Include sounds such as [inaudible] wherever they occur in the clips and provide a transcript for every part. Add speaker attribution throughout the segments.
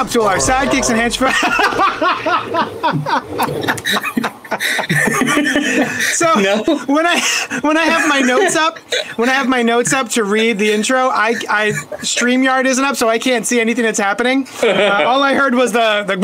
Speaker 1: up to our sidekicks and hench [laughs] so when I when I have my notes up, when I have my notes up to read the intro, I I Streamyard isn't up, so I can't see anything that's happening. Uh, all I heard was the the.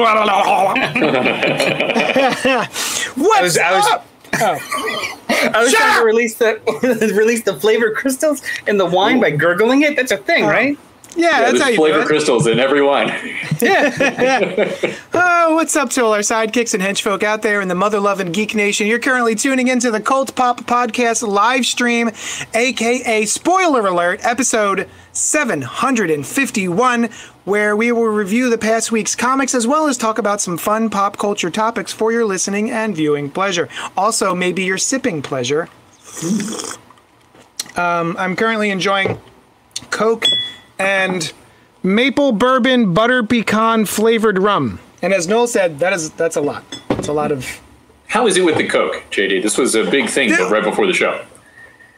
Speaker 1: What's [laughs]
Speaker 2: I was, I was,
Speaker 1: up?
Speaker 2: I was
Speaker 1: Shut
Speaker 2: trying
Speaker 1: up!
Speaker 2: to release the [laughs] release the flavor crystals in the wine by gurgling it. That's a thing, right?
Speaker 1: Yeah, that's
Speaker 3: there's
Speaker 1: how you
Speaker 3: flavor
Speaker 1: do it.
Speaker 3: crystals in every wine. [laughs] [laughs]
Speaker 1: Oh, what's up to all our sidekicks and henchfolk out there in the mother loving geek nation? You're currently tuning into the Cult Pop Podcast live stream, aka spoiler alert, episode 751, where we will review the past week's comics as well as talk about some fun pop culture topics for your listening and viewing pleasure. Also, maybe your sipping pleasure. Um, I'm currently enjoying Coke and maple bourbon butter pecan flavored rum. And as Noel said, that is that's a lot. It's a lot of.
Speaker 3: How is it with the Coke, JD? This was a big thing right before the show.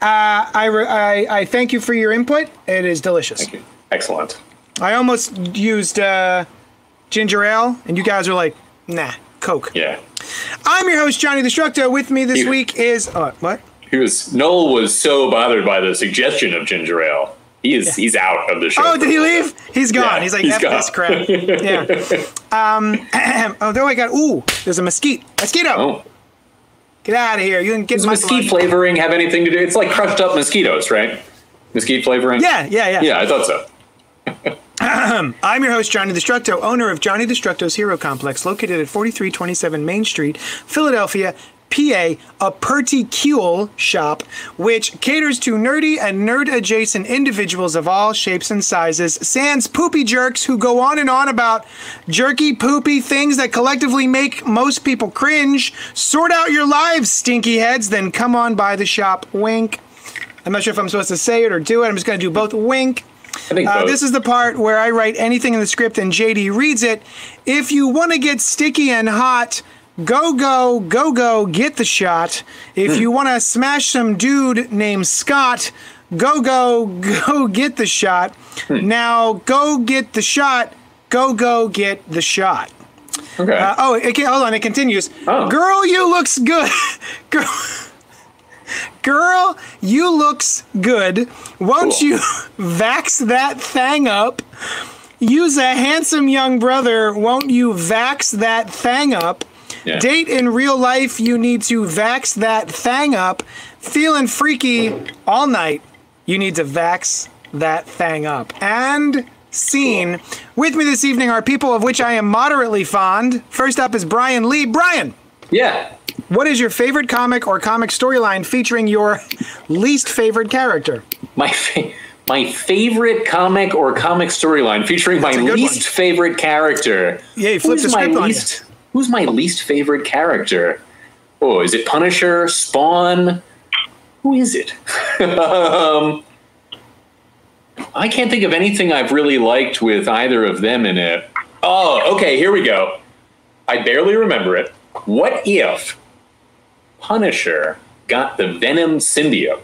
Speaker 1: I, re- I I thank you for your input. It is delicious.
Speaker 3: Thank you. Excellent.
Speaker 1: I almost used uh, ginger ale, and you guys are like, nah, Coke.
Speaker 3: Yeah.
Speaker 1: I'm your host Johnny Destructo. With me this
Speaker 3: You-
Speaker 1: week is uh, what?
Speaker 3: He was Noel was so bothered by the suggestion of ginger ale. He is he's out of the show.
Speaker 1: Oh, did he leave? He's gone.
Speaker 3: Yeah,
Speaker 1: he's like,
Speaker 3: he's
Speaker 1: F
Speaker 3: gone.
Speaker 1: this crap. yeah. [laughs] Um, [clears throat] oh, there I got. Ooh, there's a mesquite. Mosquito.
Speaker 3: Oh.
Speaker 1: Get out of here. You can get
Speaker 3: Does mesquite
Speaker 1: blood.
Speaker 3: flavoring have anything to do? It's like crushed up mosquitoes, right? Mesquite flavoring?
Speaker 1: Yeah, yeah, yeah.
Speaker 3: Yeah, I thought so. [clears throat]
Speaker 1: I'm your host, Johnny Destructo, owner of Johnny Destructo's Hero Complex, located at 4327 Main Street, Philadelphia, PA, a Perticule shop, which caters to nerdy and nerd adjacent individuals of all shapes and sizes, sans poopy jerks who go on and on about jerky, poopy things that collectively make most people cringe. Sort out your lives, stinky heads, then come on by the shop. Wink. I'm not sure if I'm supposed to say it or do it. I'm just going to do both. Wink. Uh, this is the part where I write anything in the script and JD reads it. If you want to get sticky and hot, go, go, go, go, get the shot. If
Speaker 3: Hmm.
Speaker 1: you want to smash some dude named Scott, go, go, [laughs] go, get the shot.
Speaker 3: Hmm.
Speaker 1: Now, go get the shot. Go, go, get the shot.
Speaker 3: okay.
Speaker 1: Uh, oh, it, can- hold on. It continues.
Speaker 3: Oh.
Speaker 1: Girl, you looks good. [laughs] Girl, girl, you looks good. Won't
Speaker 3: Cool.
Speaker 1: you [laughs] vax that thing up? Use a handsome young brother. Won't you vax that thing up?
Speaker 3: Yeah.
Speaker 1: Date in real life. You need to vax that thing up. Feeling freaky all night. You need to vax that thing up. And scene. With me this evening are people of which I am moderately fond. First up is Brian Lee. Brian,
Speaker 3: yeah.
Speaker 1: what is your favorite comic or comic storyline featuring your least favorite character?
Speaker 3: My fa- my favorite comic or comic storyline featuring my least
Speaker 1: one.
Speaker 3: favorite character.
Speaker 1: Yeah, you flipped
Speaker 3: Who's
Speaker 1: the
Speaker 3: my
Speaker 1: script on you.
Speaker 3: least, Who's my least favorite character? Oh, is it Punisher? Spawn? Who is it? [laughs] um, I can't think of anything I've really liked with either of them in it. Oh, okay, here we go. I barely remember it. What if Punisher got the Venom symbiote?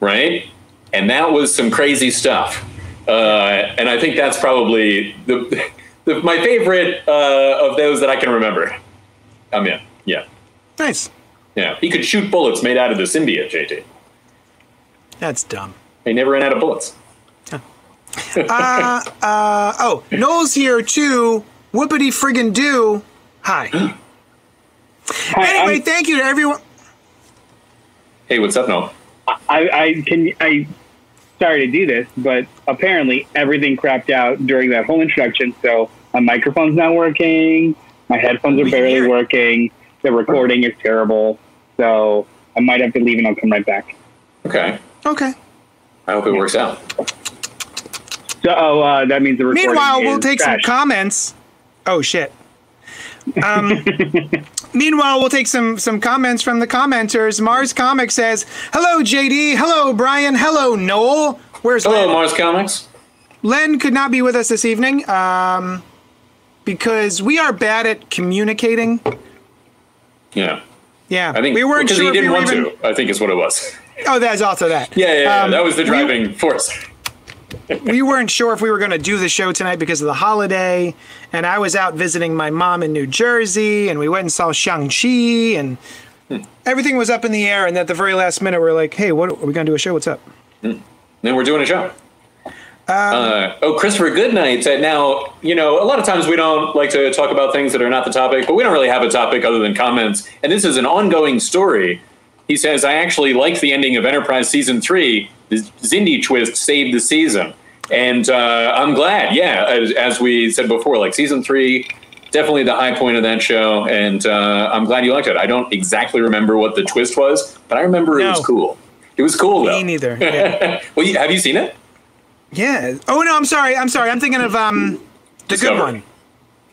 Speaker 3: right? And that was some crazy stuff. Uh, and I think that's probably the, the my favorite uh, of those that I can remember. Um, I'm in. Yeah,
Speaker 1: Nice.
Speaker 3: yeah. He could shoot bullets made out of the symbiote, JD.
Speaker 1: That's dumb.
Speaker 3: He never ran out of bullets. [laughs]
Speaker 1: Uh, uh, oh, Noel's here too. Whoopity friggin' do. Hi. [gasps]
Speaker 4: Hi,
Speaker 1: Anyway,
Speaker 4: I'm-
Speaker 1: thank you to everyone.
Speaker 3: Hey, what's up, Noel?
Speaker 4: I, I can I sorry to do this, but apparently everything crapped out during that whole introduction. So my microphone's not working, my headphones are barely working, the recording is terrible. So I might have to leave and I'll come right back.
Speaker 3: Okay.
Speaker 1: Okay.
Speaker 3: I hope it works out.
Speaker 4: So oh, uh, that means the recording
Speaker 1: Meanwhile, we'll
Speaker 4: is
Speaker 1: take some comments. Oh shit. Um, [laughs] meanwhile, we'll take some some comments from the commenters. Mars Comic says, "Hello, JD. Hello, Brian. Hello, Noel. Where's
Speaker 3: Hello,
Speaker 1: Len?
Speaker 3: Mars Comics.
Speaker 1: Len could not be with us this evening um, because we are bad at communicating.
Speaker 3: Yeah.
Speaker 1: Yeah,
Speaker 3: I think
Speaker 1: we weren't
Speaker 3: because
Speaker 1: sure
Speaker 3: he didn't want
Speaker 1: even.
Speaker 3: to. I think is what it was.
Speaker 1: Oh, that's also that.
Speaker 3: Yeah, yeah, yeah.
Speaker 1: Um,
Speaker 3: that was the
Speaker 1: we-
Speaker 3: driving force. [laughs]
Speaker 1: we weren't sure if we were going to do the show tonight because of the holiday, and I was out visiting my mom in New Jersey, and we went and saw Shang Chi, and everything was up in the air. And at the very last minute, we are like, "Hey, what are we going to do a show? What's up?"
Speaker 3: Then we're doing a show.
Speaker 1: Um,
Speaker 3: uh, oh, Christopher Goodnight said, now, you know, a lot of times we don't like to talk about things that are not the topic, but we don't really have a topic other than comments. And this is an ongoing story. He says, I actually liked the ending of Enterprise Season 3. The Xindi twist saved the season. And uh, I'm glad, yeah, as, as we said before, like Season 3, definitely the high point of that show. And uh, I'm glad you liked it. I don't exactly remember what the twist was, but I remember it was cool. It was cool, though.
Speaker 1: Me neither. [laughs] Yeah.
Speaker 3: well, you, have you seen it?
Speaker 1: Yeah. Oh no, I'm sorry. I'm sorry. I'm thinking of um, the good
Speaker 3: Discovery.
Speaker 1: one.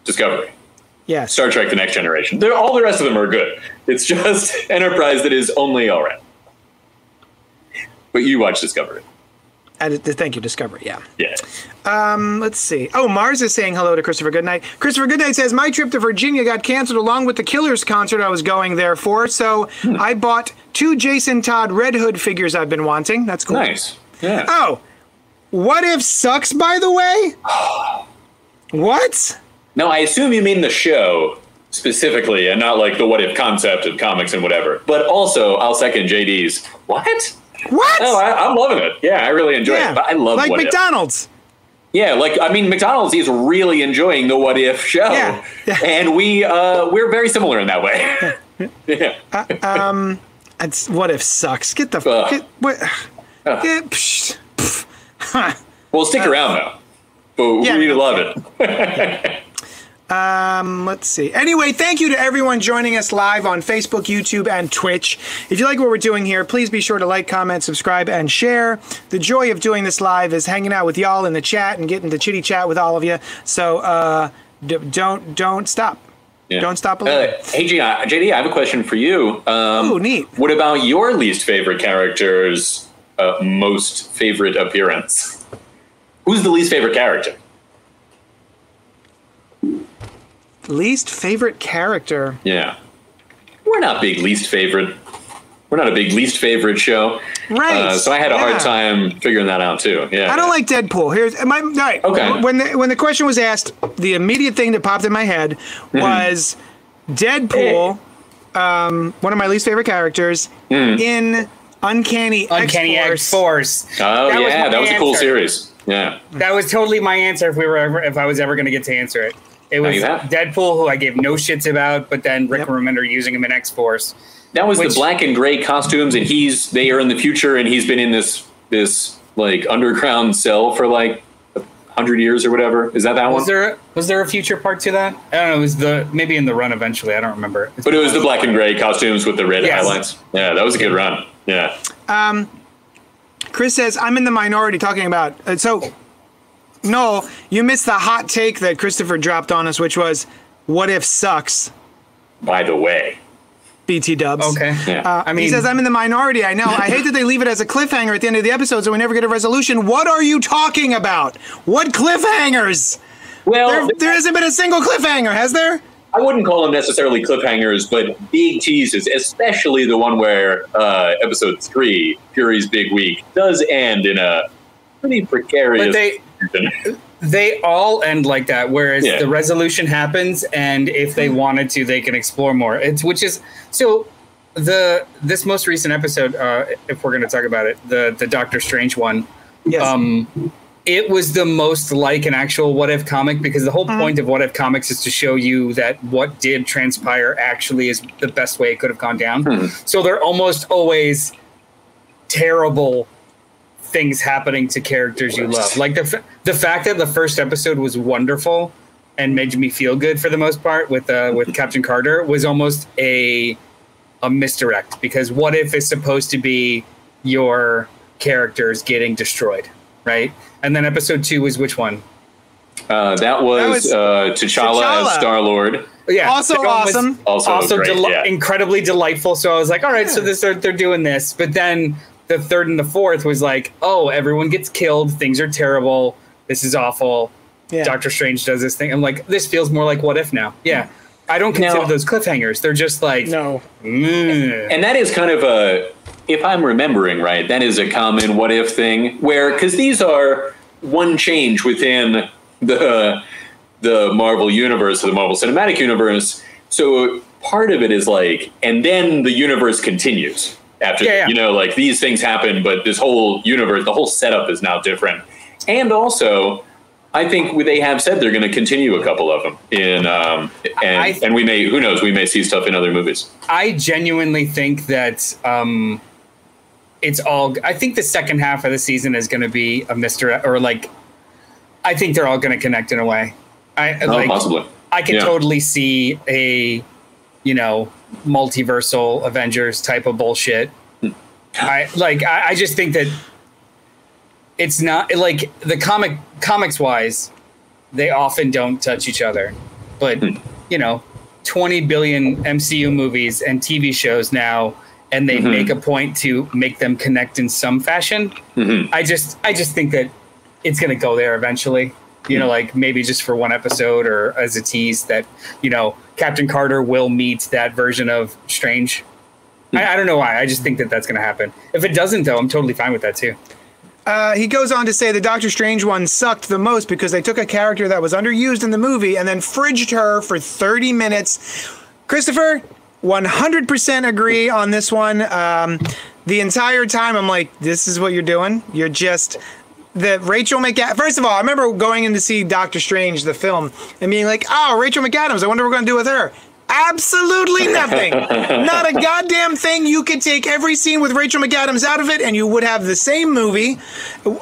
Speaker 3: Discovery.
Speaker 1: Yeah.
Speaker 3: Star Trek: The Next Generation. They're, all the rest of them are good. It's [laughs] just Enterprise that is only all right. But you watch Discovery.
Speaker 1: I thank you, Discovery. Yeah.
Speaker 3: Yeah.
Speaker 1: Um, Let's see. Oh, Mars is saying hello to Christopher Goodnight. Christopher Goodnight says my trip to Virginia got canceled along with the Killers concert I was going there for, so
Speaker 3: Hmm.
Speaker 1: I bought two Jason Todd Red Hood figures I've been wanting. That's cool.
Speaker 3: Nice. Yeah.
Speaker 1: Oh, what if sucks? By the way, what?
Speaker 3: No, I assume you mean the show specifically and not like the what if concept of comics and whatever. But also, I'll second JD's. What?
Speaker 1: What?
Speaker 3: Oh, I, I'm loving it. Yeah, I really enjoy it. But I love
Speaker 1: like
Speaker 3: what if.
Speaker 1: Like McDonald's.
Speaker 3: Yeah, like I mean, McDonald's is really enjoying the what if show,
Speaker 1: Yeah, yeah. [laughs]
Speaker 3: and we uh, we're very similar in that way. [laughs] yeah.
Speaker 1: Um, It's what if sucks. Get the
Speaker 3: Ugh.
Speaker 1: get what? Get, psh. [laughs]
Speaker 3: Well, stick around though. But
Speaker 1: Yeah.
Speaker 3: we love it. [laughs]
Speaker 1: Let's see. Anyway, thank you to everyone joining us live on Facebook, YouTube, and Twitch. If you like what we're doing here, please be sure to like, comment, subscribe, and share. The joy of doing this live is hanging out with y'all in the chat and getting to chitty chat with all of you. So uh, d- don't don't stop.
Speaker 3: Yeah.
Speaker 1: Don't stop
Speaker 3: Uh, hey, JD, I have a question for you. Um,
Speaker 1: Ooh, neat.
Speaker 3: What about your least favorite character's uh, most favorite appearance? Who's the least favorite character?
Speaker 1: Least favorite character.
Speaker 3: Yeah. We're not big least favorite. We're not a big least favorite show.
Speaker 1: Right.
Speaker 3: Uh, so I had a
Speaker 1: yeah.
Speaker 3: hard time figuring that out too. Yeah.
Speaker 1: I don't like Deadpool. Here's my all right.
Speaker 3: Okay.
Speaker 1: When the when the question was asked, the immediate thing that popped in my head
Speaker 3: Mm-hmm.
Speaker 1: was Deadpool, um, one of my least favorite characters
Speaker 3: Mm.
Speaker 1: in Uncanny
Speaker 2: Uncanny
Speaker 1: X
Speaker 2: X Force.
Speaker 3: Oh
Speaker 2: That
Speaker 3: yeah,
Speaker 2: my
Speaker 3: that was a cool series. Yeah.
Speaker 2: That was totally my answer if we were ever, if I was ever going to get to answer it. It was. Deadpool, who I gave no shits about, but then Rick
Speaker 1: Yep.
Speaker 2: Remender using him in X Force.
Speaker 3: That was
Speaker 2: Which-
Speaker 3: the black and gray costumes, and he's they are in the future, and he's been in this this like underground cell for like a hundred years or whatever. Is that that
Speaker 2: Was
Speaker 3: one?
Speaker 2: there was there a future part to that? I don't know. It was the maybe in the run eventually. I don't remember. It's
Speaker 3: But it was the black and gray costumes with the red
Speaker 2: Yes.
Speaker 3: highlights. Yeah, that was a good run. Yeah.
Speaker 1: Chris says I'm in the minority talking about uh, so. No, you missed the hot take that Christopher dropped on us, which was, "What if sucks?"
Speaker 3: By the way.
Speaker 1: BT Dubs.
Speaker 2: okay.
Speaker 3: Yeah.
Speaker 1: Uh,
Speaker 2: I mean,
Speaker 1: he says, I'm in the minority. I know. I hate that they leave it as a cliffhanger at the end of the episode so we never get a resolution. What are you talking about? What cliffhangers?
Speaker 3: well,
Speaker 1: There, there hasn't been a single cliffhanger, has there?
Speaker 3: I wouldn't call them necessarily cliffhangers, but big teases, especially the one where uh, episode three, Fury's Big Week, does end in a pretty precarious.
Speaker 2: but they
Speaker 3: position.
Speaker 2: they all end like that. Whereas
Speaker 3: Yeah.
Speaker 2: the resolution happens, and if they wanted to, they can explore more. It's which is so. The this most recent episode, uh, if we're going to talk about it, the the Doctor Strange one,
Speaker 1: Yes.
Speaker 2: um, it was the most like an actual what if comic because the whole
Speaker 1: Mm-hmm.
Speaker 2: point of what if comics is to show you that what did transpire actually is the best way it could have gone down.
Speaker 3: Hmm.
Speaker 2: So they're almost always terrible things happening to characters you love. Like the f- the fact that the first episode was wonderful and made me feel good for the most part with uh, with [laughs] Captain Carter was almost a a misdirect because what if is supposed to be your characters getting destroyed, right? And then episode two was which one?
Speaker 3: Uh, that was,
Speaker 1: That was
Speaker 3: uh, T'Challa,
Speaker 1: T'Challa.
Speaker 3: as Star Lord.
Speaker 2: Yeah,
Speaker 1: Also
Speaker 2: that one was
Speaker 1: awesome.
Speaker 3: Also
Speaker 2: also
Speaker 3: great,
Speaker 2: deli-
Speaker 3: yeah.
Speaker 2: incredibly delightful. So I was like, all right, so this they're, they're doing this, but then the third and the fourth was like, oh, everyone gets killed, things are terrible, this is awful.
Speaker 1: Yeah.
Speaker 2: Doctor Strange does this thing. I'm like, this feels more like what if now? Yeah, I don't consider
Speaker 3: Now-
Speaker 2: those cliffhangers. They're just like,
Speaker 1: No.
Speaker 2: mm.
Speaker 3: And that is kind of a, if I'm remembering right, that is a common what if thing where, because these are one change within the the Marvel universe or the Marvel Cinematic Universe. So part of it is like, and then the universe continues after,
Speaker 2: Yeah, yeah.
Speaker 3: you know, like these things happen, but this whole universe, the whole setup is now different. And also, I think they have said they're going to continue a couple of them in, um, and,
Speaker 2: I-
Speaker 3: and we may, who knows, we may see stuff in other movies.
Speaker 2: I genuinely think that um, it's all. I think the second half of the season is going to be a Mister or like. I think they're all going to connect in a way. I
Speaker 3: Oh,
Speaker 2: like.
Speaker 3: possibly.
Speaker 2: I can
Speaker 3: Yeah.
Speaker 2: totally see a, you know, multiversal Avengers type of bullshit. Hmm. I like. I, I just think that it's not like the comic comics wise, they often don't touch each other, but hmm. you know, twenty billion MCU movies and TV shows now, and they make mm-hmm. a point to make them connect in some fashion. Mm-hmm. I just, I just think that it's going to go there eventually. You know, mm-hmm. like maybe just for one episode or as a tease that you know Captain Carter will meet that version of Strange. I, I don't know why. I just think that that's going to happen. If it doesn't, though, I'm totally fine with that too.
Speaker 1: Uh, he goes on to say the Doctor Strange one sucked the most because they took a character that was underused in the movie and then fridged her for 30 minutes. Christopher, 100% agree on this one. Um, the entire time, I'm like, this is what you're doing. You're just. The Rachel McAdams. First of all, I remember going in to see Doctor Strange, the film, and being like, oh, Rachel McAdams, I wonder what we're going to do with her. Absolutely nothing. [laughs] Not a goddamn thing. You could take every scene with Rachel McAdams out of it, and you would have the same movie.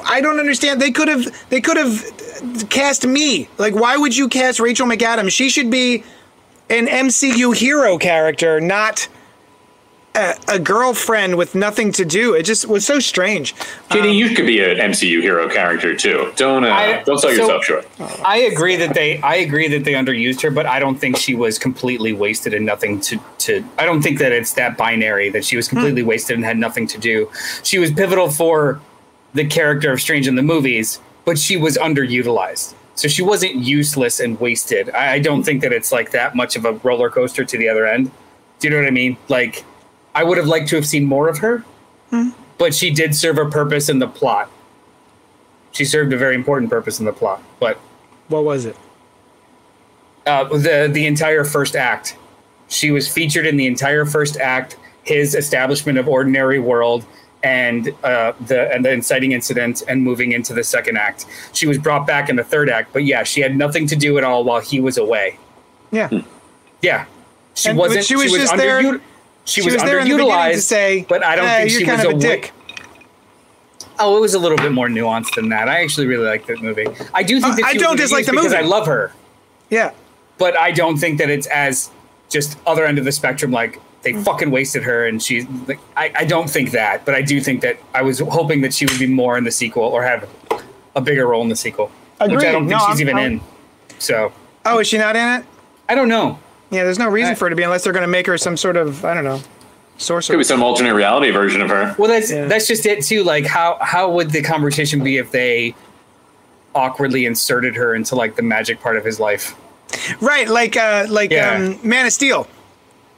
Speaker 1: I don't understand. They could have. They could have cast me. Like, why would you cast Rachel McAdams? She should be an MCU hero character, not a, a girlfriend with nothing to do. It just was so strange.
Speaker 3: JD, you could be an MCU hero character too. Don't uh,
Speaker 2: I-
Speaker 3: don't sell
Speaker 2: so-
Speaker 3: yourself short.
Speaker 2: I agree that they I agree that they underused her, but I don't think she was completely wasted and nothing to to I don't think that it's that binary that she was completely wasted and had nothing to do. She was pivotal for the character of Strange in the movies, but she was underutilized. So she wasn't useless and wasted. I, I don't think that it's like that much of a roller coaster to the other end. Do you know what I mean? Like I would have liked to have seen more of her, but she did serve a purpose in the plot. She served a very important purpose in the plot, but
Speaker 1: What was it?
Speaker 2: uh, the the entire first act. She was featured in the entire first act. His establishment of ordinary world and uh, the and the inciting incident and moving into the second act. She was brought back in the third act, but yeah, she had nothing to do at all while he was away.
Speaker 1: Yeah.
Speaker 2: Yeah, she
Speaker 1: And-
Speaker 2: wasn't.
Speaker 1: but she was just
Speaker 2: underut-
Speaker 1: there-
Speaker 2: She,
Speaker 1: She
Speaker 2: was,
Speaker 1: was there in the beginning
Speaker 2: underutilized
Speaker 1: to say,
Speaker 2: but I don't
Speaker 1: "Eh,
Speaker 2: think
Speaker 1: you're
Speaker 2: she
Speaker 1: kind
Speaker 2: was
Speaker 1: of a
Speaker 2: awa-
Speaker 1: dick.
Speaker 2: Oh, it was a little bit more nuanced than that. I actually really like that movie. I do think
Speaker 1: Uh,
Speaker 2: that
Speaker 1: I don't dislike the movie.
Speaker 2: I love her.
Speaker 1: Yeah.
Speaker 2: but I don't think that it's as just other end of the spectrum. Like they fucking wasted her, and she's. Like, I I don't think that, but I do think that I was hoping that she would be more in the sequel or have a bigger role in the sequel, which I don't think
Speaker 1: No,
Speaker 2: she's
Speaker 1: I'm-
Speaker 2: even
Speaker 1: I'm-
Speaker 2: in. So
Speaker 1: Oh, is she not in it?
Speaker 2: I don't know.
Speaker 1: Yeah, there's no reason
Speaker 2: I-
Speaker 1: for her to be unless they're going to make her some sort of I don't know sorcerer.
Speaker 3: Could be some alternate reality version of her.
Speaker 2: Well, that's
Speaker 1: Yeah.
Speaker 2: that's just it too. Like how how would the conversation be if they awkwardly inserted her into like the magic part of his life?
Speaker 1: Right, like uh, like
Speaker 2: Yeah.
Speaker 1: um, Man of Steel.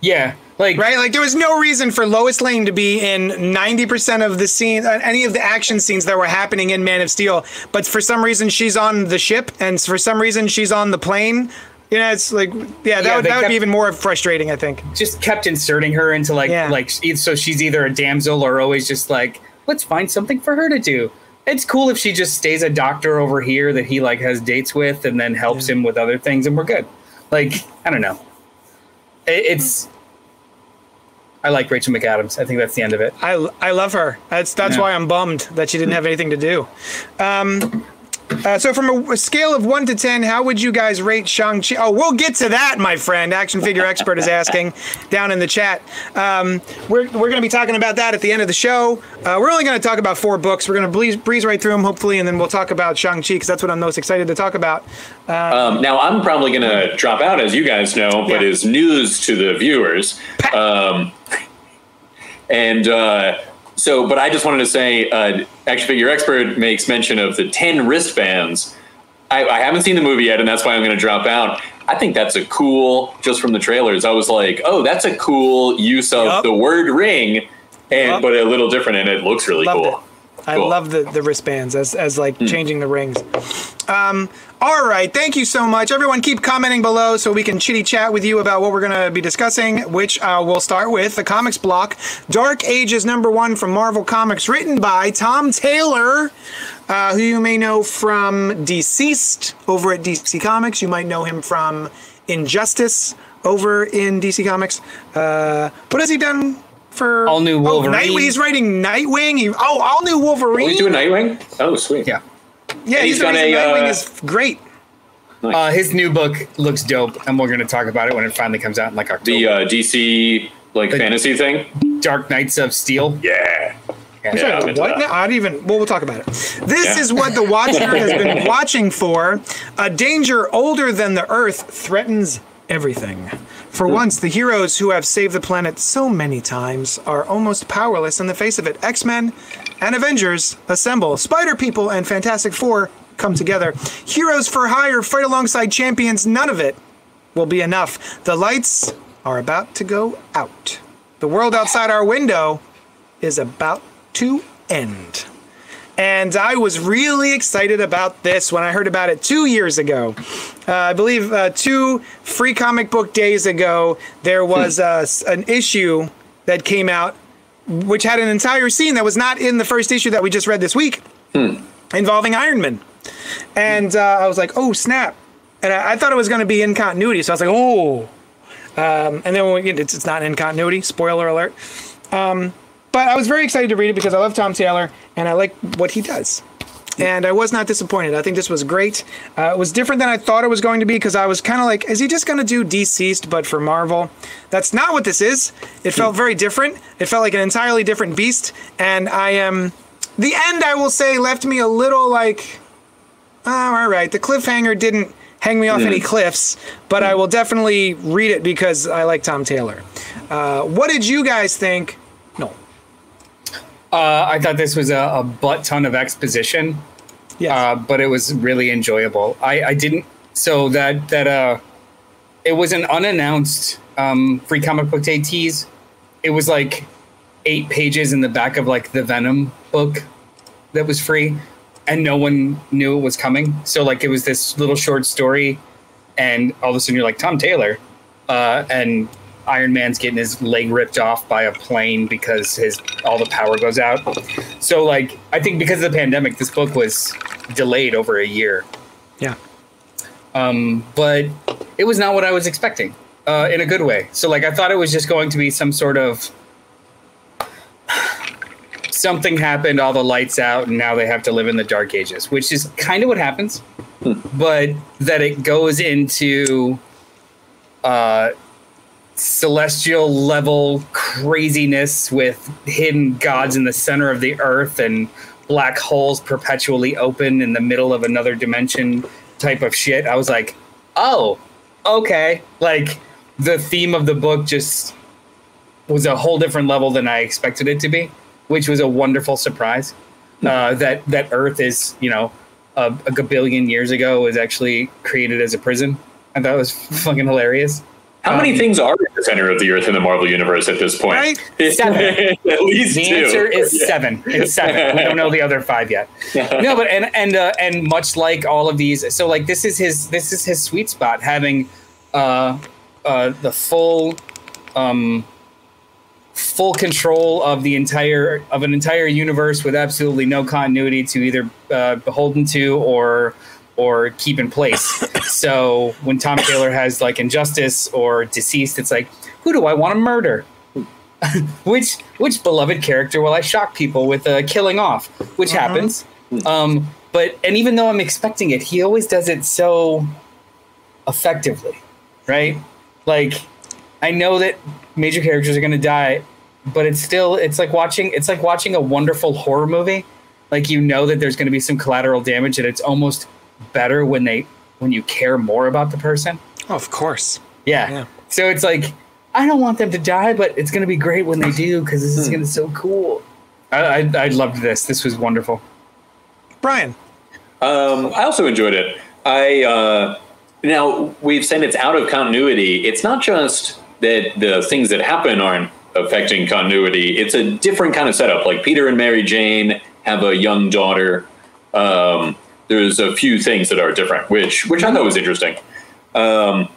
Speaker 2: Yeah, like
Speaker 1: Right, like there was no reason for Lois Lane to be in ninety percent of the scene, uh, any of the action scenes that were happening in Man of Steel. But for some reason, she's on the ship, and for some reason, she's on the plane. You know, it's like, yeah, that
Speaker 2: Yeah,
Speaker 1: would that would be even more frustrating. I think.
Speaker 2: just kept inserting her into like
Speaker 1: Yeah.
Speaker 2: like so she's either a damsel or always just like let's find something for her to do it's cool if she just stays a doctor over here that he like has dates with and then helps him with other things and we're good like i don't know It- it's i like rachel mcadams i think that's the end of it
Speaker 1: I, I love her. That's that's
Speaker 2: Yeah.
Speaker 1: why I'm bummed that she didn't have anything to do. Um, Uh, so, from a, a scale of one to ten, how would you guys rate Shang Chi? Oh, we'll get to that, my friend. Action figure expert is asking [laughs] down in the chat. Um, we're we're going to be talking about that at the end of the show. Uh, we're only going to talk about four books. We're going to breeze, breeze right through them, hopefully, and then we'll talk about Shang Chi because that's what I'm most excited to talk about.
Speaker 3: Um, now I'm probably going to drop out, as you guys know, but
Speaker 1: Yeah.
Speaker 3: is news to the viewers. Um, and uh, so, but I just wanted to say, uh, action figure expert makes mention of the ten wristbands. I, I haven't seen the movie yet, and that's why I'm going to drop out. I think that's a cool, just from the trailers. I was like, oh, that's a cool use of
Speaker 1: Yup.
Speaker 3: the word ring, and
Speaker 1: Yup.
Speaker 3: but a little different, and it looks really
Speaker 1: Loved
Speaker 3: cool.
Speaker 1: it. I
Speaker 3: Cool.
Speaker 1: love the, the wristbands as, as like changing the rings. Um, all right, thank you so much. Everyone, keep commenting below so we can chitty chat with you about what we're going to be discussing, which uh, we'll start with the comics block. Dark Ages number one from Marvel Comics, written by Tom Taylor, uh, who you may know from DCeased over at DC Comics. You might know him from Injustice over in DC Comics. Uh, what has he done? For
Speaker 2: All New
Speaker 1: Oh,
Speaker 2: Wolverine.
Speaker 1: He's writing Nightwing. He, oh, all new Wolverine.
Speaker 3: Are we doing Nightwing? Oh, sweet.
Speaker 2: Yeah.
Speaker 1: Yeah,
Speaker 3: And
Speaker 1: he's,
Speaker 3: he's got
Speaker 1: amazing.
Speaker 3: a,
Speaker 1: Nightwing
Speaker 3: uh,
Speaker 1: is great.
Speaker 2: Uh, his new book looks dope, and we're going to talk about it when it finally comes out in like October.
Speaker 3: The uh, DC like
Speaker 2: The-
Speaker 3: fantasy thing.
Speaker 2: Dark Knights of Steel.
Speaker 3: Yeah.
Speaker 2: Yeah.
Speaker 3: Yeah, I'm into
Speaker 1: what
Speaker 3: that.
Speaker 1: now? I don't even. Well, we'll talk about it. This
Speaker 3: Yeah.
Speaker 1: is what the Watcher has been [laughs] watching for. A danger older than the Earth threatens everything. For once, the heroes who have saved the planet so many times are almost powerless in the face of it. X Men and Avengers assemble. Spider People and Fantastic Four come together. Heroes for hire fight alongside champions. None of it will be enough. The lights are about to go out. The world outside our window is about to end. And I was really excited about this when I heard about it two years ago. Uh, I believe uh, two free comic book days ago, there was uh, an issue that came out which had an entire scene that was not in the first issue that we just read this week involving Iron Man. And uh, I was like, oh, snap. And I, I thought it was going to be in continuity. So I was like, oh. Um, and then we, it's, it's not in continuity. Spoiler alert. Um, but I was very excited to read it because I love Tom Taylor and I like what he does. And I was not disappointed. I think this was great. Uh, it was different than I thought it was going to be because I was kind of like, is he just going to do DCeased but for Marvel? That's not what this is. It felt very different. It felt like an entirely different beast. And I am. the end, I will say, left me a little like, oh, all right. The cliffhanger didn't hang me off any cliffs, but I will definitely read it because I like Tom Taylor. Uh, what did you guys think? No.
Speaker 2: Uh, I thought this was a, a butt ton of exposition,
Speaker 1: Yes.
Speaker 2: uh, but it was really enjoyable. I, I didn't so that that uh, it was an unannounced um, free comic book day tease. It was like eight pages in the back of like the Venom book that was free, and no one knew it was coming. So like it was this little short story, and all of a sudden you're like Tom Taylor, uh, and Iron Man's getting his leg ripped off by a plane because his all the power goes out. So like I think because of the pandemic, this book was delayed over a year.
Speaker 1: yeah.
Speaker 2: Um, but it was not what I was expecting uh, in a good way. So like I thought it was just going to be some sort of [sighs] something happened, all the lights out, and now they have to live in the dark ages, which is kind of what happens. But that it goes into uh, celestial level craziness with hidden gods in the center of the earth and black holes perpetually open in the middle of another dimension type of shit. I was like, oh, okay. Like the theme of the book just was a whole different level than I expected it to be, which was a wonderful surprise. Uh, that that Earth is, you know, a, a gabillion years ago was actually created as a prison. I thought it was [laughs] fucking hilarious.
Speaker 3: How many things are in the center of the Earth in the Marvel universe at this point?
Speaker 1: Right?
Speaker 2: Seven. [laughs]
Speaker 3: at least
Speaker 2: The
Speaker 3: two.
Speaker 2: answer is
Speaker 3: Yeah.
Speaker 2: seven. It's seven. We don't know the other five yet. [laughs] No, but and and uh, and much like all of these, so like this is his this is his sweet spot, having uh, uh, the full um, full control of the entire of an entire universe with absolutely no continuity to either uh, beholden to or or keep in place. [laughs] so when Tom Taylor has like injustice or DCeased, it's like who do I want to murder? [laughs] which which beloved character will I shock people with uh, killing off? Which happens. Um, but and even though I'm expecting it, he always does it so effectively, right? Like I know that major characters are going to die, but it's still it's like watching it's like watching a wonderful horror movie. Like you know that there's going to be some collateral damage, and it's almost better when they when you care more about the person.
Speaker 1: Oh, of course.
Speaker 2: Yeah.
Speaker 1: Yeah.
Speaker 2: So it's like I don't want them to die, but it's going to be great when they do because this is going to be so cool. I, I I loved this. This was wonderful.
Speaker 1: Brian.
Speaker 3: Um, I also enjoyed it. I uh, now we've said it's out of continuity. It's not just that the things that happen aren't affecting continuity. It's a different kind of setup. Like Peter and Mary Jane have a young daughter. Um, there's a few things that are different, which which I thought was interesting. Um,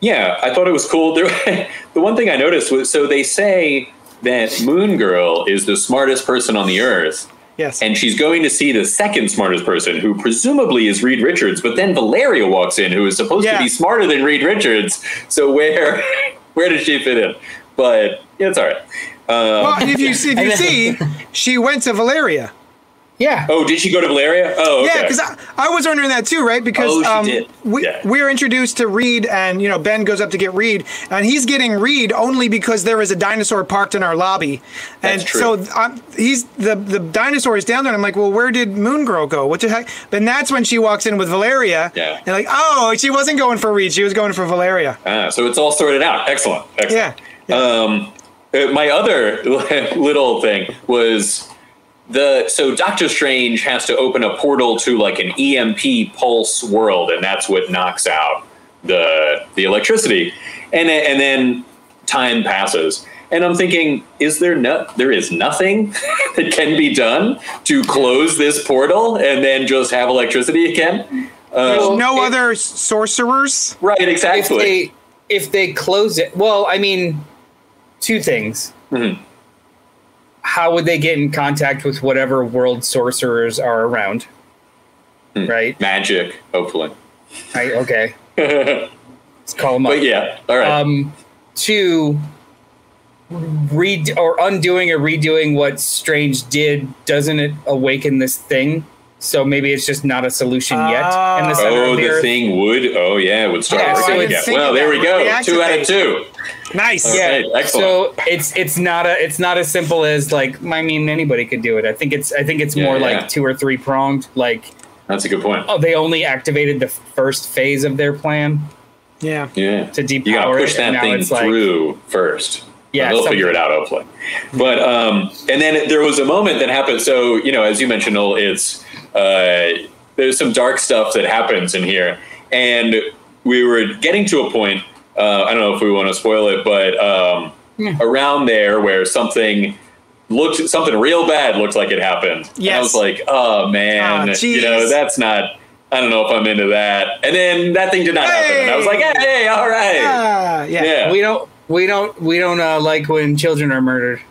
Speaker 3: yeah, I thought it was cool. There, [laughs] the one thing I noticed was so they say that Moon Girl is the smartest person on the Earth,
Speaker 1: Yes.
Speaker 3: and she's going to see the second smartest person, who presumably is Reed Richards. But then Valeria walks in, who is supposed
Speaker 1: Yeah.
Speaker 3: to be smarter than Reed Richards. So where [laughs] where does she fit in? But yeah, it's all right. Um,
Speaker 1: well, if you see, if you [laughs] see, she went to Valeria.
Speaker 2: Yeah.
Speaker 3: oh, did she go to Valeria? Oh, okay.
Speaker 1: Yeah, because I, I was wondering that too, right? Because
Speaker 3: Oh,
Speaker 1: um, we
Speaker 3: Yeah.
Speaker 1: we're introduced to Reed, and you know Ben goes up to get Reed, and he's getting Reed only because there is a dinosaur parked in our lobby, and
Speaker 3: That's true.
Speaker 1: so um, he's the the dinosaur is down there. And I'm like, well, where did Moon Girl go? What the heck? And that's when she walks in with Valeria.
Speaker 3: Yeah.
Speaker 1: And like, oh, she wasn't going for Reed, she was going for Valeria.
Speaker 3: Ah, so it's all sorted out. Excellent. Excellent.
Speaker 1: Yeah.
Speaker 3: Um, uh, my other [laughs] little thing was the so Doctor Strange has to open a portal to like an EMP pulse world, and that's what knocks out the the electricity, and then- and then time passes. And I'm thinking, is there no? There is nothing [laughs] that can be done to close this portal and then just have electricity again.
Speaker 1: There's
Speaker 3: Um,
Speaker 1: no
Speaker 2: it-
Speaker 1: other sorcerers.
Speaker 3: right,
Speaker 2: if
Speaker 3: exactly.
Speaker 2: they if they close it well i mean two things
Speaker 3: Mhm.
Speaker 2: How would they get in contact with whatever world sorcerers are around
Speaker 3: Hmm.
Speaker 2: right
Speaker 3: Magic, hopefully.
Speaker 2: I, okay [laughs] let's call them up
Speaker 3: But yeah, all right.
Speaker 2: um two read or undoing or redoing what strange did doesn't it awaken this thing so maybe it's just not a solution yet in the
Speaker 3: Oh,
Speaker 2: the,
Speaker 3: the thing would. Oh, yeah, it would start
Speaker 2: Yeah, so.
Speaker 3: Well, there we go. Two out of two.
Speaker 1: Nice.
Speaker 2: Yeah
Speaker 3: right,
Speaker 2: so it's it's not a it's not as simple as like i mean anybody could do it i think it's i think it's
Speaker 3: Yeah,
Speaker 2: more
Speaker 3: yeah.
Speaker 2: like two or three pronged like
Speaker 3: That's a good point.
Speaker 2: oh they only activated the first phase of their plan
Speaker 1: Yeah.
Speaker 3: Yeah.
Speaker 2: to depower
Speaker 3: You got to push
Speaker 2: it,
Speaker 3: that thing
Speaker 2: it's like-
Speaker 3: through first.
Speaker 2: Yeah,
Speaker 3: they'll figure it out hopefully. But um, and then there was a moment that happened. So you know, as you mentioned, Noel, it's uh, there's some dark stuff that happens in here, and we were getting to a point. Uh, I don't know if we want to spoil it, but um, around there where something looked something real bad looked like it happened. And I was like, oh man,
Speaker 1: Oh,
Speaker 3: you know, that's not. I don't know if I'm into that. And then that thing did not happen, and I was like,
Speaker 1: Hey!
Speaker 3: hey, all right,
Speaker 1: Ah, yeah.
Speaker 3: yeah,
Speaker 2: we don't we don't we don't uh, like when children are murdered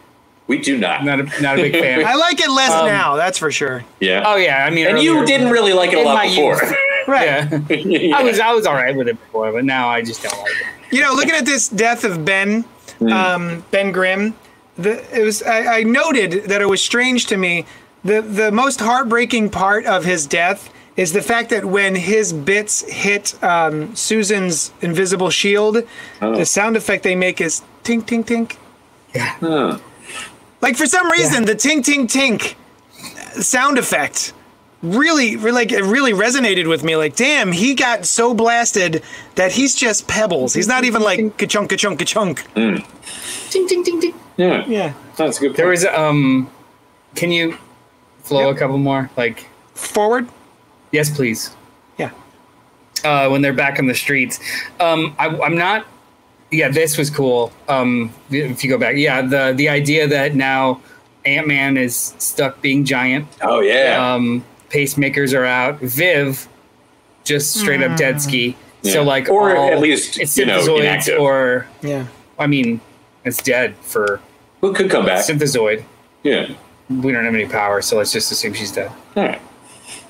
Speaker 3: we do not.
Speaker 2: not a not a big fan [laughs]
Speaker 1: I like it less
Speaker 2: Um,
Speaker 1: now. That's for sure.
Speaker 3: Yeah.
Speaker 2: oh yeah i mean
Speaker 3: and you didn't really like it a lot
Speaker 2: my
Speaker 3: before. [laughs]
Speaker 2: youth.
Speaker 1: Right.
Speaker 2: yeah [laughs]
Speaker 3: Yeah.
Speaker 2: i was i was all right with it before but now i just don't like it
Speaker 1: You know, looking at this death of Ben, um, Ben Grimm, the, it was I, I noted that it was strange to me. The the most heartbreaking part of his death is the fact that when his bits hit um, Susan's invisible shield, the sound effect they make is tink tink tink.
Speaker 3: Huh.
Speaker 1: Like for some reason, the tink tink tink sound effect really, really, like it really resonated with me. Like, damn, he got so blasted that he's just pebbles. He's not even like ka-chunk, ka-chunk, ka-chunk. Ding, ding, ding, ding.
Speaker 3: Yeah.
Speaker 1: Yeah.
Speaker 3: That's a good point.
Speaker 2: there was um can you flow
Speaker 1: Yep.
Speaker 2: a couple more like
Speaker 1: Forward.
Speaker 2: yes please
Speaker 1: Yeah.
Speaker 2: uh, when they're back on the streets. Um, I, I'm not. Yeah, this was cool. Um, if you go back, yeah, the the idea that now Ant Man is stuck being giant.
Speaker 3: oh yeah.
Speaker 2: Um, pacemakers are out. Viv just straight up dead ski.
Speaker 3: Yeah.
Speaker 2: So like,
Speaker 3: Or
Speaker 2: all-
Speaker 3: at least,
Speaker 2: it's
Speaker 3: you know, inactive.
Speaker 2: or
Speaker 1: Yeah.
Speaker 2: I mean, it's dead for
Speaker 3: Who could come back?
Speaker 2: synthezoid.
Speaker 3: Yeah.
Speaker 2: We don't have any power, so let's just assume she's dead.
Speaker 3: All right.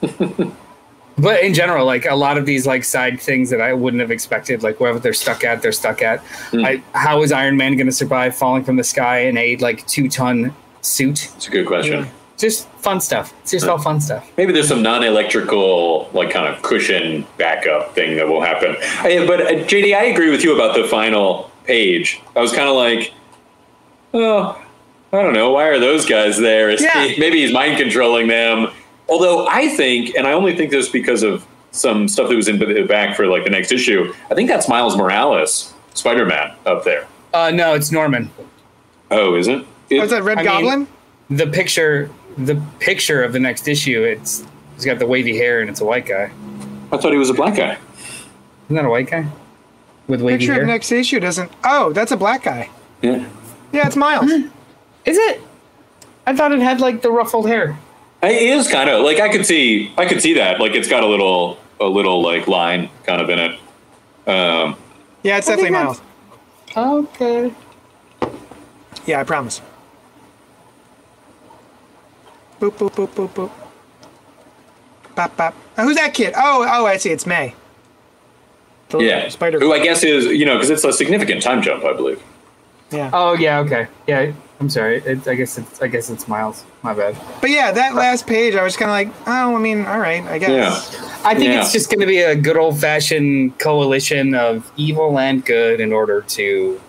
Speaker 3: [laughs]
Speaker 2: But in general, like a lot of these like side things that I wouldn't have expected, like wherever they're stuck at, they're stuck at.
Speaker 3: Hmm.
Speaker 2: I, how is Iron Man going to survive falling from the sky in a like two ton suit?
Speaker 3: It's a good question.
Speaker 2: Just fun stuff. It's just all fun stuff.
Speaker 3: Maybe there's some non-electrical, like kind of cushion backup thing that will happen. I- but uh, JD, I agree with you about the final page. I was kind of like, oh, I don't know, why are those guys there? Is
Speaker 1: Yeah.
Speaker 3: he- maybe he's mind controlling them. Although I think, and I only think this because of some stuff that was in the back for like the next issue. I think that's Miles Morales, Spider-Man, up there.
Speaker 2: Uh, no, it's Norman.
Speaker 3: Oh, is it? It-
Speaker 1: Was that Red
Speaker 2: I mean-
Speaker 1: Goblin?
Speaker 2: The picture, the picture of the next issue. It's he's got the wavy hair and it's a white guy.
Speaker 3: I thought he was a black guy.
Speaker 2: Isn't that a white guy with wavy
Speaker 1: Picture
Speaker 2: hair?
Speaker 1: of next issue doesn't. Oh, that's a black guy.
Speaker 3: Yeah.
Speaker 1: Yeah, it's Miles.
Speaker 2: Is it? I thought it had like the ruffled hair.
Speaker 3: It is kind of like I could see I could see that like it's got a little a little like line kind of in it. Um,
Speaker 1: Yeah, it's
Speaker 2: I
Speaker 1: definitely Miles.
Speaker 2: Okay.
Speaker 1: Yeah, I promise. Boop boop boop boop boop. Bop bop. Oh, who's that kid? Oh oh, I see. It's May. The
Speaker 3: yeah,
Speaker 1: Spider.
Speaker 3: who I guess is you know because it's a significant time jump I believe.
Speaker 1: Yeah.
Speaker 2: Oh yeah. Okay. Yeah. I'm sorry. It, I guess it's I guess it's Miles. My bad.
Speaker 1: But yeah, that last page, I was kind of like, oh, I mean, all right, I guess.
Speaker 3: Yeah,
Speaker 2: I think
Speaker 3: Yeah.
Speaker 2: it's just going to be a good old fashioned coalition of evil and good in order to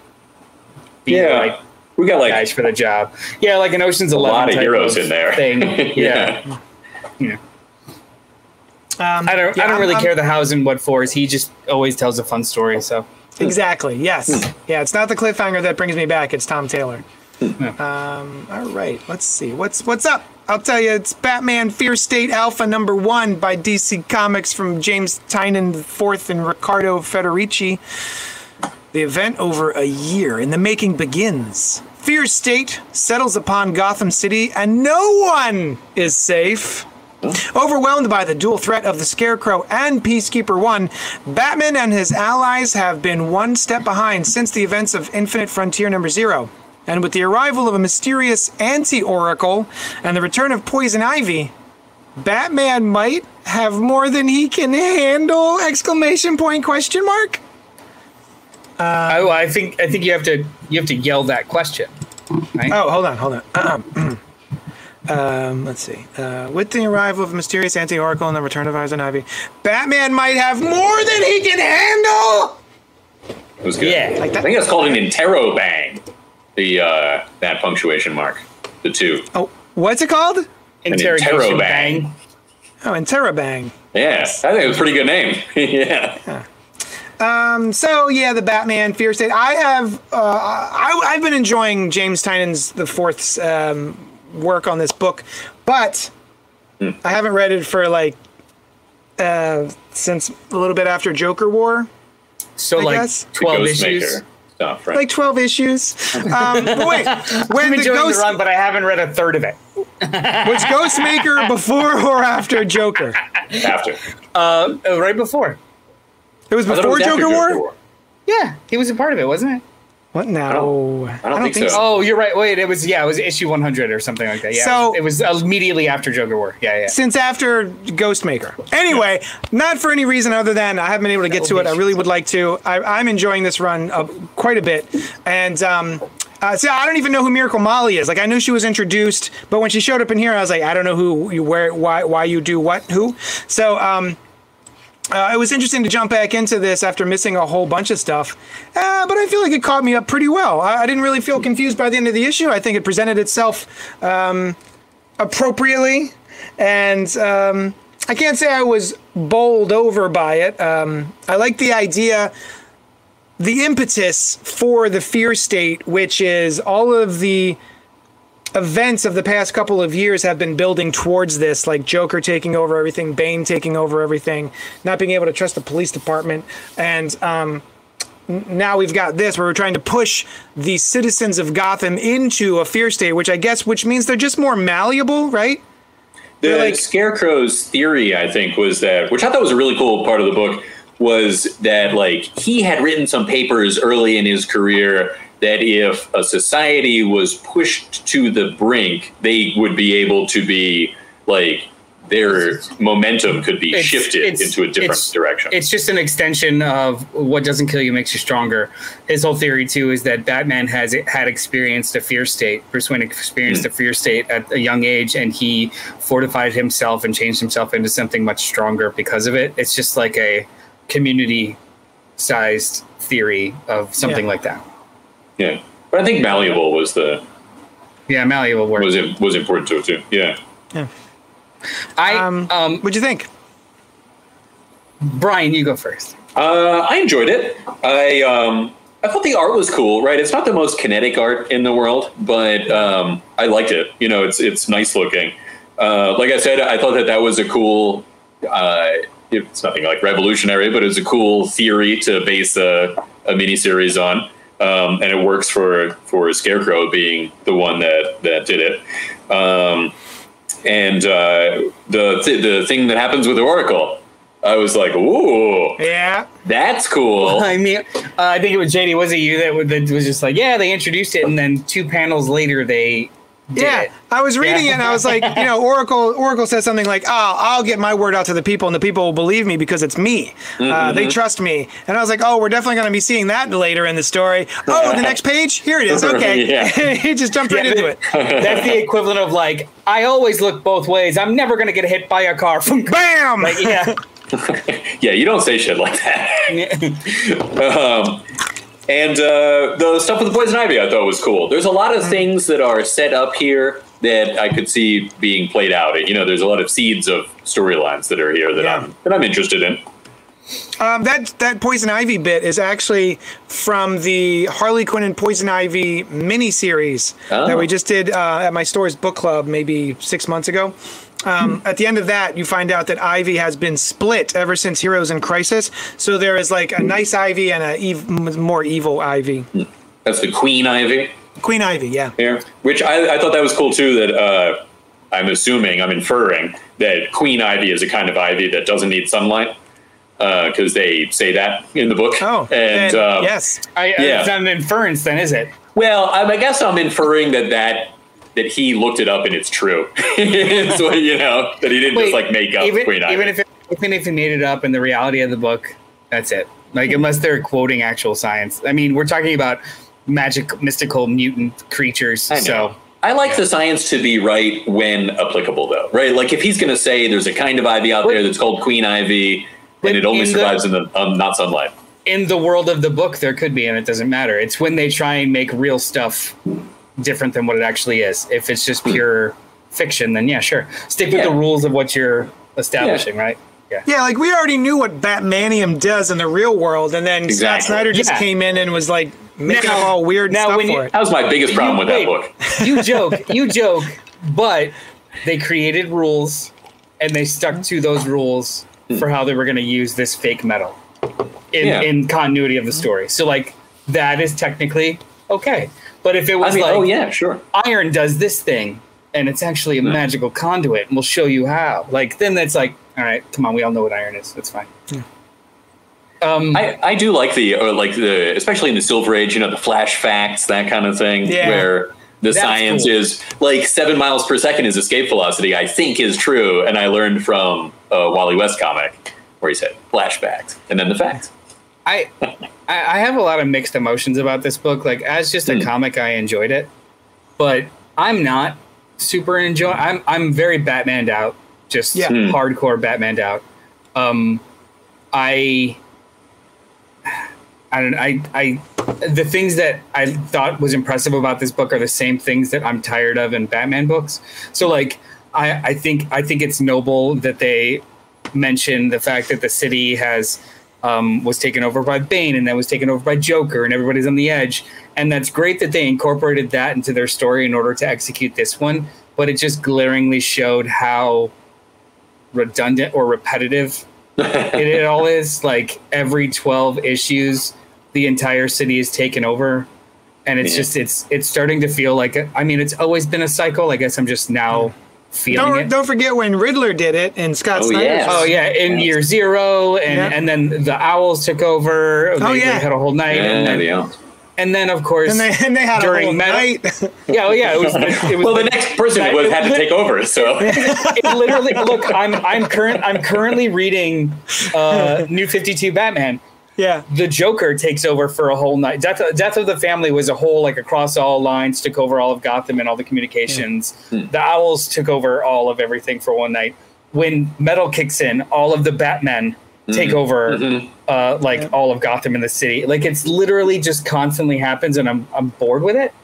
Speaker 2: be
Speaker 3: yeah.
Speaker 2: the right
Speaker 3: we got like
Speaker 2: guys for the job. Yeah, like an Ocean's
Speaker 3: a
Speaker 2: Eleven
Speaker 3: lot of
Speaker 2: type
Speaker 3: heroes
Speaker 2: of
Speaker 3: in there.
Speaker 2: Thing. [laughs] Yeah. yeah.
Speaker 1: Um,
Speaker 2: I don't.
Speaker 1: yeah,
Speaker 2: I don't
Speaker 1: I'm-
Speaker 2: really
Speaker 1: I'm-
Speaker 2: care the hows and what fors. He just always tells a fun story. So
Speaker 1: Exactly. Yes.
Speaker 3: Hmm.
Speaker 1: Yeah. It's not the cliffhanger that brings me back. It's Tom Taylor. Um. All right. Let's see. What's What's up? I'll tell you. It's Batman: Fear State Alpha number one by DC Comics from James Tynion IV and Riccardo Federici. The event over a year in the making begins. Fear State settles upon Gotham City, and no one is safe. Overwhelmed by the dual threat of the Scarecrow and Peacekeeper 1, Batman and his allies have been one step behind since the events of Infinite Frontier number 0. And with the arrival of a mysterious anti-Oracle and the return of Poison Ivy, Batman might have more than he can handle! Exclamation point question mark.
Speaker 2: I, I think I think you have to you have to yell that question. Right?
Speaker 1: Oh, hold on, hold on. Um, [clears throat] um, let's see. Uh, with the arrival of mysterious anti-Oracle and the return of Poison Ivy, Batman might have more than he can handle!
Speaker 3: it was good.
Speaker 2: Yeah.
Speaker 1: Like that?
Speaker 3: I think it's called an interrobang. The uh, that punctuation mark, the two.
Speaker 1: Oh, what's it called?
Speaker 2: Interrogation
Speaker 3: interrobang.
Speaker 2: bang.
Speaker 1: Oh, Interrobang.
Speaker 3: Yeah, I think it was a pretty good name. [laughs] yeah.
Speaker 1: So yeah, the Batman Fear State. I have. Uh, I, I've been enjoying James Tynion's the fourth's um, work on this book, but I haven't read it for like uh, since a little bit after Joker War,
Speaker 2: So
Speaker 1: I
Speaker 2: like
Speaker 1: guess.
Speaker 3: The
Speaker 2: twelve
Speaker 3: Ghostmaker
Speaker 2: issues.
Speaker 3: stuff, right?
Speaker 1: like twelve issues. Um, but wait, [laughs] when
Speaker 2: I'm
Speaker 1: the
Speaker 2: enjoying
Speaker 1: Ghost
Speaker 2: the run, but I haven't read a third of it. [laughs]
Speaker 1: was Ghostmaker before or after Joker?
Speaker 3: After.
Speaker 2: Uh, right before.
Speaker 1: It was
Speaker 3: I thought it
Speaker 1: before
Speaker 3: was after
Speaker 1: Joker, War.
Speaker 2: Yeah, he was a part of it, wasn't it?
Speaker 1: What? No,
Speaker 3: I don't think so.
Speaker 2: Oh, you're right. Wait, it was yeah, it was issue 100 or something like that. Yeah,
Speaker 1: So-
Speaker 2: it was, it was immediately after Joker War. Yeah, yeah.
Speaker 1: since after Ghostmaker. Anyway, not for any reason other than I haven't been able to get to it. I really would like to. I, I'm enjoying this run uh, quite a bit, and um, uh, see, I don't even know who Miracle Molly is. Like I knew she was introduced, but when she showed up in here, I was like, I don't know who you where why why you do what who. So um, uh, it was interesting to jump back into this after missing a whole bunch of stuff, uh, but I feel like it caught me up pretty well. I, I didn't really feel confused by the end of the issue. I think it presented itself um, appropriately, and um, I can't say I was bowled over by it. Um, I like the idea, the impetus for the fear state, which is all of the events of the past couple of years have been building towards this, like Joker taking over everything, Bane taking over everything, not being able to trust the police department, and um, now we've got this where we're trying to push the citizens of Gotham into a fear state, which I guess which means they're just more malleable, right?
Speaker 3: The
Speaker 1: They're like-
Speaker 3: Scarecrow's theory, I think, was that, which I thought was a really cool part of the book, was that like he had written some papers early in his career that if a society was pushed to the brink, they would be able to be like their momentum could be
Speaker 2: It's-
Speaker 3: shifted
Speaker 2: it's-
Speaker 3: into a different
Speaker 2: it's-
Speaker 3: direction.
Speaker 2: It's just an extension of what doesn't kill you makes you stronger. His whole theory too is that Batman has had experienced a fear state. Bruce Wayne experienced hmm. a fear state at a young age, and he fortified himself and changed himself into something much stronger because of it. It's just like a community-sized theory of something
Speaker 1: Yeah.
Speaker 2: like that.
Speaker 3: Yeah, but I think malleable was the
Speaker 2: Yeah, malleable work.
Speaker 3: was was important to it too. Yeah.
Speaker 2: I
Speaker 1: Um,
Speaker 2: um,
Speaker 1: What'd you think?
Speaker 2: Brian, you go first.
Speaker 3: Uh, I enjoyed it. I um, I thought the art was cool. Right, it's not the most kinetic art in the world, but um, I liked it. You know, it's it's nice looking. Uh, like I said, I thought that that was a cool. Uh, it's nothing like revolutionary, but it was a cool theory to base a, a miniseries on, um, and it works for for Scarecrow being the one that that did it. Um, and uh, the th- the thing that happens with the Oracle, I was like, ooh.
Speaker 1: Yeah.
Speaker 3: That's cool. [laughs]
Speaker 2: I mean, uh, I think it was JD. Was it you that, was- just like, yeah, they introduced it, and then two panels later they did
Speaker 1: Yeah,
Speaker 2: it.
Speaker 1: I was reading
Speaker 2: Yeah.
Speaker 1: it and I was like, you know, [laughs] Oracle Oracle says something like, "Oh, I'll get my word out to the people, and the people will believe me because it's me. Uh,
Speaker 3: Mm-hmm.
Speaker 1: they trust me." And I was like, "Oh, we're definitely going to be seeing that later in the story." Oh, the next page, here it is. Okay, [laughs] [laughs] he just jumped right
Speaker 2: Yeah,
Speaker 1: into it.
Speaker 2: That's the equivalent of like, I always look both ways. I'm never gonna get hit by a car from.
Speaker 1: Bam!
Speaker 2: Like, yeah,
Speaker 3: yeah, you don't say shit like that. um, and uh, the stuff with the poison ivy, I thought was cool. There's a lot of things that are set up here that I could see being played out. You know, there's a lot of seeds of storylines that are here that
Speaker 1: Yeah.
Speaker 3: I'm that I'm interested in.
Speaker 1: Um, that that poison ivy bit is actually from the Harley Quinn and Poison Ivy miniseries
Speaker 3: Oh.
Speaker 1: that we just did uh, at my store's book club maybe six months ago. Um, at the end of that, you find out that Ivy has been split ever since Heroes in Crisis. So there is like a nice Ivy and a ev- more evil Ivy.
Speaker 3: That's the Queen Ivy
Speaker 1: Queen Ivy, yeah.
Speaker 3: here, which I, I thought that was cool too. That uh, I'm assuming, I'm inferring that Queen Ivy is a kind of ivy that doesn't need sunlight because they say that in the book.
Speaker 1: Oh,
Speaker 3: and
Speaker 1: then
Speaker 3: um,
Speaker 1: yes.
Speaker 2: I,
Speaker 3: Yeah.
Speaker 2: it's not an inference, then, is it?
Speaker 3: Well, I, I guess I'm inferring that that that he looked it up and it's true. [laughs] what, you know that he didn't just like make up
Speaker 2: even,
Speaker 3: Queen Ivy.
Speaker 2: even if it, even if he made it up in the reality of the book, that's it. Like unless they're quoting actual science. I mean, we're talking about magic, mystical mutant creatures.
Speaker 3: I know.
Speaker 2: So
Speaker 3: I like the science to be right when applicable, though, right? Like if he's going to say there's a kind of ivy out there that's called Queen Ivy and it only
Speaker 2: in the-
Speaker 3: survives in the um, not sunlight.
Speaker 2: in the world of the book, there could be, and it doesn't matter. It's when they try and make real stuff different than what it actually is. If it's just hmm. pure fiction, then yeah, sure. Stick with
Speaker 3: Yeah.
Speaker 2: the rules of what you're establishing, right? Yeah.
Speaker 1: Yeah, like we already knew what Batmanium does in the real world, and then
Speaker 3: Exactly.
Speaker 1: Scott Snyder just
Speaker 2: Yeah.
Speaker 1: came in and was like making
Speaker 2: Now-
Speaker 1: up all weird
Speaker 2: now
Speaker 1: stuff
Speaker 2: when you-
Speaker 1: for it.
Speaker 3: That was my biggest problem with that book. [laughs]
Speaker 2: you joke, [laughs] you joke, but they created rules and they stuck to those rules hmm. for how they were going to use this fake metal in,
Speaker 3: Yeah.
Speaker 2: in continuity of the mm-hmm. story. So, like, that is technically okay. But if it
Speaker 3: I
Speaker 2: was
Speaker 3: mean,
Speaker 2: like,
Speaker 3: oh yeah, sure.
Speaker 2: iron does this thing and it's actually a magical conduit and we'll show you how, like, then that's like, all right, come on, we all know what iron is. That's fine. Um,
Speaker 3: I, I do like the or like the especially in the Silver Age, you know, the flash facts, that kind of thing,
Speaker 1: Yeah.
Speaker 3: where the
Speaker 2: That's
Speaker 3: science
Speaker 2: cool.
Speaker 3: is like seven miles per second is escape velocity. I think is true, and I learned from a Wally West comic where he said flashbacks and then the facts.
Speaker 2: I, [laughs] I I have a lot of mixed emotions about this book. Like as just a
Speaker 3: Hmm.
Speaker 2: comic, I enjoyed it, but I'm not super enjoy. I'm I'm very Batmaned out, just
Speaker 1: Yeah.
Speaker 3: Hmm.
Speaker 2: hardcore Batmaned out. Um, I I don't I I the things that I thought was impressive about this book are the same things that I'm tired of in Batman books. So like I I think I think it's noble that they mention the fact that the city has um, was taken over by Bane and then was taken over by Joker and everybody's on the edge. And that's great that they incorporated that into their story in order to execute this one. But it just glaringly showed how redundant or repetitive [laughs] it, it all is. Like every 12 issues, the entire city is taken over. And it's
Speaker 3: Yeah.
Speaker 2: just, it's, it's starting to feel like, I mean, it's always been a cycle. I guess I'm just now feeling
Speaker 1: Don't,
Speaker 2: it.
Speaker 1: don't forget when Riddler did it and Scott
Speaker 3: Oh,
Speaker 1: Snyder.
Speaker 3: yeah.
Speaker 2: Oh yeah, in
Speaker 3: Yeah.
Speaker 2: year zero, and
Speaker 1: Yeah.
Speaker 2: and then the owls took over. They,
Speaker 1: Oh,
Speaker 2: they
Speaker 1: yeah.
Speaker 2: had a whole night, and then,
Speaker 3: the Owls.
Speaker 2: and then of course
Speaker 1: And they and they had
Speaker 2: During
Speaker 1: a whole
Speaker 2: Metal-
Speaker 1: night.
Speaker 2: yeah, well, yeah, it was. It was
Speaker 3: Well, the next person
Speaker 2: Right,
Speaker 3: was had to take over. So [laughs]
Speaker 2: it literally look. I'm I'm current. I'm currently reading uh, New Fifty Two Batman.
Speaker 1: Yeah.
Speaker 2: the Joker takes over for a whole night. Death, Death of the Family was a whole like across all lines, took over all of Gotham and all the communications. Hmm. The Owls took over all of everything for one night. When Metal kicks in, all of the Batmen hmm. take over mm-hmm. uh, like all of Gotham in the city. Like it's literally just constantly happens, and I'm I'm bored with it.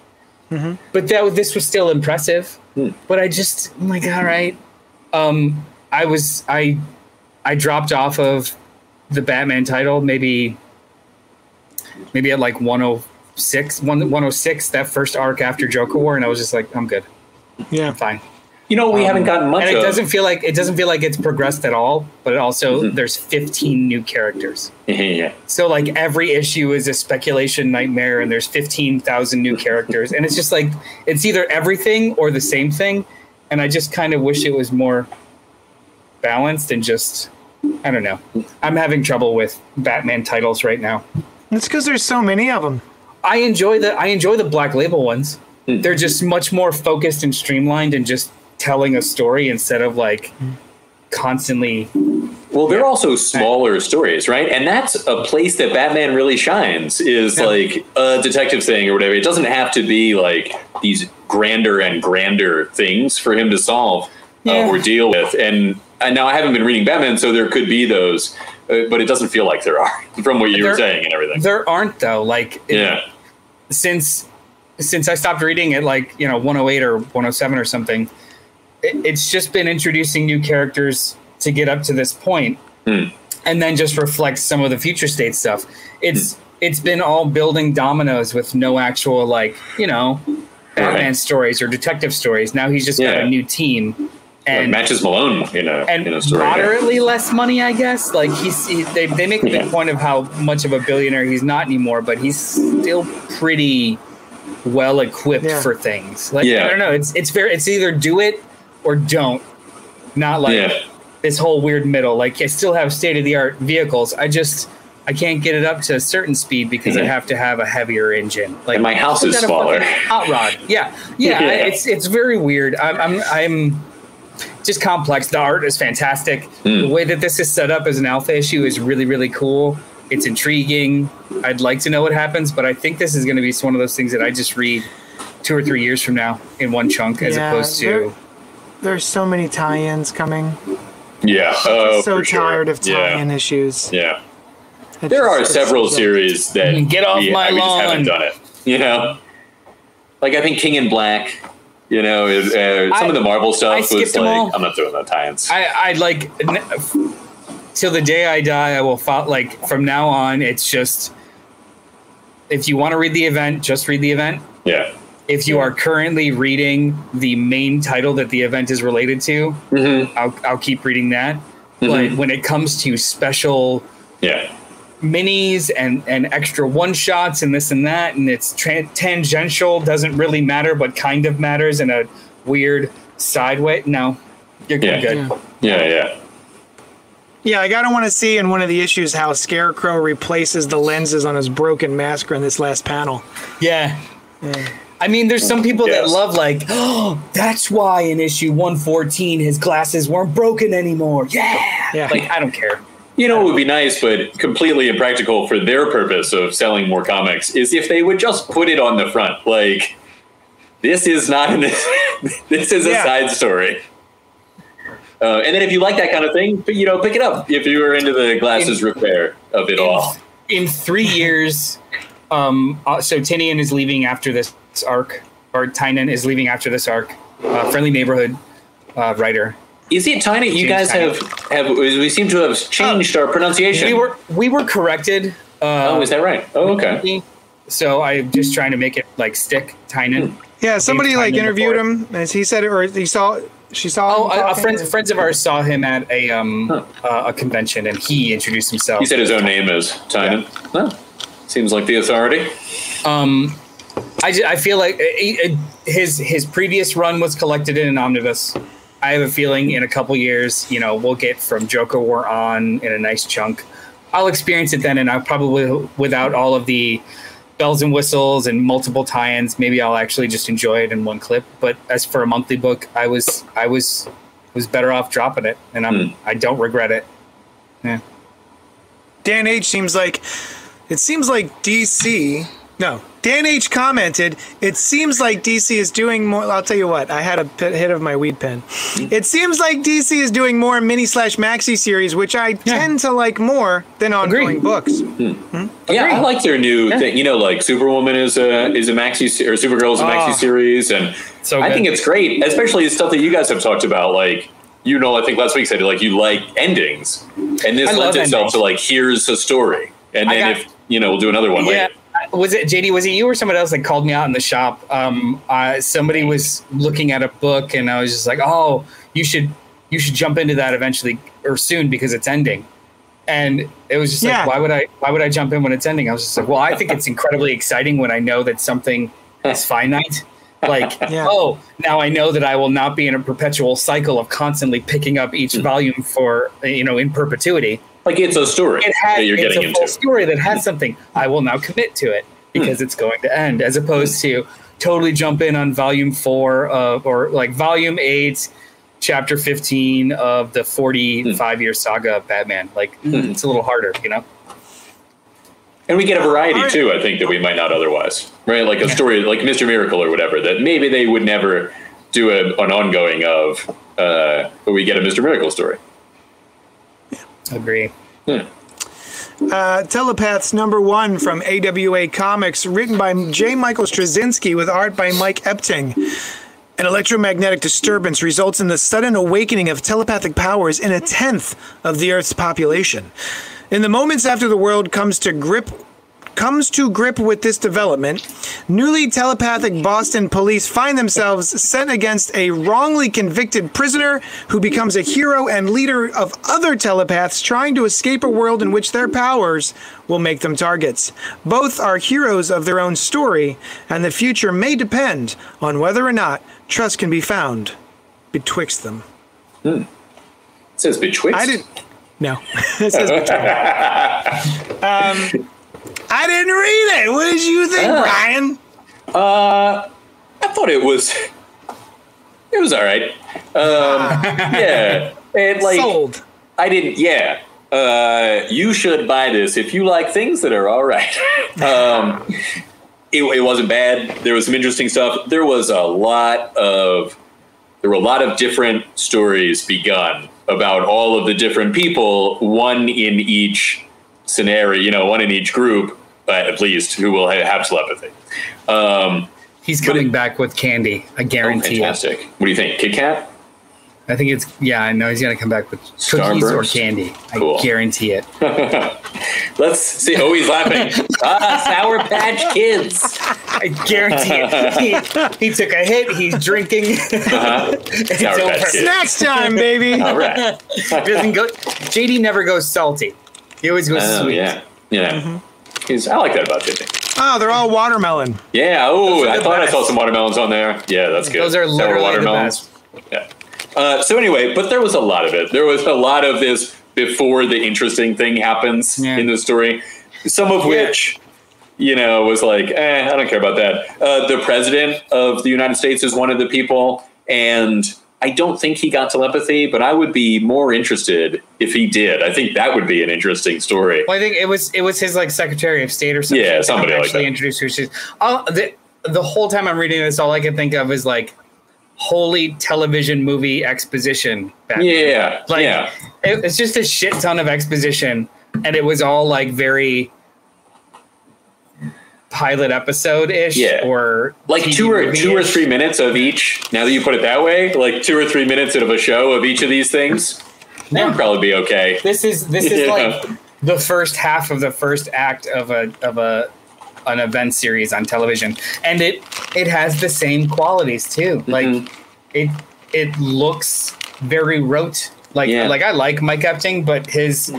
Speaker 2: Mm-hmm. But that this was still impressive. Hmm. But I just I'm like all right. Um, I was I I dropped off of the Batman title maybe maybe at like 106 106 that first arc after Joker War and I was just like I'm good
Speaker 1: Yeah.
Speaker 2: fine
Speaker 3: you know we haven't um, gotten much
Speaker 2: and it
Speaker 3: of.
Speaker 2: doesn't feel like it doesn't feel like it's progressed at all but it also mm-hmm. there's 15 new characters
Speaker 3: yeah.
Speaker 2: so like every issue is a speculation nightmare and there's 15,000 new characters and it's just like it's either everything or the same thing and I just kind of wish it was more balanced and just I don't know. I'm having trouble with Batman titles right now.
Speaker 1: It's because there's so many of them.
Speaker 2: I enjoy the I enjoy the Black Label ones. They're just much more focused and streamlined and just telling a story instead of like constantly
Speaker 3: Well, they're also smaller stories, right? And that's a place that Batman really shines is
Speaker 2: Yeah.
Speaker 3: like a detective thing or whatever. It doesn't have to be like these grander and grander things for him to solve
Speaker 2: Yeah.
Speaker 3: uh, or deal with. And, and now I haven't been reading Batman, so there could be those, uh, but it doesn't feel like there are [laughs] from what you were saying and everything.
Speaker 2: there aren't though like it-
Speaker 3: Yeah.
Speaker 2: since since I stopped reading it, like you know 108 or 107 or something, it, it's just been introducing new characters to get up to this point,
Speaker 3: Hmm.
Speaker 2: and then just reflects some of the future state stuff. It's it's been all building dominoes with no actual like you know Batman
Speaker 3: Right.
Speaker 2: stories or detective stories. Now he's just got a new team.
Speaker 3: Like
Speaker 2: And,
Speaker 3: matches Malone in a,
Speaker 2: and
Speaker 3: in a story.
Speaker 2: moderately less money, I guess. Like he's he, they they make a big
Speaker 3: Yeah.
Speaker 2: point of how much of a billionaire he's not anymore, but he's still pretty well equipped
Speaker 1: Yeah.
Speaker 2: for things. Like
Speaker 3: Yeah.
Speaker 2: I don't know, it's it's very it's either do it or don't. Not like
Speaker 3: Yeah.
Speaker 2: this whole weird middle. Like I still have state of the art vehicles. I just I can't get it up to a certain speed because I
Speaker 3: Mhm.
Speaker 2: have to have a heavier engine. Like
Speaker 3: And my house is smaller.
Speaker 2: Hot rod. Yeah, yeah. [laughs]
Speaker 3: Yeah.
Speaker 2: It's it's very weird. I'm I'm I'm just complex. The art is fantastic.
Speaker 3: Mm.
Speaker 2: The way that this is set up as an alpha issue is really really cool. It's intriguing. I'd like to know what happens, but I think this is going to be one of those things that I just read two or three years from now in one chunk, as
Speaker 1: Yeah,
Speaker 2: opposed
Speaker 1: there-
Speaker 2: to
Speaker 1: There's so many tie-ins coming.
Speaker 3: Yeah. Oh,
Speaker 1: so
Speaker 3: for sure.
Speaker 1: tired of tie-in issues.
Speaker 3: Yeah.
Speaker 1: It's
Speaker 3: There are
Speaker 1: it's
Speaker 3: several
Speaker 1: so-
Speaker 3: series that
Speaker 2: Get off
Speaker 3: we,
Speaker 2: my
Speaker 3: we just haven't done it. You know, like I think King in Black. You know, it- uh, some
Speaker 2: I-
Speaker 3: of the Marvel stuff was like
Speaker 2: all.
Speaker 3: I'm not doing the tie-ins.
Speaker 2: I, I like n- till the day I die. I will follow. Like from now on, it's just if you want to read the event, just read the event.
Speaker 3: yeah.
Speaker 2: If you are currently reading the main title that the event is related to,
Speaker 3: Mm-hmm.
Speaker 2: I'll I'll keep reading that. But
Speaker 3: Mhm.
Speaker 2: when it comes to special
Speaker 3: Yeah.
Speaker 2: Minis and and extra one shots and this and that, and it's tran tangential, doesn't really matter, but kind of matters in a weird side way. No, you're
Speaker 3: Yeah.
Speaker 2: good.
Speaker 1: Yeah.
Speaker 3: Yeah. Yeah.
Speaker 1: Yeah, like I don't want to see in one of the issues how Scarecrow replaces the lenses on his broken masker in this last panel.
Speaker 2: Yeah. I mean, there's some people that love like, oh, that's why in issue 114 his glasses weren't broken anymore. Yeah.
Speaker 1: Yeah.
Speaker 2: Like, I don't care.
Speaker 3: You know, it would be nice, but completely impractical for their purpose of selling more comics is if they would just put it on the front. Like, this is not an, [laughs] this is a
Speaker 1: Yeah.
Speaker 3: side story. Uh, and then if you like that kind of thing, you know, pick it up if you were into the glasses repair of it all.
Speaker 2: In three years, um, uh, so Tinian is leaving after this arc, or Tynan is leaving after this arc. Uh, friendly neighborhood uh, writer.
Speaker 3: Is it tiny? You
Speaker 2: James
Speaker 3: guys have, have we seem to have changed our pronunciation.
Speaker 2: We were we were corrected. Uh,
Speaker 3: oh, is that right? Oh, okay.
Speaker 2: So I'm just trying to make it like stick Tynan.
Speaker 1: Yeah, somebody like interviewed
Speaker 2: before.
Speaker 1: him, as he said or he saw, she saw.
Speaker 2: Oh,
Speaker 1: him
Speaker 2: a, a friends friends of ours saw him at a um
Speaker 3: Huh.
Speaker 2: uh, a convention, and he introduced himself.
Speaker 3: He said his own name is Tynan. Huh. Seems like the authority.
Speaker 2: Um, I, ju- I feel like uh, uh, his his previous run was collected in an omnibus. I have a feeling in a couple years, you know, we'll get from Joker War on in a nice chunk. I'll experience it then, and I'll probably without all of the bells and whistles and multiple tie-ins, maybe I'll actually just enjoy it in one clip. But as for a monthly book, I was I was was better off dropping it, and I'm hmm. I don't regret it. Yeah.
Speaker 1: Dan H seems like it seems like DC. No, Dan H commented. It seems like DC is doing more. I'll tell you what. I had a pit hit of my weed pen. It seems like DC is doing more mini slash maxi series, which I tend to like more than ongoing
Speaker 2: Agreed.
Speaker 1: books. Hmm. Hmm?
Speaker 3: Yeah, I like their new thing. You know, like Superwoman is a is a maxi or Supergirl is a ah. maxi
Speaker 2: Oh.
Speaker 3: series, and
Speaker 2: So
Speaker 3: I think it's great, especially the stuff that you guys have talked about. Like, you know, I think last week said like you like endings, and this
Speaker 2: I
Speaker 3: lends itself
Speaker 2: endings.
Speaker 3: to like here's a story, and then
Speaker 2: got-
Speaker 3: if you know we'll do another one
Speaker 2: Yeah.
Speaker 3: later.
Speaker 2: Was it JD? Was it you or somebody else that called me out in the shop? Um, uh, somebody was looking at a book, and I was just like, "Oh, you should you should jump into that eventually or soon because it's ending." And it was just
Speaker 1: Yeah.
Speaker 2: like, why would I? Why would I jump in when it's ending? I was just like, well, I think it's incredibly exciting when I know that something is [laughs] finite. Like, [laughs]
Speaker 1: Yeah.
Speaker 2: oh, now I know that I will not be in a perpetual cycle of constantly picking up each volume for you know in perpetuity
Speaker 3: Like it's a story
Speaker 2: it has
Speaker 3: that you're
Speaker 2: it's
Speaker 3: getting
Speaker 2: a full
Speaker 3: into.
Speaker 2: story that has something i will now commit to it because hmm. it's going to end as opposed to totally jump in on volume four of or like volume eight chapter 15 of the 45 year hmm. saga of batman like hmm. it's a little harder you know
Speaker 3: And we get a variety too, I think, that we might not otherwise. Right? Like a story like Mr. Miracle or whatever, that maybe they would never do a, an ongoing of, uh, but we get a Mr. Miracle story.
Speaker 2: Agree
Speaker 1: Uh, Telepaths number one from AWA Comics, written by J. Michael Straczynski with art by Mike Epting. An electromagnetic disturbance results in the sudden awakening of telepathic powers in a tenth of the Earth's population. In the moments after the world comes to grip comes to grip with this development, newly telepathic Boston police find themselves sent against a wrongly convicted prisoner who becomes a hero and leader of other telepaths trying to escape a world in which their powers will make them targets. Both are heroes of their own story, and the future may depend on whether or not trust can be found betwixt them.
Speaker 3: It says betwixt.
Speaker 1: I didn't. No, [laughs] it says between. [laughs] um, I didn't read it. What did you think,
Speaker 3: Ah.
Speaker 1: Brian?
Speaker 3: I thought it was. It was all right. Um, yeah, and like
Speaker 1: Sold.
Speaker 3: I didn't. Yeah, uh, you should buy this if you like things that are all right. [laughs] um, it, it wasn't bad. There was some interesting stuff. There was a lot of there were a lot of different stories begun about all of the different people, one in each scenario, you know, one in each group, uh, at least, who will have telepathy. Um,
Speaker 2: he's coming back with candy i
Speaker 3: oh,
Speaker 2: guarantee it.
Speaker 3: What do you think, Kit Kat?
Speaker 2: i think it's yeah i know he's gonna come back with cookies or
Speaker 3: Starburst?
Speaker 2: candy
Speaker 3: Cool.
Speaker 2: i guarantee it [laughs]
Speaker 3: Let's see. Oh, he's laughing. [laughs] ah, Sour Patch Kids.
Speaker 2: I guarantee it. He, he took a hit. He's drinking. [laughs]
Speaker 3: Uh-huh.
Speaker 2: it's
Speaker 3: Sour
Speaker 2: over.
Speaker 3: Kids.
Speaker 1: Snacks time, baby.
Speaker 3: All right.
Speaker 2: Doesn't go. JD never goes salty. He always goes
Speaker 3: Oh,
Speaker 2: sweet.
Speaker 3: yeah. Yeah. He's, I like that about Disney.
Speaker 1: Oh, they're all watermelon.
Speaker 3: Yeah. Oh, I
Speaker 2: the
Speaker 3: thought I saw some watermelons on there. Yeah, that's good.
Speaker 2: Those are
Speaker 3: Sour
Speaker 2: literally the
Speaker 3: watermelons.
Speaker 2: best.
Speaker 3: Yeah. Uh, so anyway, but there was a lot of it. There was a lot of this before the interesting thing happens
Speaker 2: Yeah.
Speaker 3: in the story. Some of which, you know, was like, eh, I don't care about that. Uh, the president of the United States is one of the people, and I don't think he got telepathy, but I would be more interested if he did. I think that would be an interesting story.
Speaker 2: Well, I think it was it was his like Secretary of State or something.
Speaker 3: Yeah, somebody like
Speaker 2: actually
Speaker 3: that.
Speaker 2: introduced who she's. Oh, the the whole time I'm reading this, all I can think of is like holy television movie exposition.
Speaker 3: Yeah,
Speaker 2: Like
Speaker 3: yeah.
Speaker 2: it, it's just a shit ton of exposition, and it was all like very pilot episode ish,
Speaker 3: Yeah.
Speaker 2: or
Speaker 3: like
Speaker 2: TV
Speaker 3: two or two or three minutes of each. Now that you put it that way, like two or three minutes of a show of each of these things, that would probably be okay.
Speaker 2: This is this is
Speaker 3: Yeah.
Speaker 2: like the first half of the first act of a of a an event series on television, and it it has the same qualities too. Like
Speaker 3: Mhm.
Speaker 2: it it looks very rote. Like
Speaker 3: Yeah.
Speaker 2: like I like Mike Epting, but his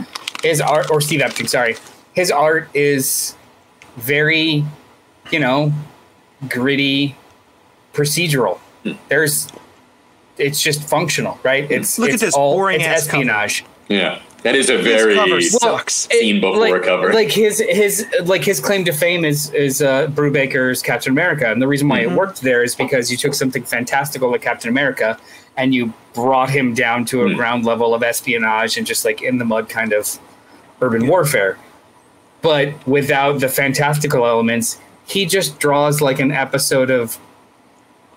Speaker 2: his art or Steve Epting, sorry, his art is very, you know, gritty, procedural. There's it's just functional, right? It's
Speaker 1: Look at this
Speaker 2: all
Speaker 1: boring
Speaker 2: it's
Speaker 1: ass cover.
Speaker 2: espionage.
Speaker 3: Yeah, That is a very
Speaker 1: cover sucks.
Speaker 3: Seen
Speaker 2: It-
Speaker 3: before
Speaker 2: like,
Speaker 3: cover.
Speaker 2: Like his his like his claim to fame is is uh, Brubaker's Captain America, and the reason why
Speaker 1: Mm-hmm.
Speaker 2: it worked there is because you took something fantastical like Captain America, and you brought him down to a
Speaker 3: Hmm.
Speaker 2: ground level of espionage and just like in the mud kind of urban warfare, but without the fantastical elements. He just draws like an episode of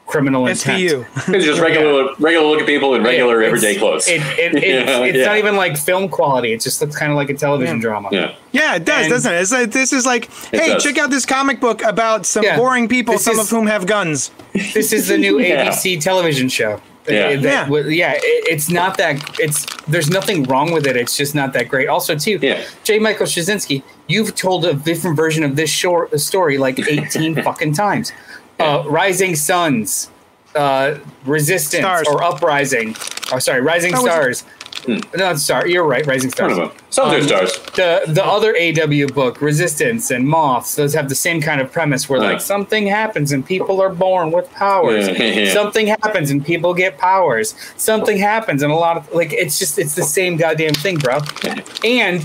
Speaker 2: Criminal Intent.
Speaker 1: SVU. [laughs]
Speaker 3: it's just regular, regular looking people in regular
Speaker 2: It's-
Speaker 3: everyday clothes.
Speaker 2: It, it, [laughs] it's
Speaker 3: Yeah,
Speaker 2: it's
Speaker 3: yeah.
Speaker 2: not even like film quality. It just looks kind of like a television
Speaker 1: Yeah.
Speaker 2: drama.
Speaker 3: yeah.
Speaker 1: Yeah, it does,
Speaker 2: And-
Speaker 1: doesn't it? It's like, this is like, hey,
Speaker 3: does.
Speaker 1: check out this comic book about some
Speaker 2: Yeah.
Speaker 1: boring people,
Speaker 2: This
Speaker 1: some
Speaker 2: is-
Speaker 1: of whom have guns.
Speaker 2: this is the new [laughs]
Speaker 3: Yeah.
Speaker 2: ABC television show.
Speaker 3: Yeah.
Speaker 2: That-
Speaker 1: Yeah.
Speaker 2: w- yeah. it- it's not that. It's there's nothing wrong with it. It's just not that great. Also, too,
Speaker 3: Yeah.
Speaker 2: J. Michael Straczynski, you've told a different version of this short story like [laughs] 18 fucking times. Uh, Rising Suns, uh, Resistance,
Speaker 1: Stars.
Speaker 2: or Uprising. Oh, sorry, Rising
Speaker 1: Oh,
Speaker 2: Stars. No, Star. You're right, Rising
Speaker 3: Hmm.
Speaker 2: Stars.
Speaker 3: Some
Speaker 2: Um,
Speaker 3: stars.
Speaker 2: the the other AW book, Resistance and Moths, those have the same kind of premise where
Speaker 3: Yeah.
Speaker 2: like something happens and people are born with powers.
Speaker 3: Yeah.
Speaker 2: Something happens and people get powers. Something happens and a lot of like it's just it's the same goddamn thing, bro. And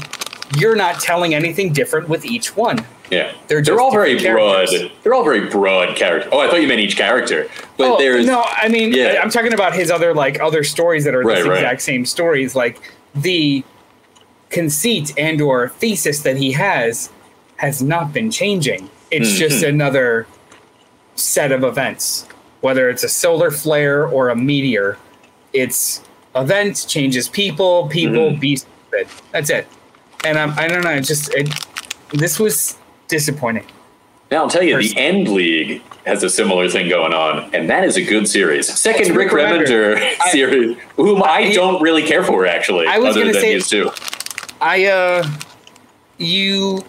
Speaker 2: you're not telling anything different with each one.
Speaker 3: Yeah,
Speaker 2: They're
Speaker 3: they're, all very broad.
Speaker 2: characters.
Speaker 3: They're all very broad characters. Oh, I thought you meant each character, but
Speaker 2: Oh,
Speaker 3: there's
Speaker 2: no, I mean
Speaker 3: Yeah.
Speaker 2: I'm talking about his other like other stories that are
Speaker 3: Right,
Speaker 2: this
Speaker 3: right.
Speaker 2: exact same stories. Like the conceit and or thesis that he has has not been changing. It's
Speaker 3: Mm-hmm.
Speaker 2: just another set of events. Whether it's a solar flare or a meteor, it's events changes people, people
Speaker 3: Mm-hmm.
Speaker 2: be stupid. That's it. And I'm, I don't know. Just it, this was disappointing.
Speaker 3: Now I'll tell you, the End League has a similar thing going on, and that is a good series. Second Rick
Speaker 2: Rick Remender. [laughs] I-
Speaker 3: series, whom I don't really care for actually,
Speaker 2: I was gonna say-
Speaker 3: used to.
Speaker 2: I uh you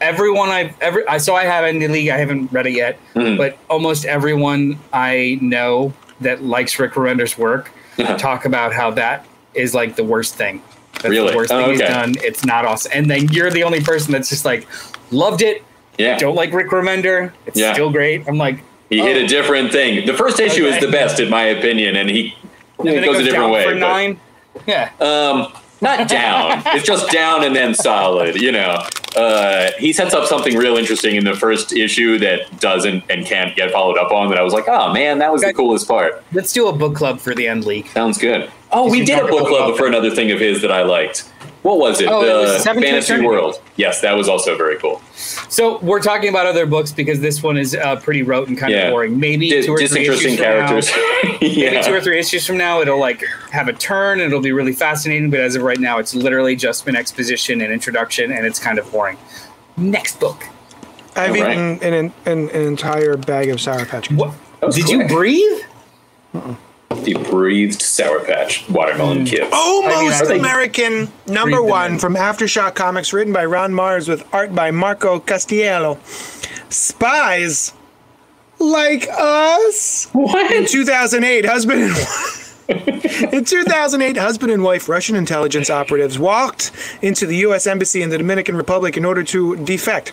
Speaker 2: everyone I've ever I so I have End League, I haven't read it yet,
Speaker 3: Mhm.
Speaker 2: but almost everyone I know that likes Rick Remender's work talk about how that is like the worst thing. That's
Speaker 3: Really?
Speaker 2: the worst
Speaker 3: Oh,
Speaker 2: thing he's
Speaker 3: okay.
Speaker 2: done. It's not awesome. And then you're the only person that's just like loved it,
Speaker 3: Yeah,
Speaker 2: don't like Rick Remender. It's
Speaker 3: Yeah.
Speaker 2: still great. I'm like
Speaker 3: he hit
Speaker 2: oh.
Speaker 3: a different thing. The first issue is the best in my opinion, and he
Speaker 2: and
Speaker 3: it goes a different way. but-
Speaker 2: nine. Yeah.
Speaker 3: Um, not [laughs] down. it's just down and then solid. You know, uh, he sets up something real interesting in the first issue that doesn't and can't get followed up on. That I was like, oh man, that was the coolest part.
Speaker 2: Let's do a book club for the End League.
Speaker 3: Sounds good. Oh, we did a book club for another thing of his that I liked. What was it?
Speaker 2: Oh, it
Speaker 3: the
Speaker 2: was
Speaker 3: Fantasy
Speaker 2: Eternity.
Speaker 3: World. Yes, that was also very cool.
Speaker 2: So we're talking about other books because this one is uh, pretty rote and kind
Speaker 3: Yeah.
Speaker 2: of boring. Maybe
Speaker 3: Di-
Speaker 2: two or three
Speaker 3: disinteresting
Speaker 2: issues from now-
Speaker 3: characters. [laughs]
Speaker 2: Maybe two or three issues from now, it'll like have a turn. and It'll be really fascinating. But as of right now, it's literally just been exposition and introduction, and it's kind of boring. Next book.
Speaker 1: I've
Speaker 3: All right.
Speaker 1: eaten an, an, an entire bag of Sour Patch. Kids.
Speaker 2: What? Did
Speaker 3: quick.
Speaker 2: you breathe?
Speaker 3: The breathed Sour Patch watermelon kids.
Speaker 1: Almost
Speaker 2: I think-
Speaker 1: American number one from Aftershock Comics, written by Ron Marz with art by Marco Castiello. Spies like us.
Speaker 3: What?
Speaker 1: In 2008, husband and [laughs] In 2008, husband and wife Russian intelligence operatives walked into the U.S. Embassy in the Dominican Republic in order to defect,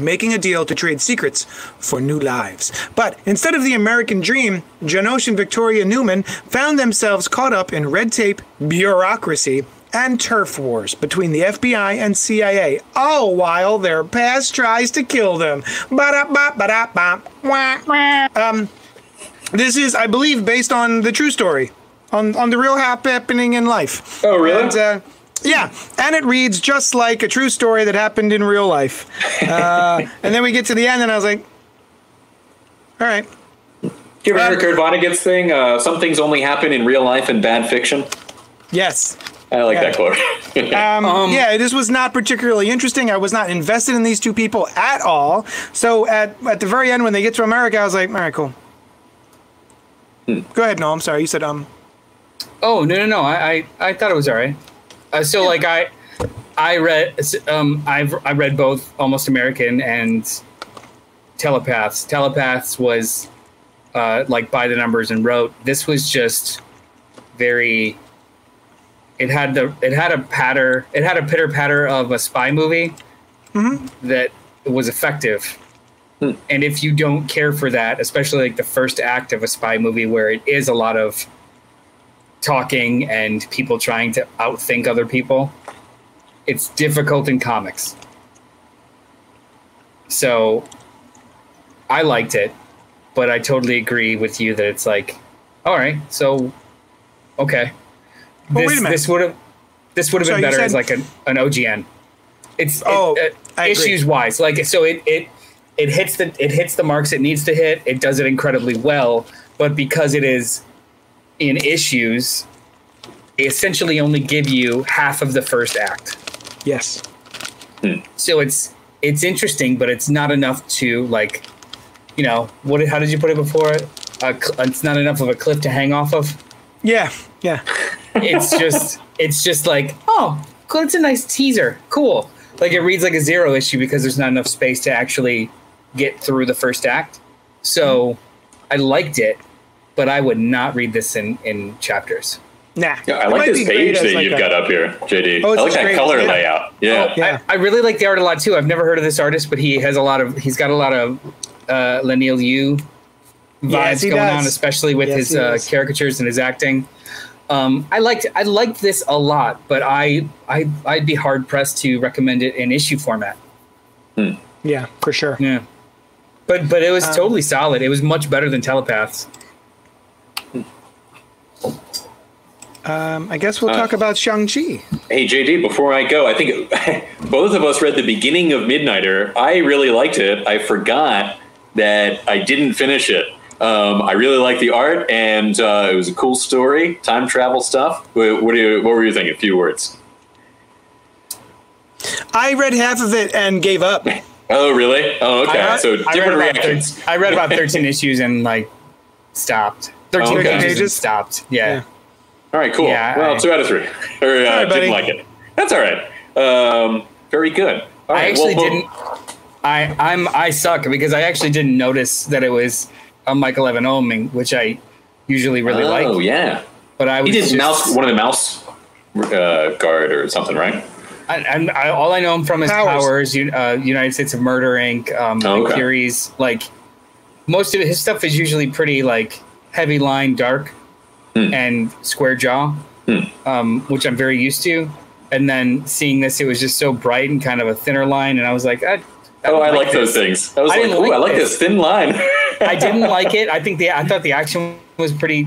Speaker 1: making a deal to trade secrets for new lives. But instead of the American dream, Janosh and Victoria Newman found themselves caught up in red tape, bureaucracy, and turf wars between the FBI and CIA, all while their past tries to kill them. Ba-da-ba, ba-da-ba, wah, wah. Um, this is, I believe, based on the true story, on on the real happening in life.
Speaker 3: Oh, really?
Speaker 1: And, uh, yeah, and it reads just like a true story that happened in real life. [laughs] Uh, and then we get to the end, and I was like, "All right,
Speaker 3: Do you remember
Speaker 1: Um,
Speaker 3: Kurt Vonnegut's thing? Uh, some things only happen in real life and bad fiction.
Speaker 1: yes."
Speaker 3: I like
Speaker 1: Yeah.
Speaker 3: that quote. [laughs]
Speaker 1: Um, yeah, this was not particularly interesting. I was not invested in these two people at all. So at at the very end, when they get to America, I was like, "All right, cool." Go ahead, no, I'm sorry. You said um.
Speaker 2: Oh no no no! I I, I thought it was all right. Uh, so like I I read um I've I read both Almost American and Telepaths. Telepaths was uh, like by the numbers and rote. This was just very. It had the it had a patter it had a pitter patter of a spy movie that was effective. And if you don't care for that, especially like the first act of a spy movie where it is a lot of talking and people trying to outthink other people. It's difficult in comics. So I liked it, but I totally agree with you that it's like, all right, so okay.
Speaker 1: Well,
Speaker 2: this
Speaker 1: wait a minute.
Speaker 2: this would have this would have
Speaker 1: So
Speaker 2: been better as like an, an OGN. It's
Speaker 1: Oh,
Speaker 2: it, uh,
Speaker 1: agree.
Speaker 2: issues wise, like so it it it hits the it hits the marks it needs to hit. It does it incredibly well, but because it is in issues, they essentially only give you half of the first act.
Speaker 1: Yes.
Speaker 2: So it's it's interesting, but it's not enough to like, you know, what? How did you put it before? Uh, it's not enough of a cliff to hang off of.
Speaker 1: Yeah. Yeah.
Speaker 2: It's just [laughs] it's just like, oh, cool, it's a nice teaser. Cool. Like it reads like a zero issue because there's not enough space to actually get through the first act. So I liked it, but I would not read this in in chapters.
Speaker 1: Nah.
Speaker 3: Yeah, I
Speaker 1: It
Speaker 3: like
Speaker 1: might
Speaker 3: this page that
Speaker 1: like
Speaker 3: you've
Speaker 1: a-
Speaker 3: got up here, JD.
Speaker 1: Oh, it's
Speaker 3: I like that
Speaker 1: great.
Speaker 3: color
Speaker 1: Yeah.
Speaker 3: layout. Yeah.
Speaker 1: Yeah.
Speaker 2: I, I really like the art a lot too. I've never heard of this artist, but he has a lot of he's got a lot of uh, Leinil Yu vibes
Speaker 1: Yes,
Speaker 2: going
Speaker 1: does.
Speaker 2: on, especially with
Speaker 1: Yes,
Speaker 2: his uh, caricatures and his acting. Um, I liked I liked this a lot, but I I I'd be hard pressed to recommend it in issue format. Hmm.
Speaker 1: Yeah, for sure.
Speaker 2: Yeah, but but it was
Speaker 1: Um,
Speaker 2: totally solid. It was much better than Telepaths.
Speaker 1: Um, I guess we'll talk about Shang-Chi.
Speaker 3: Hey JD, before I go, I think [laughs] both of us read the beginning of Midnighter. I really liked it. I forgot that I didn't finish it. Um, I really liked the art, and uh, it was a cool story, time travel stuff. What, what, do you, what were you thinking? A few words.
Speaker 1: I read half of it and gave up. [laughs]
Speaker 3: Oh, really? Oh, okay.
Speaker 2: I,
Speaker 3: so different
Speaker 2: about
Speaker 3: reactions.
Speaker 2: thir- I read about [laughs] thirteen issues and like stopped. Thirteen
Speaker 3: Oh, okay.
Speaker 2: pages, stopped. Yeah.
Speaker 1: Yeah.
Speaker 3: All right, cool.
Speaker 2: Yeah,
Speaker 3: well,
Speaker 2: I-
Speaker 3: two out of three. Or uh,
Speaker 1: right,
Speaker 3: didn't like it. That's all right. Um, very good. All
Speaker 2: I actually
Speaker 3: well, well-
Speaker 2: didn't. I I'm I suck because I actually didn't notice that it was a Michael Avon Oeming, which I usually really
Speaker 3: Oh,
Speaker 2: like.
Speaker 3: Oh yeah.
Speaker 2: But I was
Speaker 3: He did
Speaker 2: just,
Speaker 3: mouse one of the mouse uh, guard or something, right?
Speaker 2: I, and I, all I know him from is
Speaker 1: Powers.
Speaker 2: Powers, uh, United States of Murder Inc., um,
Speaker 3: Oh, okay.
Speaker 2: Curies. Like most of his stuff is usually pretty like heavy line, dark,
Speaker 3: Hmm.
Speaker 2: and square jaw, um, which I'm very used to. And then seeing this, it was just so bright and kind of a thinner line, and I was like, I, I
Speaker 3: Oh, I like those things. I was
Speaker 2: I
Speaker 3: like, ooh,
Speaker 2: like
Speaker 3: I like
Speaker 2: this.
Speaker 3: this thin line.
Speaker 2: I didn't [laughs] like it. I think the I thought the action was pretty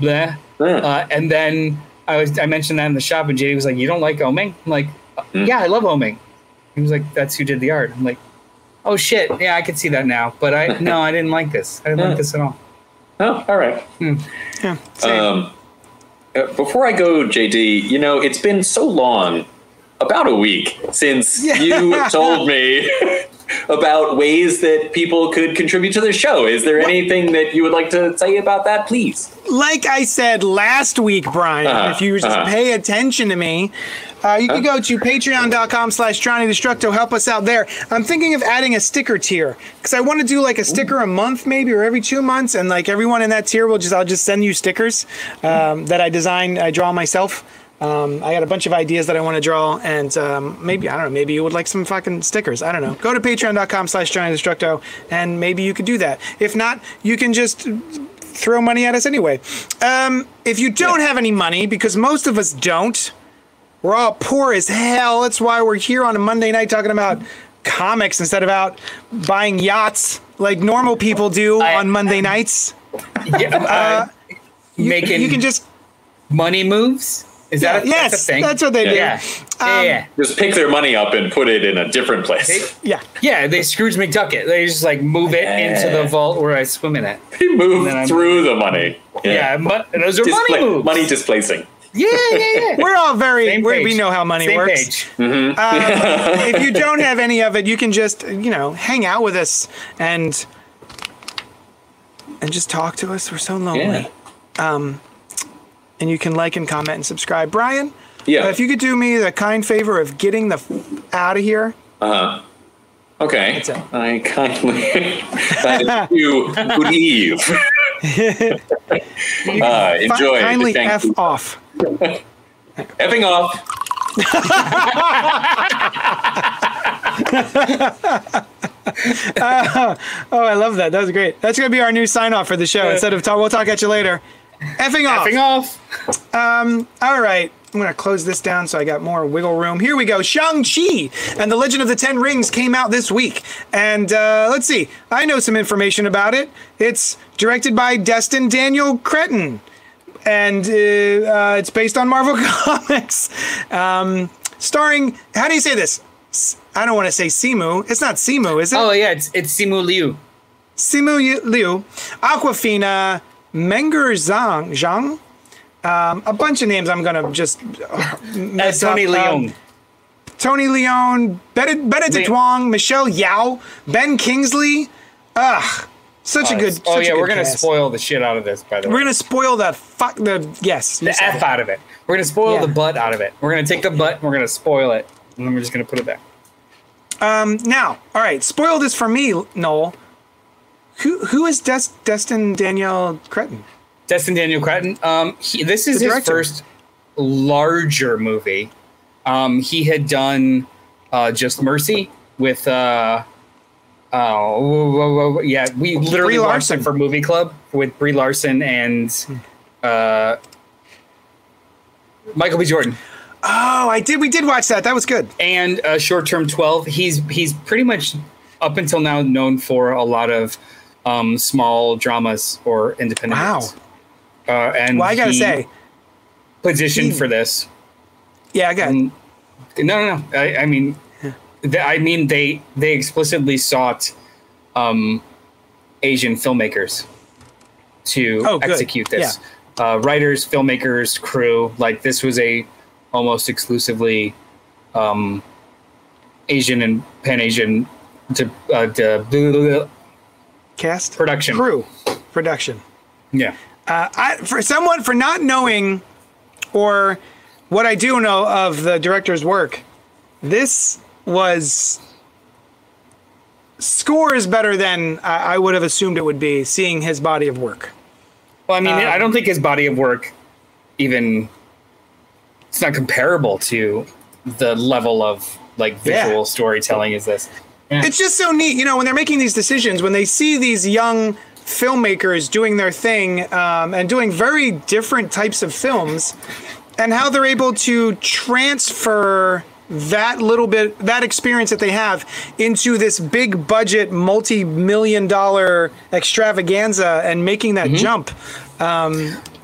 Speaker 2: bleh.
Speaker 3: Yeah.
Speaker 2: Uh, and then I was I mentioned that in the shop, and JD was like, "You don't like Oeming?" I'm like, "Yeah, I love Oeming." He was like, "That's who did the art." I'm like, "Oh shit, yeah, I can see that now." But I no, I didn't like this. I didn't
Speaker 3: Yeah.
Speaker 2: like this at all.
Speaker 3: oh, all right.
Speaker 1: Yeah.
Speaker 3: Um, uh, before I go, JD, you know, it's been so long, about a week, since you [laughs] told me [laughs] about ways that people could contribute to the show. Is there anything that you would like to say about that, please?
Speaker 1: like I said last week, Brian,
Speaker 3: Uh-huh,
Speaker 1: if you just
Speaker 3: uh-huh.
Speaker 1: pay attention to me, uh, you can go to patreon.com slash Johnny Destructo. Help us out there. I'm thinking of adding a sticker tier because I want to do like a sticker a month maybe or every two months. And like everyone in that tier will just, I'll just send you stickers um, that I design, I draw myself. Um, I got a bunch of ideas that I want to draw, and um, maybe I don't know. Maybe you would like some fucking stickers. I don't know. Go to Patreon.com/slash Johnny Destructo, and maybe you could do that. If not, you can just throw money at us anyway. Um, if you don't have any money, because most of us don't, we're all poor as hell. That's why we're here on a Monday night talking about comics instead of out buying yachts like normal people do
Speaker 2: I-
Speaker 1: on Monday nights.
Speaker 2: Yeah, uh,
Speaker 1: You,
Speaker 2: making
Speaker 1: you can just
Speaker 2: money moves. Is that a,
Speaker 1: yes,
Speaker 2: that's a thing?
Speaker 1: that's what they do.
Speaker 2: yeah. Yeah,
Speaker 1: Um,
Speaker 2: yeah.
Speaker 3: Just pick their money up and put it in a different place.
Speaker 2: They-
Speaker 1: Yeah.
Speaker 2: yeah, they Scrooge McDuck it. They just like move it into the vault where I swim in it.
Speaker 3: They move
Speaker 2: then I'm-
Speaker 3: through the money.
Speaker 2: Yeah, mo- those are
Speaker 3: Displa-
Speaker 2: money moves.
Speaker 3: money displacing.
Speaker 2: Yeah, yeah, yeah. [laughs]
Speaker 1: We're all very, we we know how money
Speaker 2: Same
Speaker 1: works.
Speaker 2: page.
Speaker 1: if you [laughs] don't have any of it, you can just, you know, hang out with us and and just talk to us. We're so lonely.
Speaker 3: Yeah.
Speaker 1: And you can like and comment and subscribe. Brian,
Speaker 3: Yeah.
Speaker 1: uh, if you could do me the kind favor of getting the f- out of here. Uh-huh.
Speaker 3: Okay.
Speaker 1: That's it.
Speaker 3: I kindly I you good eve. [laughs] uh,
Speaker 1: Fi-
Speaker 3: enjoy.
Speaker 1: kindly
Speaker 3: Thank
Speaker 1: F
Speaker 3: you.
Speaker 1: off.
Speaker 3: Effing off. [laughs]
Speaker 1: Oh, I love that. That was great. That's going to be our new sign off for the show. Instead of talk, we'll talk at you later. Effing off.
Speaker 2: Effing off.
Speaker 1: All right. I'm going to close this down so I got more wiggle room. Here we go. Shang-Chi and the Legend of the Ten Rings came out this week. And uh, let's see. I know some information about it. It's directed by Destin Daniel Cretton. And uh, uh, it's based on Marvel [laughs] Comics. Um, starring, how do you say this? I don't want to say Simu. It's not Simu, is it?
Speaker 2: Oh yeah, it's it's Simu Liu.
Speaker 1: Simu Liu, Awkwafina, Meng'er Zhang, Zhang, um, a bunch of names I'm gonna just uh, mess
Speaker 2: Tony
Speaker 1: up. Um,
Speaker 2: Leung.
Speaker 1: Tony Leung, Benedict,
Speaker 2: Le-
Speaker 1: Wong, Michelle Yeoh, Ben Kingsley. Ugh, such a good.
Speaker 2: oh yeah, we're gonna
Speaker 1: cast.
Speaker 2: spoil the shit out of this. By the way,
Speaker 1: We're gonna spoil the fuck the yes.
Speaker 2: the f
Speaker 1: it.
Speaker 2: out of it. We're gonna spoil
Speaker 1: Yeah.
Speaker 2: the butt out of it. We're gonna take the butt. and We're gonna spoil it, and then we're just gonna put it there. Um.
Speaker 1: Now, all right, spoil this for me, Noel. Who who is Des- Destin Daniel Cretton?
Speaker 2: Destin Daniel Cretton. Um, he, this is his first larger movie. Um, he had done uh, Just Mercy with. Uh, oh, whoa, whoa, whoa, yeah, we literally
Speaker 1: Brie
Speaker 2: watched
Speaker 1: Larson.
Speaker 2: it for Movie Club with Brie Larson and uh, Michael B. Jordan.
Speaker 1: Oh, I did. We did watch that. That was good.
Speaker 2: and uh, short term 12 he's he's pretty much up until now known for a lot of um, small dramas or independent
Speaker 1: Wow.
Speaker 2: uh, and
Speaker 1: Well, I gotta say,
Speaker 2: positioned
Speaker 1: he-
Speaker 2: for this
Speaker 1: yeah, I got.
Speaker 2: Mm, no no no i, I mean i mean they they explicitly sought um, asian filmmakers to
Speaker 1: Oh,
Speaker 2: execute this. Uh, writers filmmakers crew like this was a almost exclusively um, asian and pan-asian to, uh, to
Speaker 1: cast?
Speaker 2: production.
Speaker 1: crew. Production.
Speaker 2: yeah.
Speaker 1: Uh, I, for someone for not knowing or what I do know of the director's work, this was scores better than I, I would have assumed it would be. Seeing his body of work.
Speaker 2: Well, I mean,
Speaker 1: Um,
Speaker 2: I don't think his body of work even it's not comparable to the level of like
Speaker 1: Yeah.
Speaker 2: visual storytelling is this. Yeah.
Speaker 1: It's just so neat, you know, when they're making these decisions, when they see these young filmmakers doing their thing um, and doing very different types of films, and how they're able to transfer that little bit, that experience that they have, into this big budget, multi million dollar extravaganza and making that jump.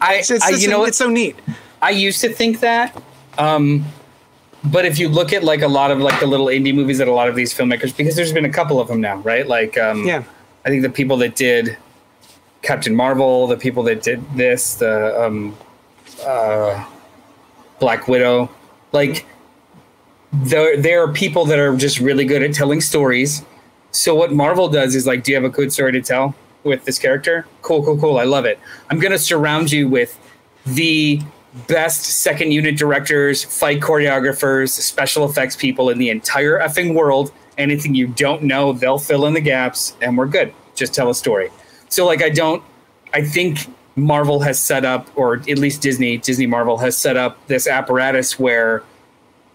Speaker 2: I,
Speaker 1: It's, it's,
Speaker 2: I you know,
Speaker 1: it's so neat.
Speaker 2: I used to think that, um, but if you look at like a lot of like the little indie movies that a lot of these filmmakers, because there's been a couple of them now, right? Like, um,
Speaker 1: Yeah.
Speaker 2: I think the people that did Captain Marvel, the people that did this, the um, uh, Black Widow, like there there are people that are just really good at telling stories. So what Marvel does is like, do you have a good story to tell with this character? Cool, cool, cool. I love it. I'm gonna surround you with the best second unit directors, fight choreographers, special effects people in the entire effing world. Anything you don't know, they'll fill in the gaps, and we're good. Just tell a story. So like, I don't. I think Marvel has set up, or at least Disney, Disney Marvel has set up this apparatus where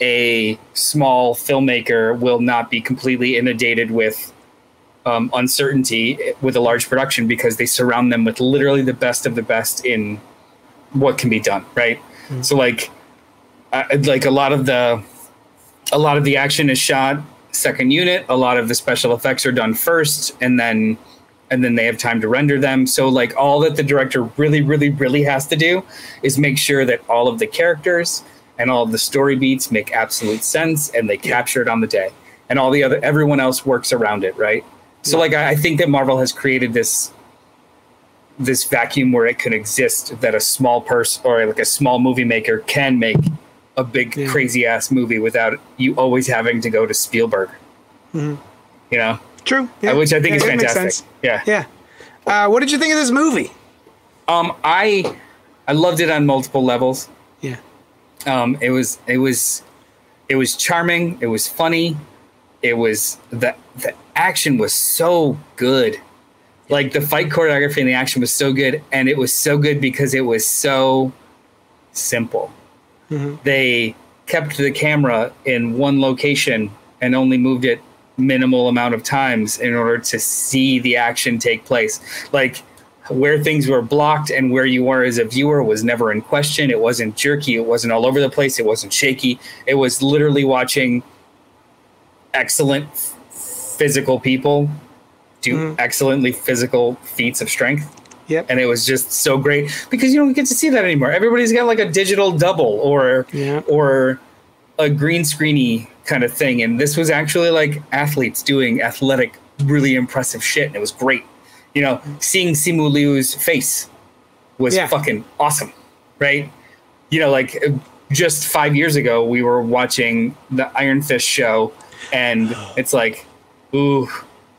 Speaker 2: a small filmmaker will not be completely inundated with um, uncertainty with a large production because they surround them with literally the best of the best in what can be done right? So like uh, like a lot of the a lot of the action is shot second unit. A lot of the special effects are done first and then and then they have time to render them. So like all that the director really really really has to do is make sure that all of the characters and all the story beats make absolute sense and they capture it on the day and all the other everyone else works around it right so like I, I think that marvel has created this this vacuum where it can exist that a small person or like a small movie maker can make a big
Speaker 1: Yeah.
Speaker 2: crazy ass movie without you always having to go to Spielberg. You know,
Speaker 1: True. Yeah.
Speaker 2: which I think
Speaker 1: Yeah,
Speaker 2: is fantastic. Yeah.
Speaker 1: Yeah. Uh, what did you think of this movie?
Speaker 2: Um, I I loved it on multiple levels. Um, it was it was it was charming. It was funny. It was the the action was so good. Like the fight choreography and the action was so good, and it was so good because it was so simple. They kept the camera in one location and only moved it minimal amount of times in order to see the action take place. Like where things were blocked and where you were as a viewer was never in question. It wasn't jerky. It wasn't all over the place. It wasn't shaky. It was literally watching excellent physical people do mm-hmm. excellently physical feats of strength.
Speaker 1: Yep.
Speaker 2: And it was just so great because you don't get to see that anymore. Everybody's got like a digital double or
Speaker 1: Yeah.
Speaker 2: or a green screeny kind of thing. And this was actually like athletes doing athletic, really impressive shit. And it was great. You know, seeing Simu Liu's face was
Speaker 1: Yeah.
Speaker 2: fucking awesome. Right? You know, like just five years ago, we were watching the Iron Fist show, and [gasps] it's like, ooh,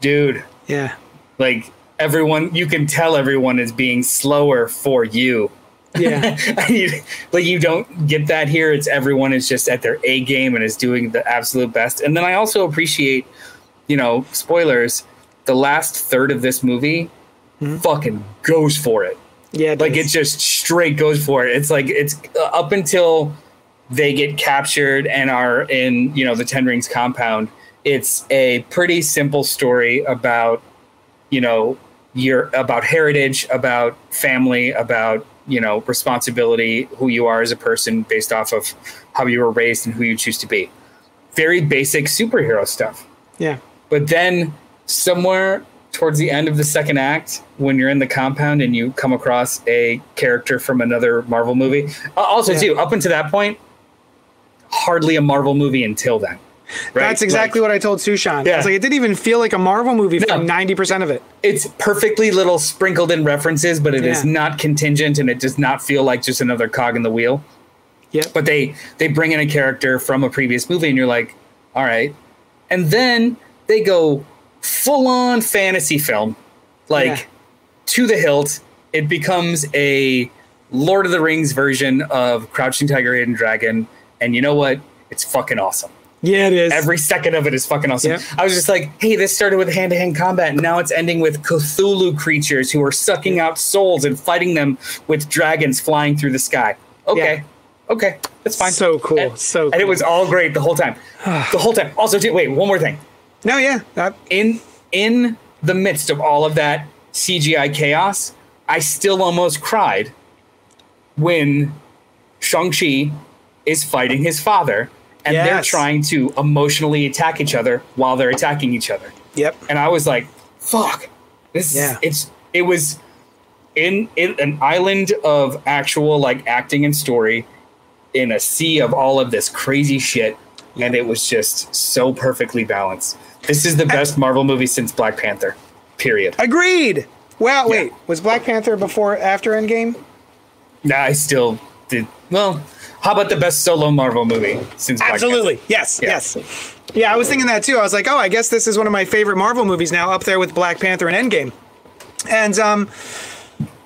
Speaker 2: dude,
Speaker 1: yeah.
Speaker 2: like everyone, you can tell everyone is being slower for you.
Speaker 1: Yeah. [laughs]
Speaker 2: Like you don't get that here. It's everyone is just at their A game and is doing the absolute best. And then I also appreciate, you know, spoilers. The last third of this movie fucking goes for it.
Speaker 1: Yeah. it
Speaker 2: Like
Speaker 1: does.
Speaker 2: it just straight goes for it. It's like it's uh, up until they get captured and are in you know the Ten Rings compound. It's a pretty simple story about you know your about heritage, about family, about you know responsibility, who you are as a person based off of how you were raised and who you choose to be. Very basic superhero stuff.
Speaker 1: yeah.
Speaker 2: But then somewhere towards the end of the second act, when you're in the compound and you come across a character from another Marvel movie, uh, also
Speaker 1: Yeah.
Speaker 2: too, up until that point, hardly a Marvel movie until then. Right?
Speaker 1: That's exactly
Speaker 2: Like,
Speaker 1: what I told Sushan.
Speaker 2: Yeah.
Speaker 1: I was like, it didn't even feel like a Marvel movie for 90% of it.
Speaker 2: it's perfectly little sprinkled in references, but it is
Speaker 1: Yeah.
Speaker 2: not contingent and it does not feel like just another cog in the wheel.
Speaker 1: Yeah.
Speaker 2: But they they bring in a character from a previous movie and you're like, all right. And then they go full on fantasy film. Like
Speaker 1: Yeah.
Speaker 2: to the hilt. It becomes a Lord of the Rings version of Crouching Tiger, Hidden Dragon. And you know what? It's fucking awesome.
Speaker 1: yeah, it is.
Speaker 2: Every second of it is fucking awesome.
Speaker 1: Yep.
Speaker 2: I was just like, hey, this started with hand to hand combat, and now it's ending with Cthulhu creatures who are sucking out souls and fighting them with dragons flying through the sky. Okay. Okay. That's fine.
Speaker 1: So cool.
Speaker 2: And,
Speaker 1: so
Speaker 2: and it was all great the whole time. [sighs] the whole time. Also, too, wait, one more thing.
Speaker 1: No, yeah. That,
Speaker 2: In in the midst of all of that CGI chaos, I still almost cried when Shang-Chi is fighting his father and they're trying to emotionally attack each other while they're attacking each other.
Speaker 1: yep.
Speaker 2: And I was like, fuck. This
Speaker 1: Yeah.
Speaker 2: it's it was in, in an island of actual like acting and story in a sea of all of this crazy shit and it was just so perfectly balanced. This is the best Marvel movie since Black Panther. Period.
Speaker 1: Agreed. Well, wait. Was Black Panther before, after Endgame?
Speaker 2: Nah, I still did well. How about the best solo Marvel movie since Black
Speaker 1: Absolutely.
Speaker 2: Panther?
Speaker 1: Yes.
Speaker 2: Yeah.
Speaker 1: Yes. Yeah, I was thinking that too. I was like, oh, I guess this is one of my favorite Marvel movies now, up there with Black Panther and Endgame. And um,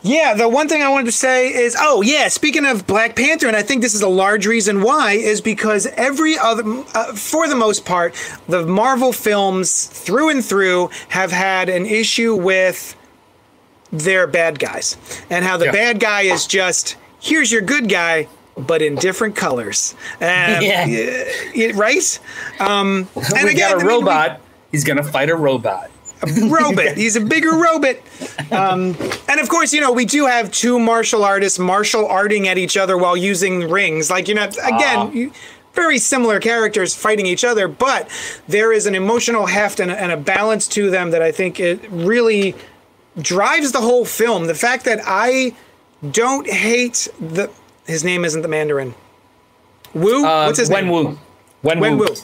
Speaker 1: yeah, the one thing I wanted to say is, oh yeah, speaking of Black Panther, and I think this is a large reason why is because every other, uh, for the most part, the Marvel films through and through have had an issue with their bad guys and how the
Speaker 2: Yeah.
Speaker 1: bad guy is just here's your good guy but in different colors um,
Speaker 2: Yeah.
Speaker 1: yeah, right um [laughs] and
Speaker 2: we
Speaker 1: again,
Speaker 2: got
Speaker 1: I
Speaker 2: a
Speaker 1: mean,
Speaker 2: robot. He's gonna fight a robot.
Speaker 1: We- robot [laughs] he's a bigger robot um and of course you know we do have two martial artists martial arting at each other while using rings like you know again
Speaker 2: Ah.
Speaker 1: you, very similar characters fighting each other but there is an emotional heft and a, and a balance to them that i think it really drives the whole film. The fact that I don't hate the his name isn't the Mandarin. Wu?
Speaker 2: Uh,
Speaker 1: What's his
Speaker 2: Wen
Speaker 1: name?
Speaker 2: Wu. Wen,
Speaker 1: Wen
Speaker 2: Wu.
Speaker 1: Wu.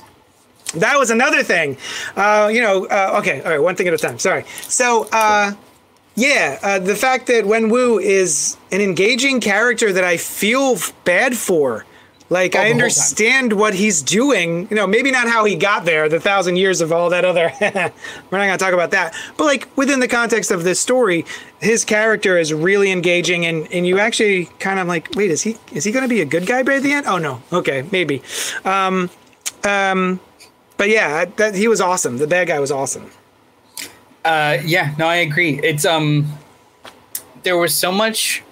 Speaker 1: That was another thing. Uh, you know, uh, okay, all right, one thing at a time. Sorry. So, uh, yeah, uh, the fact that Wen Wu is an engaging character that I feel bad for. Like,
Speaker 2: Oh,
Speaker 1: I understand what he's doing. You know, maybe not how he got there, the thousand years of all that other. [laughs] We're not going to talk about that. But, like, within the context of this story, his character is really engaging, and, and you actually kind of like, wait, is he is he going to be a good guy by the end? Oh, no. Okay, maybe. Um, um, but yeah, that, he was awesome. The bad guy was awesome.
Speaker 2: Uh, yeah, no, I agree. It's um, there was so much.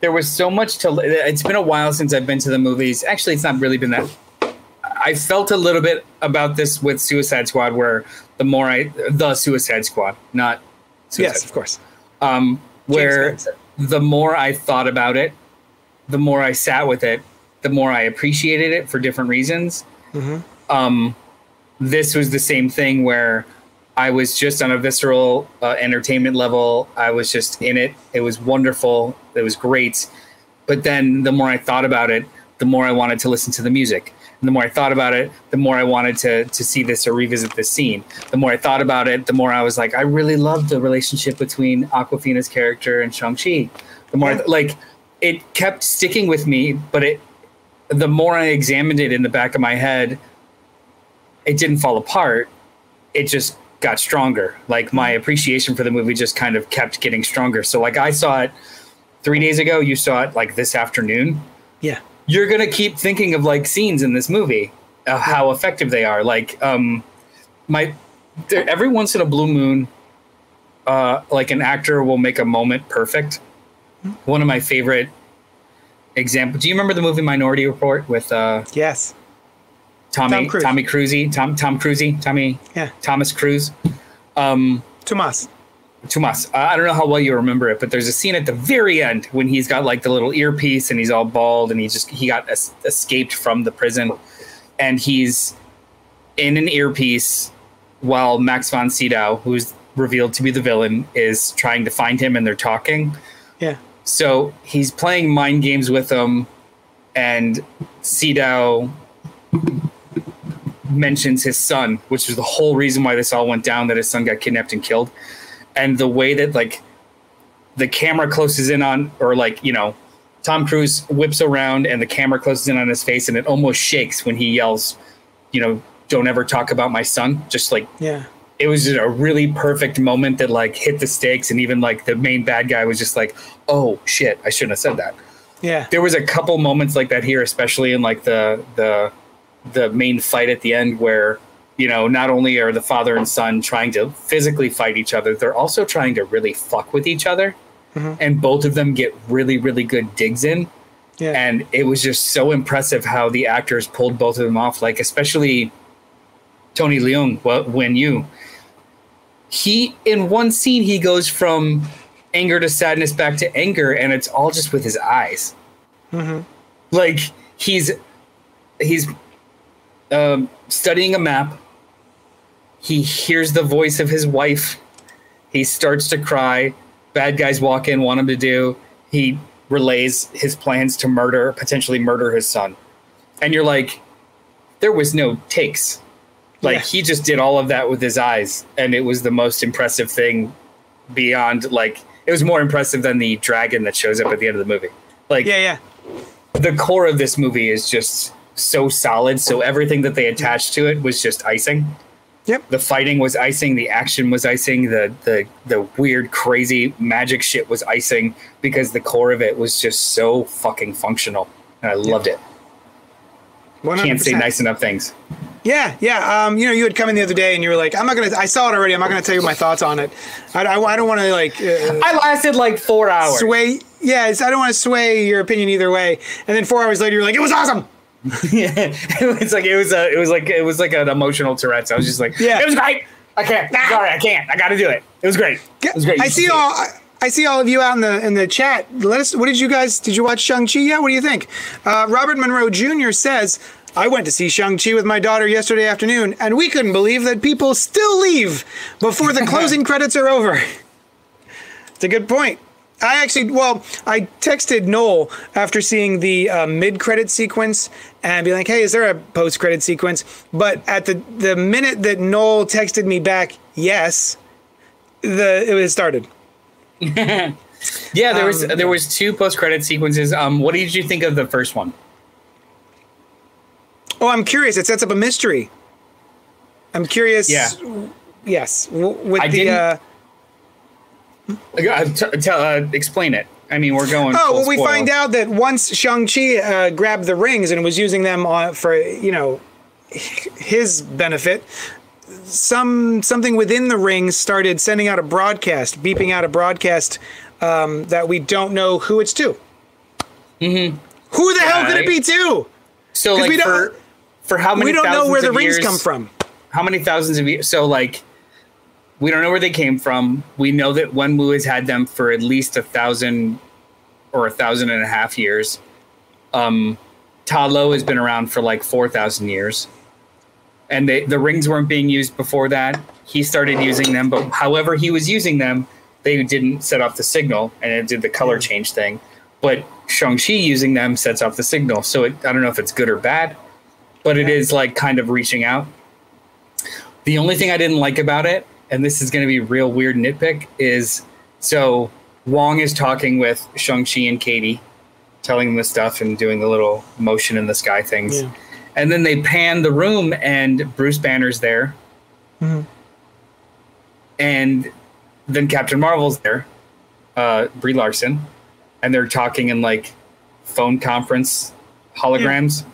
Speaker 2: There was so much to. It's been a while since I've been to the movies. Actually, it's not really been that. I felt a little bit about this with Suicide Squad, where the more I the Suicide Squad, not Suicide
Speaker 1: Yes, of course.
Speaker 2: um, where the more I thought about it, the more I sat with it, the more I appreciated it for different reasons. Um, this was the same thing where I was just on a visceral uh, entertainment level. I was just in it. It was wonderful. It was great. But then the more I thought about it, the more I wanted to listen to the music. And the more I thought about it, the more I wanted to to see this or revisit this scene. The more I thought about it, the more I was like, I really loved the relationship between Awkwafina's character and Shang-Chi. The more th- like it kept sticking with me, but it the more I examined it in the back of my head, it didn't fall apart. It just got stronger. Like my appreciation for the movie just kind of kept getting stronger. So like I saw it three days ago, you saw it like this afternoon.
Speaker 1: Yeah.
Speaker 2: You're gonna keep thinking of like scenes in this movie, of how effective they are. Like um, my there, every once in a blue moon, uh, like an actor will make a moment perfect. One of my favorite example. Do you remember the movie Minority Report with uh,
Speaker 1: Yes.
Speaker 2: Tommy
Speaker 1: Tom Cruise.
Speaker 2: Tommy Cruise, Tom Tom Cruise, Tommy
Speaker 1: Yeah.
Speaker 2: Thomas Cruise, um,
Speaker 1: Tomas.
Speaker 2: Tomas. I don't know how well you remember it, but there's a scene at the very end when he's got like the little earpiece and he's all bald and he just he got es- escaped from the prison, and he's in an earpiece while Max von Sydow, who's revealed to be the villain, is trying to find him and they're talking.
Speaker 1: Yeah.
Speaker 2: So he's playing mind games with them, and Sydow mentions his son, which is the whole reason why this all went down that his son got kidnapped and killed. And the way that, like, the camera closes in on, or like, you know, Tom Cruise whips around and the camera closes in on his face and it almost shakes when he yells, you know, don't ever talk about my son. Just like
Speaker 1: Yeah.
Speaker 2: it was just a really perfect moment that like hit the stakes and even like the main bad guy was just like oh shit i shouldn't have said that
Speaker 1: Yeah.
Speaker 2: there was a couple moments like that here especially in like the the the main fight at the end where you know not only are the father and son trying to physically fight each other they're also trying to really fuck with each other. Mm-hmm. And both of them get really really good digs in.
Speaker 1: Yeah.
Speaker 2: and it was just so impressive how the actors pulled both of them off like especially tony leung wh- when you he in one scene he goes from anger to sadness back to anger and it's all just with his eyes. Mm-hmm. Like he's he's um, studying a map. He hears the voice of his wife. He starts to cry. Bad guys walk in want him to do. He relays his plans to murder potentially murder his son. And you're like there was no takes. Like
Speaker 1: Yeah.
Speaker 2: he just did all of that with his eyes. And it was the most impressive thing beyond like it was more impressive than the dragon that shows up at the end of the movie. Like
Speaker 1: Yeah. Yeah.
Speaker 2: the core of this movie is just so solid so everything that they attached to it was just icing
Speaker 1: Yep.
Speaker 2: the fighting was icing the action was icing the the the weird crazy magic shit was icing because the core of it was just so fucking functional and i loved it
Speaker 1: 100%.
Speaker 2: can't say nice enough things
Speaker 1: Yeah, yeah. Um, you know, you had come in the other day and you were like, "I'm not gonna." I saw it already. I'm not gonna tell you my thoughts on it. I, I, I don't want to like uh,
Speaker 2: i lasted like four hours
Speaker 1: sway. Yeah, it's, I don't want to sway your opinion either way. And then four hours later, you're like, "It was awesome." [laughs]
Speaker 2: yeah it was like it was a it was like it was like an emotional tourette's i was just like
Speaker 1: Yeah.
Speaker 2: it was great i can't sorry i can't i gotta do it it was great it was great You
Speaker 1: I see all. I, I see all of you out in the in the chat. Let us. What did you guys? Did you watch Shang Chi? Yeah. What do you think? Uh, Robert Monroe Jr. says. I went to see Shang-Chi with my daughter yesterday afternoon, and we couldn't believe that people still leave before the [laughs] closing credits are over. It's a good point. I actually, well, I texted Noel after seeing the uh, mid-credit sequence and be like, "Hey, is there a post-credit sequence?" But at the the minute that Noel texted me back, yes, the it was started. [laughs]
Speaker 2: Yeah, there was
Speaker 1: Um,
Speaker 2: there was two post credit sequences. Um, what did you think of the first one?
Speaker 1: Oh, I'm curious. It sets up a mystery. I'm curious.
Speaker 2: Yeah.
Speaker 1: Yes. w- With
Speaker 2: I
Speaker 1: the. Uh,
Speaker 2: Uh, t- uh, explain it. I mean, we're going.
Speaker 1: oh, well, we
Speaker 2: spoil.
Speaker 1: find out that once Shang Chi uh, grabbed the rings and was using them on, for you know his benefit, some something within the rings started sending out a broadcast, beeping out a broadcast um, that we don't know who it's to. Mm-hmm. Who the hell could it be to?
Speaker 2: So, like,
Speaker 1: we don't-
Speaker 2: for for how many?
Speaker 1: We don't know where the
Speaker 2: of
Speaker 1: rings
Speaker 2: years-
Speaker 1: come from.
Speaker 2: How many thousands of years? So, like, We don't know where they came from. We know that Wenwu has had them for at least a thousand or a thousand and a half years. Um, Ta Lo has been around for like four thousand years, and they, the rings weren't being used before that. He started using them, but however he was using them, they didn't set off the signal, and it did the color change thing. But Shang-Chi using them sets off the signal. So it, I don't know if it's good or bad, but it is like kind of reaching out. The only thing I didn't like about it, and this is going to be real weird nitpick, is so Wong is talking with Shang-Chi and Katie, telling them the stuff and doing the little motion in the sky things.
Speaker 1: Yeah.
Speaker 2: And then they pan the room and Bruce Banner's there. And then Captain Marvel's there, uh, Brie Larson, and they're talking in like phone conference holograms.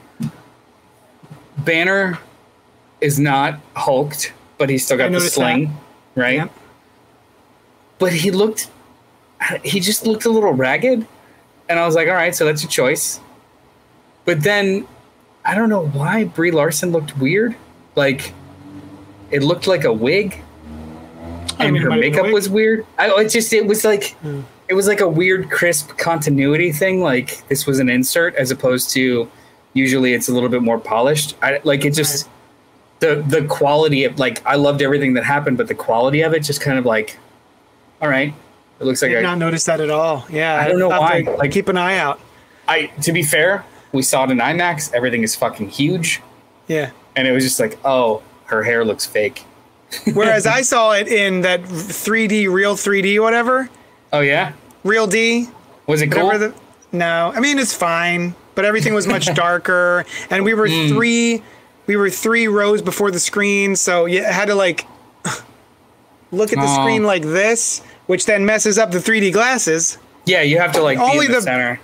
Speaker 2: Banner is not hulked, but he's still got the sling, right?
Speaker 1: Yep.
Speaker 2: But he looked, he just looked a little ragged, and I was like, all right, so that's your choice. But then, I don't know why Brie Larson looked weird. Like, it looked like a wig, and her
Speaker 1: might have been a
Speaker 2: makeup was weird. I it just it was like
Speaker 1: Hmm.
Speaker 2: it was like a weird crisp continuity thing. Like this was an insert as opposed to usually it's a little bit more polished. I like it just the the quality of like I loved everything that happened, but the quality of it just kind of like all right. It looks like I
Speaker 1: did
Speaker 2: I,
Speaker 1: not notice that at all. Yeah,
Speaker 2: I don't know why.
Speaker 1: to
Speaker 2: Like-
Speaker 1: keep an eye out.
Speaker 2: I to be fair, we saw it in IMAX. Everything is fucking huge,
Speaker 1: Yeah.
Speaker 2: and it was just like, oh, her hair looks fake. [laughs]
Speaker 1: Whereas I saw it in that 3D, real 3D, whatever,
Speaker 2: Oh yeah,
Speaker 1: real D.
Speaker 2: was it cool?
Speaker 1: The, no, I mean it's fine, but everything was much [laughs] darker, and we were
Speaker 2: Hmm.
Speaker 1: three, we were three rows before the screen, so you had to like [laughs] look at the screen like this, which then messes up the 3D glasses.
Speaker 2: yeah, you have to like
Speaker 1: Only
Speaker 2: be in the,
Speaker 1: the-
Speaker 2: center.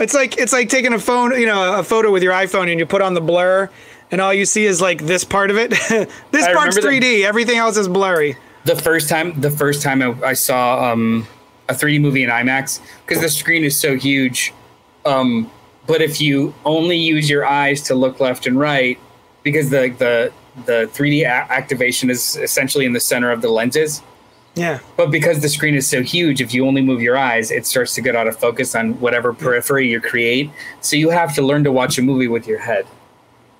Speaker 1: It's like it's like taking a phone, you know, a photo with your iPhone, and you put on the blur, and all you see is like this part of it. [laughs] this
Speaker 2: I
Speaker 1: part's
Speaker 2: remember that-
Speaker 1: 3D. Everything else is blurry.
Speaker 2: the first time the first time I, I saw um, a 3D movie in IMAX because the screen is so huge. Um, but if you only use your eyes to look left and right, because the the the 3D a- activation is essentially in the center of the lenses.
Speaker 1: Yeah.
Speaker 2: But because the screen is so huge, if you only move your eyes, it starts to get out of focus on whatever periphery you create. So you have to learn to watch a movie with your head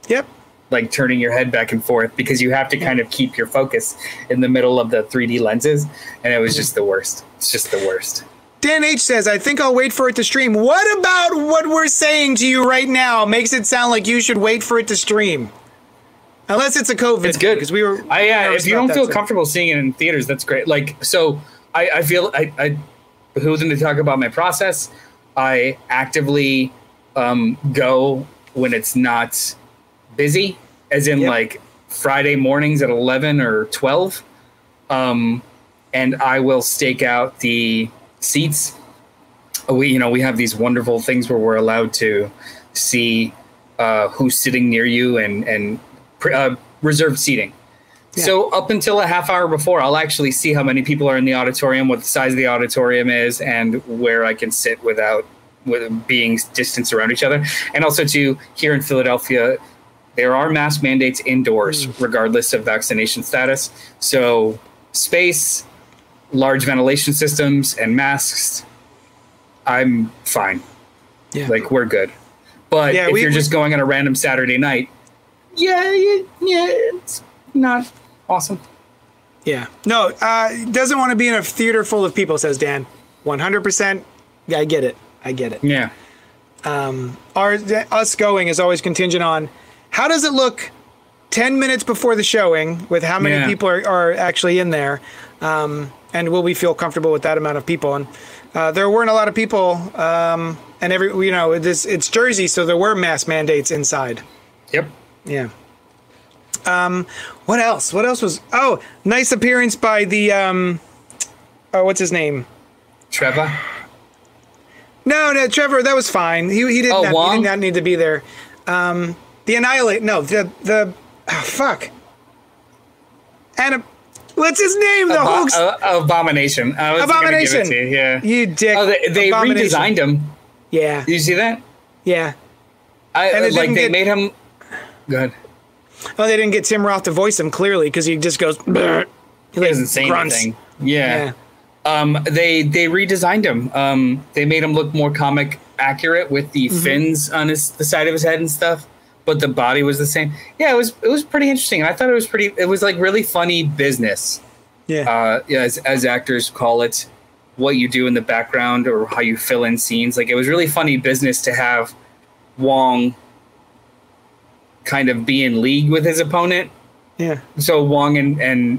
Speaker 1: Yep.
Speaker 2: like turning your head back and forth because you have to kind of keep your focus in the middle of the 3D lenses. And it was just the worst. It's just the worst.
Speaker 1: Dan H says, I think I'll wait for it to stream. What about what we're saying to you right now makes it sound like you should wait for it to stream? Unless it's a COVID.
Speaker 2: It's good
Speaker 1: Because we were.
Speaker 2: I, yeah, if you don't feel comfortable seeing it in theaters, that's great. Like, so I, I feel I, I behooves them to talk about my process. I actively um, go when it's not busy, as in
Speaker 1: Yep.
Speaker 2: like Friday mornings at 11 or 12. Um, and I will stake out the seats. We, you know, we have these wonderful things where we're allowed to see uh, who's sitting near you and and uh, reserved seating. So up until a half hour before, I'll actually see how many people are in the auditorium, what the size of the auditorium is, and where I can sit without with being distanced around each other. And also to here in Philadelphia, there are mask mandates indoors, regardless of vaccination status. So space, large ventilation systems, and masks. I'm fine.
Speaker 1: Yeah.
Speaker 2: Like we're good. But
Speaker 1: Yeah,
Speaker 2: if
Speaker 1: we-
Speaker 2: you're
Speaker 1: we-
Speaker 2: just going on a random Saturday night, yeah, yeah, yeah, it's not awesome.
Speaker 1: Yeah. No, uh, doesn't want to be in a theater full of people, says Dan. 100%. Yeah, I get it. I get it.
Speaker 2: Yeah.
Speaker 1: Our, us going is always contingent on how does it look 10 minutes before the showing with how many
Speaker 2: Yeah.
Speaker 1: people are, are actually in there? Um, and will we feel comfortable with that amount of people? And uh, there weren't a lot of people. Um, and every, you know, this, it's Jersey, so there were mask mandates inside.
Speaker 2: Yep.
Speaker 1: Yeah. Um, what else? What else was? Oh, nice appearance by the um, oh, what's his name?
Speaker 2: Trevor.
Speaker 1: No, no, Trevor. That was fine. He he did
Speaker 2: Oh,
Speaker 1: not he did not need to be there. Um, the annihilate. No, the the oh, fuck. And what's his name? The
Speaker 2: Abo-
Speaker 1: Hulk's
Speaker 2: uh, abomination. I was gonna give it
Speaker 1: abomination.
Speaker 2: you, Yeah.
Speaker 1: You dick.
Speaker 2: Oh, they, they redesigned him.
Speaker 1: Yeah,
Speaker 2: Did you see that?
Speaker 1: yeah.
Speaker 2: I
Speaker 1: And
Speaker 2: like they
Speaker 1: get-
Speaker 2: made him. Good.
Speaker 1: Oh, they didn't get Tim Roth to voice him clearly because he just goes. "Bleh."
Speaker 2: he doesn't say
Speaker 1: grunts.
Speaker 2: anything. Yeah. Um, they they redesigned him. Um, they made him look more comic accurate with the
Speaker 1: Mm-hmm.
Speaker 2: fins on his the side of his head and stuff, but the body was the same. Yeah, it was it was pretty interesting. I thought it was pretty. It was like really funny business.
Speaker 1: Yeah.
Speaker 2: Uh, yeah, as as actors call it, what you do in the background or how you fill in scenes. Like it was really funny business to have Wong kind of be in league with his opponent
Speaker 1: yeah.
Speaker 2: so Wong and and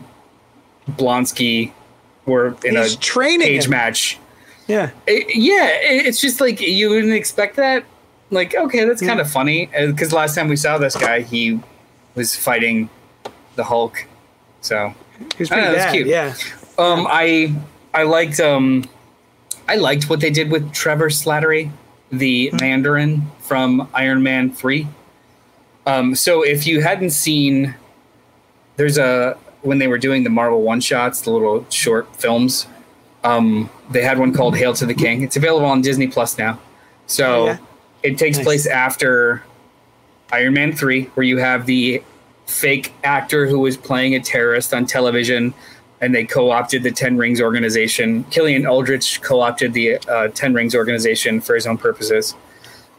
Speaker 2: Blonsky were in
Speaker 1: He's
Speaker 2: a
Speaker 1: training
Speaker 2: cage
Speaker 1: him.
Speaker 2: match.
Speaker 1: Yeah.
Speaker 2: It- yeah, it- it's just like you wouldn't expect that. Like, okay, that's kind of funny because last time we saw this guy, he was fighting the Hulk. So,
Speaker 1: He was pretty
Speaker 2: that's
Speaker 1: bad.
Speaker 2: cute.
Speaker 1: Yeah.
Speaker 2: um, I I liked um, I liked what they did with Trevor Slattery, the Mandarin from Iron Man Three. Um, so if you hadn't seen, there's a when they were doing the Marvel one shots, the little short films. Um, they had one called Hail to the King. It's available on Disney Plus now. So
Speaker 1: Oh, yeah?
Speaker 2: it takes
Speaker 1: Nice.
Speaker 2: place after Iron Man 3, where you have the fake actor who was playing a terrorist on television and they co opted the Ten Rings organization. Killian Aldrich co opted the uh, Ten Rings organization for his own purposes.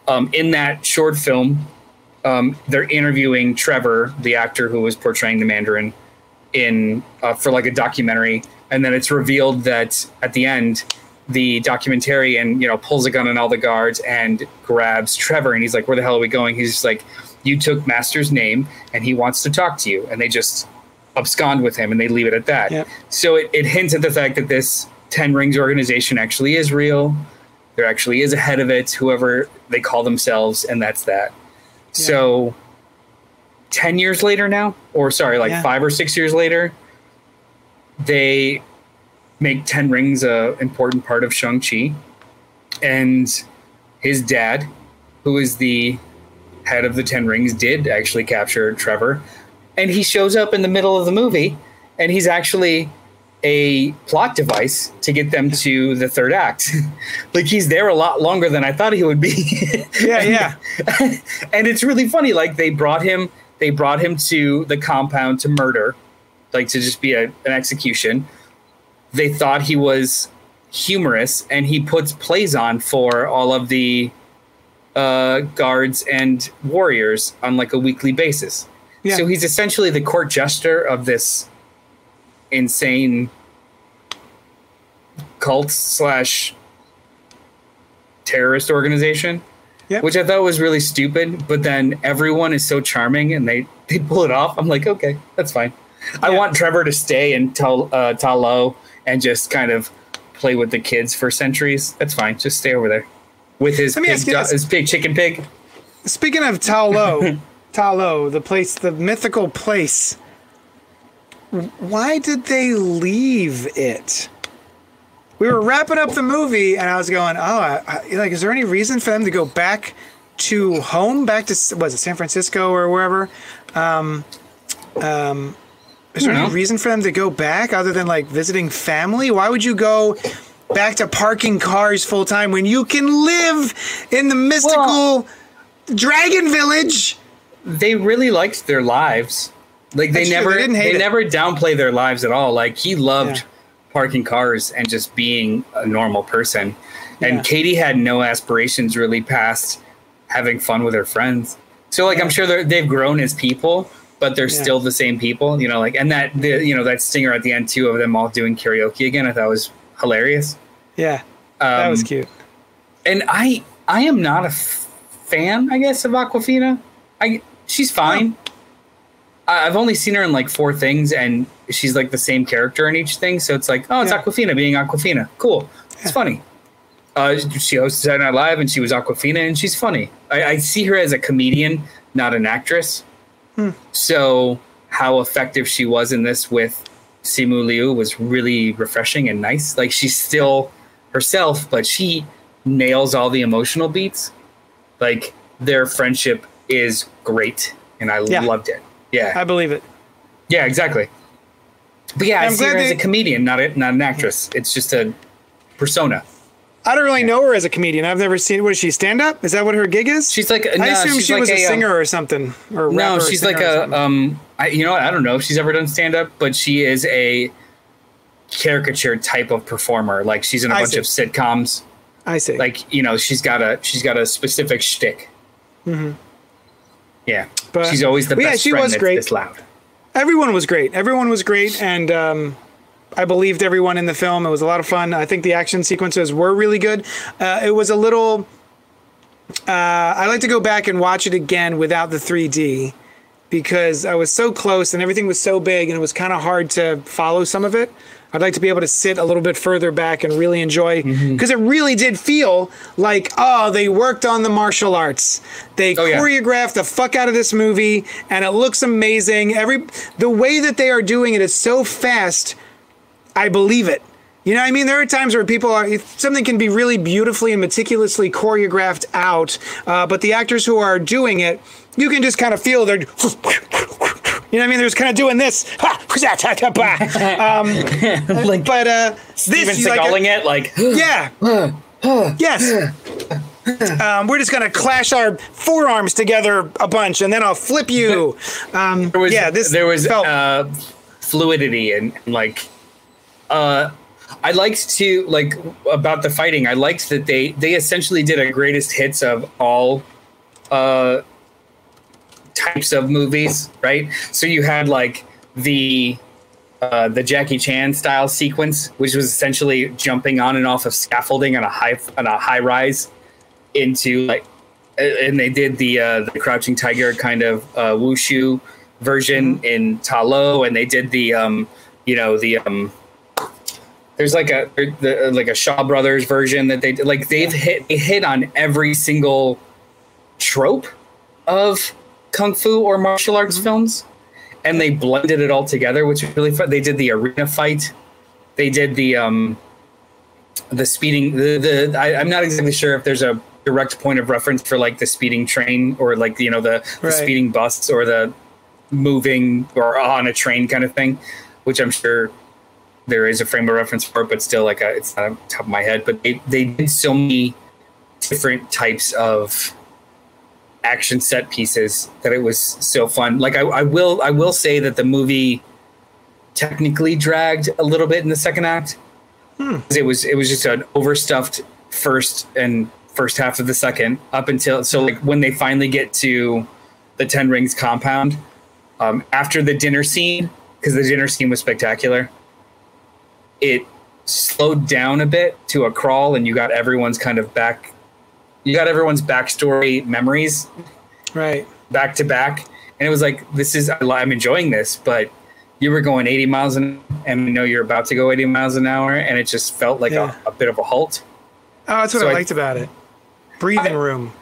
Speaker 2: Um, in that short film, um, they're interviewing Trevor, the actor who was portraying the Mandarin, in uh, for like a documentary, and then it's revealed that at the end, the documentarian, you know, pulls a gun on all the guards and grabs Trevor, and he's like, "Where the hell are we going?" He's just like, "You took Master's name, and he wants to talk to you," and they just abscond with him, and they leave it at that.
Speaker 1: Yep.
Speaker 2: So it, it hints at the fact that this Ten Rings organization actually is real. There actually is a head of it, whoever they call themselves, and that's that. So, 10 years later now, or sorry, like
Speaker 1: Yeah.
Speaker 2: five or six years later, they make Ten Rings a important part of Shang-Chi. And his dad, who is the head of the Ten Rings, did actually capture Trevor. And he shows up in the middle of the movie, and he's actually a plot device to get them to the third act. [laughs] like he's there a lot longer than I thought he would be. [laughs]
Speaker 1: Yeah. Yeah. [laughs]
Speaker 2: and it's really funny. Like they brought him, they brought him to the compound to murder, like to just be a, an execution. They thought he was humorous, and he puts plays on for all of the uh, guards and warriors on like a weekly basis.
Speaker 1: Yeah.
Speaker 2: So he's essentially the court jester of this insane cult slash terrorist organization
Speaker 1: Yep.
Speaker 2: which I thought was really stupid. But then everyone is so charming and they [laughs] they pull it off. I'm like, okay, that's fine. I want Trevor to stay in Tal uh, Talo and just kind of play with the kids for centuries. That's fine. Just stay over there with his
Speaker 1: Let
Speaker 2: pig, do- his pig chicken pig.
Speaker 1: Speaking of Tao Lo, [laughs] Tao Lo, the place, the mythical place. Why did they leave it? We were wrapping up the movie, and I was going, "Oh, I, I, like, is there any reason for them to go back to home, back to was it San Francisco or wherever? Um, um, is there any
Speaker 2: know.
Speaker 1: reason for them to go back other than like visiting family? Why would you go back to parking cars full time when you can live in the mystical
Speaker 2: Well-
Speaker 1: Dragon Village?
Speaker 2: They really liked their lives. Like they
Speaker 1: That's true,
Speaker 2: never
Speaker 1: they
Speaker 2: they,
Speaker 1: didn't hate it.
Speaker 2: never downplay their lives at all. Like he loved
Speaker 1: Yeah.
Speaker 2: parking cars and just being a normal person. And
Speaker 1: Yeah.
Speaker 2: Katie had no aspirations really past having fun with her friends. So like I'm sure they've grown as people, but they're
Speaker 1: Yeah.
Speaker 2: still the same people. You know, like and that the, you know that stinger at the end too of them all doing karaoke again. I thought was hilarious.
Speaker 1: Yeah, that was
Speaker 2: Um,
Speaker 1: cute.
Speaker 2: and I I am not a f- fan, I guess, of Awkwafina. I she's fine. I've only seen her in like four things, and she's like the same character in each thing. So it's like, oh, it's
Speaker 1: Yeah.
Speaker 2: Awkwafina being Awkwafina. Cool. It's funny. Uh, she hosted Saturday Night Live, and she was Awkwafina, and she's funny. I, I see her as a comedian, not an actress. So how effective she was in this with Simu Liu was really refreshing and nice. Like she's still herself, but she nails all the emotional beats. Like their friendship is great, and I
Speaker 1: Yeah.
Speaker 2: loved it. Yeah,
Speaker 1: I believe it.
Speaker 2: yeah, exactly. But yeah, I
Speaker 1: I'm
Speaker 2: see her
Speaker 1: glad
Speaker 2: as
Speaker 1: they-
Speaker 2: a comedian, not a, not an actress. It's just a persona.
Speaker 1: I don't really know her as a comedian. I've never seen. What is she? Stand up? Is that what her gig is?
Speaker 2: She's like
Speaker 1: I
Speaker 2: no,
Speaker 1: assume
Speaker 2: she's
Speaker 1: she
Speaker 2: like
Speaker 1: was a,
Speaker 2: um,
Speaker 1: singer or something. Or
Speaker 2: No,
Speaker 1: rapper or
Speaker 2: she's
Speaker 1: singer
Speaker 2: like
Speaker 1: or
Speaker 2: a
Speaker 1: something.
Speaker 2: um. I, you know what? I don't know if she's ever done stand up, but she is a caricature type of performer. Like she's in a
Speaker 1: I
Speaker 2: bunch
Speaker 1: see.
Speaker 2: of sitcoms.
Speaker 1: I see.
Speaker 2: Like you know, she's got a she's got a specific shtick. Mm-hmm. Yeah,
Speaker 1: But-
Speaker 2: she's always the
Speaker 1: but yeah, she was great.
Speaker 2: this loud.
Speaker 1: everyone was great. Everyone was great, and um, I believed everyone in the film. It was a lot of fun. I think the action sequences were really good. Uh, it was a little. Uh, I like to go back and watch it again without the 3D because I was so close and everything was so big and it was kind of hard to follow some of it. I'd like to be able to sit a little bit further back and really enjoy
Speaker 2: Mm-hmm.
Speaker 1: because it really did feel like oh they worked on the martial arts. They
Speaker 2: Oh, yeah.
Speaker 1: choreographed the fuck out of this movie and it looks amazing. Every the way that they are doing it is so fast. I believe it. You know what I mean? There are times where people are, something can be really beautifully and meticulously choreographed out, uh, but the actors who are doing it, you can just kind of feel they're, [laughs] you know what I mean? They're just kind of doing this. Ha, [laughs] um,
Speaker 2: like
Speaker 1: but uh,
Speaker 2: Steven
Speaker 1: this, like,
Speaker 2: Seagaling it, like [gasps]
Speaker 1: yeah. yes. Um, we're just gonna clash our forearms together a bunch, and then I'll flip you. [laughs] Um,
Speaker 2: there was
Speaker 1: yeah, this
Speaker 2: there was
Speaker 1: felt-
Speaker 2: uh, fluidity and like uh I liked to like about the fighting. I liked that they they essentially did a greatest hits of all uh types of movies, right? So you had like the uh, the Jackie Chan style sequence, which was essentially jumping on and off of scaffolding on a high on a high rise into like, and they did the uh, the Crouching Tiger kind of uh, wushu version in Talo, and they did the um, you know the um, there's like a the, like a Shaw Brothers version that they. Like they've hit they hit on every single trope of kung fu or martial arts films, and they blended it all together, which is really fun. They did the arena fight, they did the um, the speeding. The the I, I'm not exactly sure if there's a direct point of reference for like the speeding train or like you know the, the
Speaker 1: Right.
Speaker 2: speeding bus or the moving or on a train kind of thing, which I'm sure there is a frame of reference for it, but still like a, it's not on top of my head. But they, they did so many different types of action set pieces that it was so fun. Like I, I will I will say that the movie technically dragged a little bit in the second act. 'Cause It was it was just an overstuffed first and first half of the second up until so like when they finally get to the Ten Rings compound um, after the dinner scene because the dinner scene was spectacular. It slowed down a bit to a crawl, and you got everyone's kind of back. You got everyone's backstory memories
Speaker 1: right.
Speaker 2: back to back, and it was like this is I'm enjoying this, but you were going 80 miles an and I know you're about to go 80 miles an hour, and it just felt like
Speaker 1: Yeah.
Speaker 2: a, a bit of a halt.
Speaker 1: Oh, that's what
Speaker 2: So
Speaker 1: I
Speaker 2: I-
Speaker 1: liked about it. Breathing room.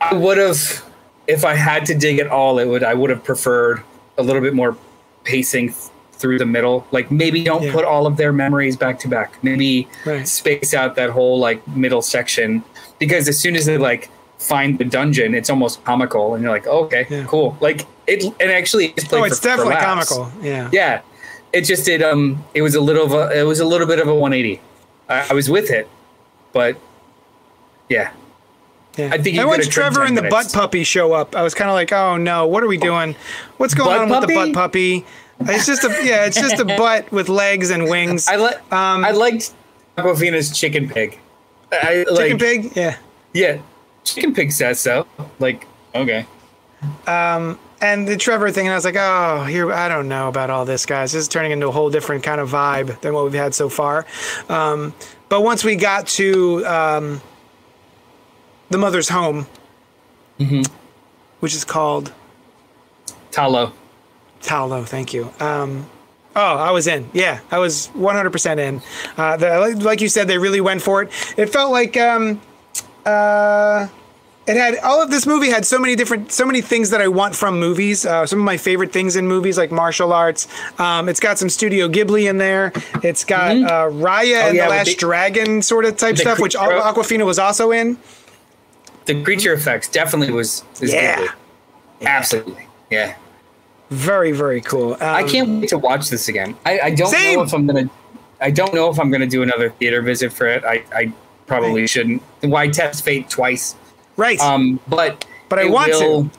Speaker 2: I would have, if I had to dig at all, it would I would have preferred a little bit more pacing through the middle. Like maybe don't
Speaker 1: Yeah.
Speaker 2: put all of their memories back to back. Maybe
Speaker 1: Right.
Speaker 2: space out that whole like middle section because as soon as they like find the dungeon, it's almost comical, and you're like, oh, okay,
Speaker 1: Yeah.
Speaker 2: cool. Like it, and actually, it's
Speaker 1: Oh, it's
Speaker 2: for- for
Speaker 1: definitely
Speaker 2: laughs.
Speaker 1: comical. Yeah.
Speaker 2: Yeah, it just did. Um, it was a little of a, it was a little bit of a 180. I, I was with it, but yeah,
Speaker 1: Yeah.
Speaker 2: I think
Speaker 1: and once Trevor and the
Speaker 2: minutes.
Speaker 1: butt puppy show up, I was kind of like, oh no, what are we doing? What's going
Speaker 2: Butt
Speaker 1: on with the butt puppy? It's just a yeah, it's just a [laughs] butt with legs and wings.
Speaker 2: I like.
Speaker 1: Um,
Speaker 2: I liked Awkwafina's chicken pig. I like,
Speaker 1: Chicken pig, yeah.
Speaker 2: Yeah, chicken pig says so. Like, okay.
Speaker 1: Um, and the Trevor thing, and I was like, oh, here, I don't know about all this, guys. This is turning into a whole different kind of vibe than what we've had so far. Um, but once we got to um, the mother's home,
Speaker 2: Mm-hmm.
Speaker 1: which is called
Speaker 2: Talo.
Speaker 1: Talo, thank you. Um, oh, I was in. Yeah, I was 100% in. Uh, the, like- like you said, they really went for it. It felt like um, uh, it had all of this movie had so many different, so many things that I want from movies. Uh, some of my favorite things in movies, like martial arts. Um, it's got some Studio Ghibli in there. It's got uh, Raya and
Speaker 2: Mm-hmm. Oh, yeah,
Speaker 1: the Last
Speaker 2: the-
Speaker 1: Dragon sort of type stuff, which
Speaker 2: creature-
Speaker 1: Awkwafina was also in.
Speaker 2: The creature effects definitely was. is
Speaker 1: Yeah.
Speaker 2: good. Absolutely. Yeah.
Speaker 1: Very, very cool. Um,
Speaker 2: I can't wait to watch this again. I, I don't
Speaker 1: Same.
Speaker 2: know if I'm gonna. I don't know if I'm gonna do another theater visit for it. I, I probably
Speaker 1: Right.
Speaker 2: shouldn't. Why test fate twice?
Speaker 1: Right.
Speaker 2: Um, but
Speaker 1: But I
Speaker 2: it
Speaker 1: want to.
Speaker 2: will,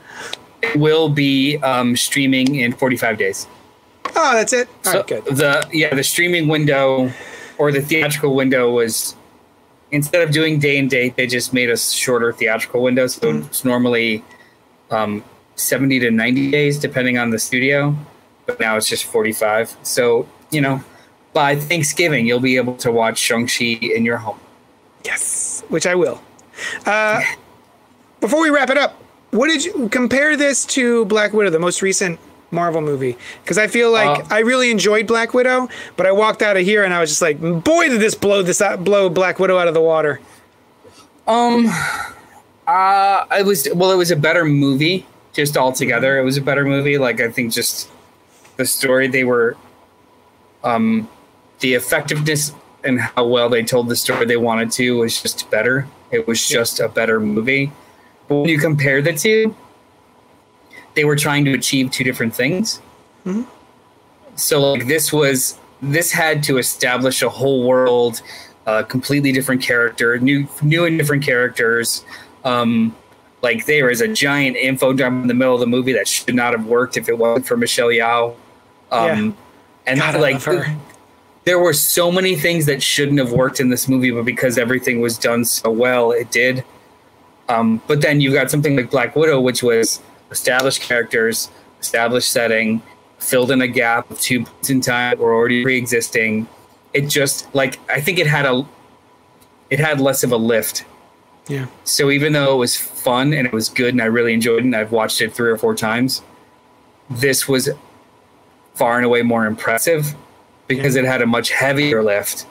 Speaker 2: It will be um, streaming in 45 days.
Speaker 1: Oh, that's it. All
Speaker 2: So
Speaker 1: right, good.
Speaker 2: the yeah the streaming window or the theatrical window was instead of doing day and date, they just made a shorter theatrical window. So
Speaker 1: Mm-hmm.
Speaker 2: it's normally um, seventy to ninety days, depending on the studio. But now it's just forty five. So you know, by Thanksgiving, you'll be able to watch Shang Chi in your home.
Speaker 1: Yes, which I will. Uh, [laughs] before we wrap it up, what did you compare this to Black Widow, the most recent Marvel movie? Because I feel like
Speaker 2: Uh,
Speaker 1: I really enjoyed Black Widow, but I walked out of here and I was just like, boy, did this blow this out, blow Black Widow out of the water.
Speaker 2: Um, uh, it was well, it was a better movie just altogether. It was a better movie. Like I think just the story they were, um, the effectiveness and how well they told the story they wanted to was just better. It was just a better movie. But when you compare the two, they were trying to achieve two different things. So like this was this had to establish a whole world, a completely different character, new new and different characters. Um, like there is a giant info dump in the middle of the movie that should not have worked if it wasn't for Michelle Yeoh. Um, and
Speaker 1: God,
Speaker 2: like there were so many things that shouldn't have worked in this movie, but because everything was done so well, it did. Um, but then you've got something like Black Widow, which was established characters, established setting, filled in a gap of two points in time that were already pre-existing. It just like I think it had a it had less of a lift.
Speaker 1: Yeah.
Speaker 2: So even though it was fun and it was good and I really enjoyed it and I've watched it three or four times, this was far and away more impressive because it had a much heavier lift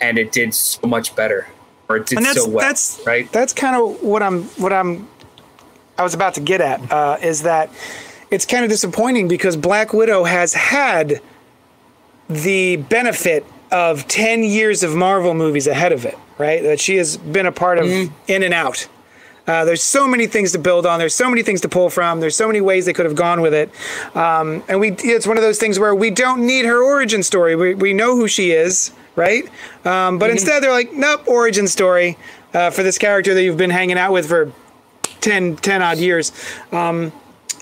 Speaker 2: and it did so much better. Or it did
Speaker 1: And that's
Speaker 2: so well.
Speaker 1: that's
Speaker 2: right?
Speaker 1: That's kind of what I'm what I'm I was about to get at uh, is that it's kind of disappointing because Black Widow has had the benefit of 10 years of Marvel movies ahead of it, right? That she has been a part of in and out. Uh, there's so many things to build on. There's so many things to pull from. There's so many ways they could have gone with it. Um, and we, it's one of those things where we don't need her origin story. We, we know who she is, right? Um, but instead, they're like, nope, origin story uh, for this character that you've been hanging out with for 10, 10 odd years. Um,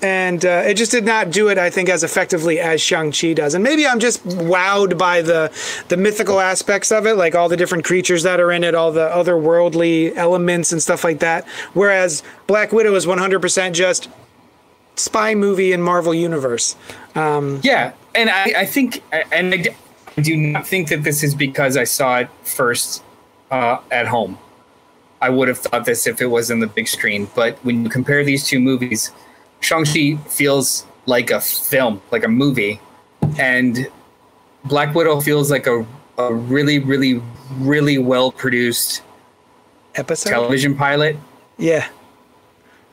Speaker 1: and uh, it just did not do it, I think, as effectively as Shang-Chi does. And maybe I'm just wowed by the the mythical aspects of it, like all the different creatures that are in it, all the otherworldly elements and stuff like that. Whereas Black Widow is 100% just spy movie in Marvel Universe.
Speaker 2: Yeah, and I, I think, and I do not think that this is because I saw it first uh, at home. I would have thought this if it was in the big screen. But when you compare these two movies, Shang-Chi feels like a film, like a movie, and Black Widow feels like a, a really, really, really well produced
Speaker 1: Episode?
Speaker 2: television pilot
Speaker 1: Yeah.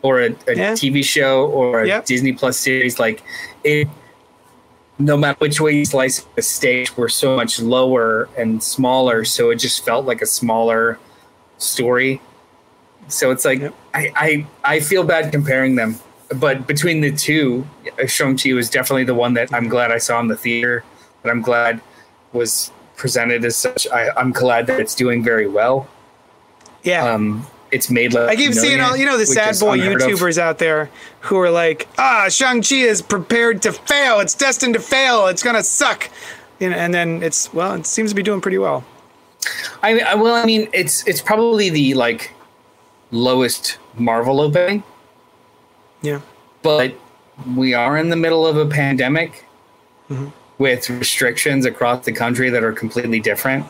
Speaker 2: or a, a
Speaker 1: Yeah.
Speaker 2: TV show or a
Speaker 1: Yep.
Speaker 2: Disney Plus series, like it. No matter which way you slice it, the stakes were so much lower and smaller, so it just felt like a smaller story. So it's like
Speaker 1: Yep.
Speaker 2: I, I I feel bad comparing them, but between the two, Shang Chi was definitely the one that I'm glad I saw in the theater. That I'm glad was presented as such. I, I'm glad that it's doing very well.
Speaker 1: Yeah.
Speaker 2: Um, it's made like
Speaker 1: I keep seeing all you know the sad boy YouTubers out there who are like, ah, Shang Chi is prepared to fail. It's destined to fail. It's gonna suck. You know, and then it's well, it seems to be doing pretty well.
Speaker 2: I, I well, I mean, it's it's probably the like lowest Marvel opening,
Speaker 1: Yeah.
Speaker 2: but we are in the middle of a pandemic mm-hmm. with restrictions across the country that are completely different.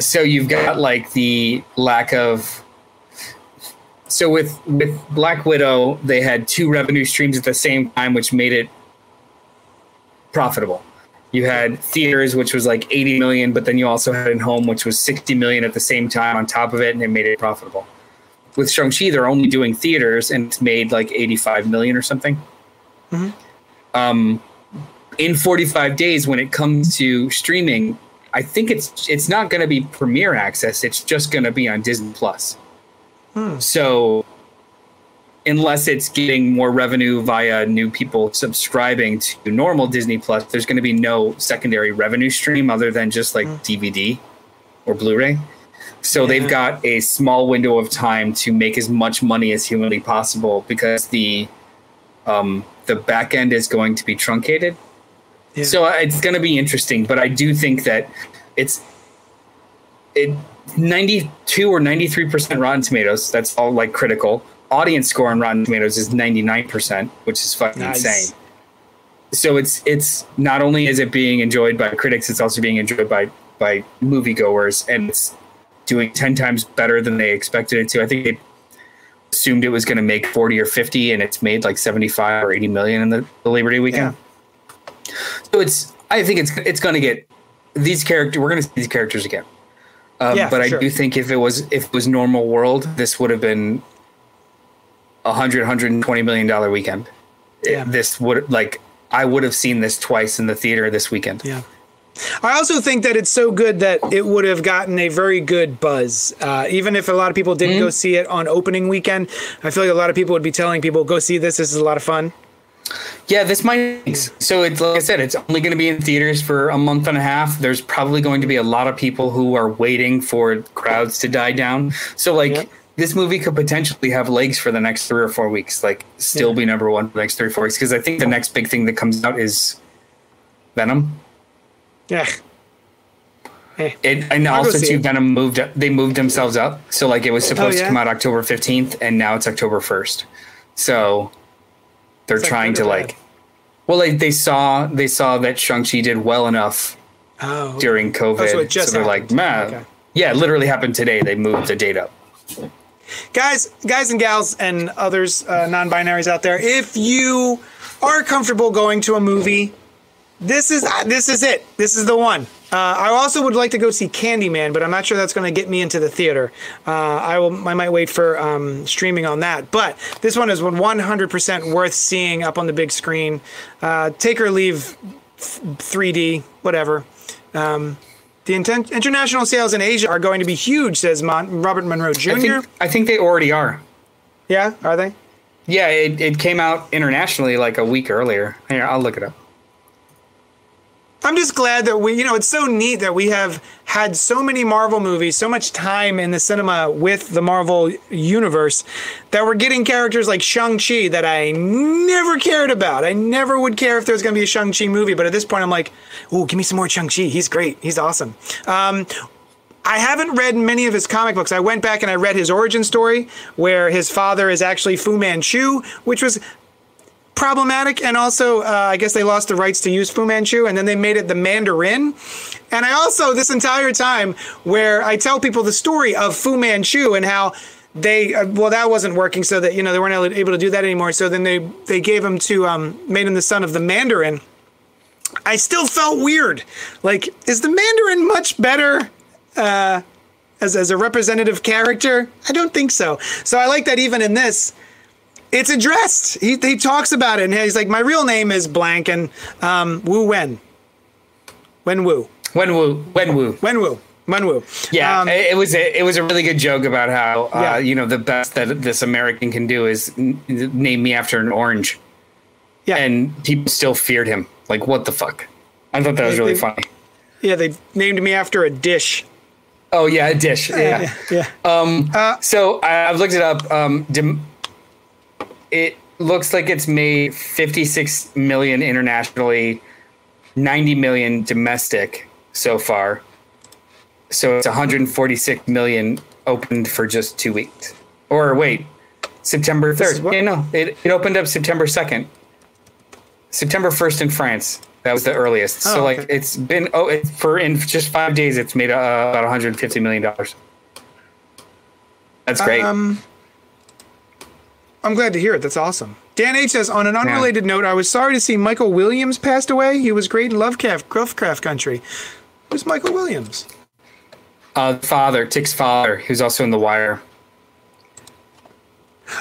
Speaker 2: So you've got like the lack of. So with with Black Widow, they had two revenue streams at the same time, which made it profitable. You had theaters, which was like 80 million, but then you also had in home, which was 60 million at the same time on top of it, and it made it profitable. With Shang-Chi, they're only doing theaters, and it's made like 85 million or something. Mm-hmm. Um, in 45 days, when it comes to streaming, I think it's it's not going to be premiere access. It's just going to be on Disney Plus. Hmm. So unless it's getting more revenue via new people subscribing to normal Disney Plus, there's going to be no secondary revenue stream other than just like hmm. DVD or Blu-ray. So
Speaker 1: Yeah.
Speaker 2: they've got a small window of time to make as much money as humanly possible because the um, the back end is going to be truncated. So uh, it's going to be interesting, but I do think that it's it 92 or 93 percent Rotten Tomatoes. That's all like critical. Audience score on Rotten Tomatoes is 99 percent, which is fucking
Speaker 1: Nice.
Speaker 2: insane. So it's it's not only is it being enjoyed by critics, it's also being enjoyed by by moviegoers, and it's doing 10 times better than they expected it to. I think they assumed it was going to make 40 or 50, and it's made like 75 or 80 million in the, the Labor Day weekend. So it's I think it's it's going to get these characters. We're going to see these characters again. Um,
Speaker 1: Yeah,
Speaker 2: but I
Speaker 1: sure.
Speaker 2: do think if it was if it was normal world, this would have been a hundred hundred and twenty million dollar weekend. It-
Speaker 1: Yeah.
Speaker 2: this would like I would have seen this twice in the theater this weekend.
Speaker 1: Yeah. I also think that it's so good that it would have gotten a very good buzz. Uh, even if a lot of people didn't
Speaker 2: Mm-hmm.
Speaker 1: go see it on opening weekend, I feel like a lot of people would be telling people, go see this. This is a lot of fun.
Speaker 2: Yeah, this might. So it's like I said, it's only going to be in theaters for a month and a half. There's probably going to be a lot of people who are waiting for crowds to die down. So like
Speaker 1: Yep.
Speaker 2: this movie could potentially have legs for the next three or four weeks. Like still be number one for the next three or four weeks because I think the next big thing that comes out is Venom.
Speaker 1: Yeah. Eh.
Speaker 2: It, and
Speaker 1: I'll
Speaker 2: also too,
Speaker 1: it.
Speaker 2: Venom moved. Up they moved themselves up. So like it was supposed
Speaker 1: Oh, yeah?
Speaker 2: to come out October fifteenth, and now it's October first. So they're
Speaker 1: that
Speaker 2: trying
Speaker 1: good
Speaker 2: to like.
Speaker 1: bad?
Speaker 2: Well, like they saw they saw that Shang Chi did well enough
Speaker 1: Oh.
Speaker 2: during COVID,
Speaker 1: Oh, so it just
Speaker 2: they're like, man,
Speaker 1: Okay.
Speaker 2: yeah, it literally happened today. They moved the date up.
Speaker 1: guys, guys and gals, and others uh, non-binaries out there, if you are comfortable going to a movie, this is uh, this is it. This is the one. Uh, I also would like to go see Candyman, but I'm not sure that's going to get me into the theater. Uh, I will. I might wait for um, streaming on that. But this one is 100% worth seeing up on the big screen. Uh, take or leave, f- 3D, whatever. Um, the inten- international sales in Asia are going to be huge, says Mon- Robert Monroe Jr.
Speaker 2: I think I think they already are.
Speaker 1: Yeah, are they?
Speaker 2: Yeah, it, it came out internationally like a week earlier. Here, I'll look it up.
Speaker 1: I'm just glad that we, you know, it's so neat that we have had so many Marvel movies, so much time in the cinema with the Marvel universe that we're getting characters like Shang-Chi that I never cared about. I never would care if there was going to be a Shang-Chi movie, but at this point I'm like, ooh, give me some more Shang-Chi. He's great. He's awesome. Um, I haven't read many of his comic books. I went back and I read his origin story where his father is actually Fu Manchu, which was problematic and also uh, i guess they lost the rights to use fu manchu and then they made it the mandarin. And i also this entire time where i tell people the story of fu manchu and how they uh, well that wasn't working so that you know they weren't able- to do that anymore so then they they gave him to um made him the son of the mandarin. I still felt weird. Like is the mandarin much better uh as, as a representative character? I don't think so. So i like that even in this it's addressed. He, he talks about it, and he's like, "My real name is blank, and um, Wu Wen, Wen Wu,
Speaker 2: When Wu.
Speaker 1: Wen Wu, Wen Wu."
Speaker 2: Yeah,
Speaker 1: Um,
Speaker 2: it, was a, it was a really good joke about how uh,
Speaker 1: Yeah.
Speaker 2: you know the best that this American can do is n- name me after an orange,
Speaker 1: yeah,
Speaker 2: and people still feared him. Like what the fuck? I thought that was really
Speaker 1: they-
Speaker 2: funny.
Speaker 1: yeah. They named me after a dish.
Speaker 2: Oh yeah, a dish. Yeah.
Speaker 1: yeah.
Speaker 2: So I, I've looked it up. Um, dim- it looks like it's made 56 million internationally, 90 million domestic so far. So it's 146 million opened for just two weeks. Or wait, September 3rd. Yeah, no, it, it opened up September 2nd. September 1st in France. That was the earliest.
Speaker 1: Oh,
Speaker 2: so like
Speaker 1: okay.
Speaker 2: it's been oh it, for in just five days it's made uh, about 150 million dollars. That's great.
Speaker 1: Um, I'm glad to hear it. That's awesome. Dan H says, on an unrelated note, I was sorry to see Michael Williams passed away. He was great in Lovecraft, Lovecraft Country. Who's Michael Williams?
Speaker 2: Uh, father, Tick's father, who's also in The Wire.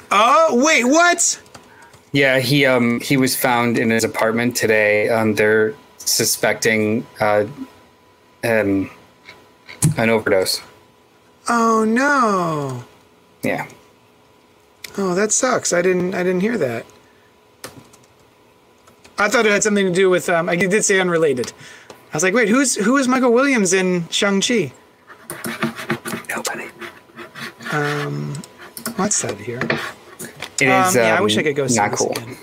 Speaker 1: Oh, wait, what?
Speaker 2: Yeah, he um he was found in his apartment today. Um, they're suspecting uh, um, an overdose.
Speaker 1: Oh no.
Speaker 2: Yeah,
Speaker 1: Oh, that sucks. I didn't. I didn't hear that. I thought it had something to do with. Um, I did say unrelated. I was like, wait, who's who is Michael Williams in Shang Chi?
Speaker 2: nobody.
Speaker 1: Um what's that here?
Speaker 2: It is.
Speaker 1: Um, yeah, I
Speaker 2: um,
Speaker 1: wish I could go see
Speaker 2: Not
Speaker 1: this
Speaker 2: cool.
Speaker 1: again.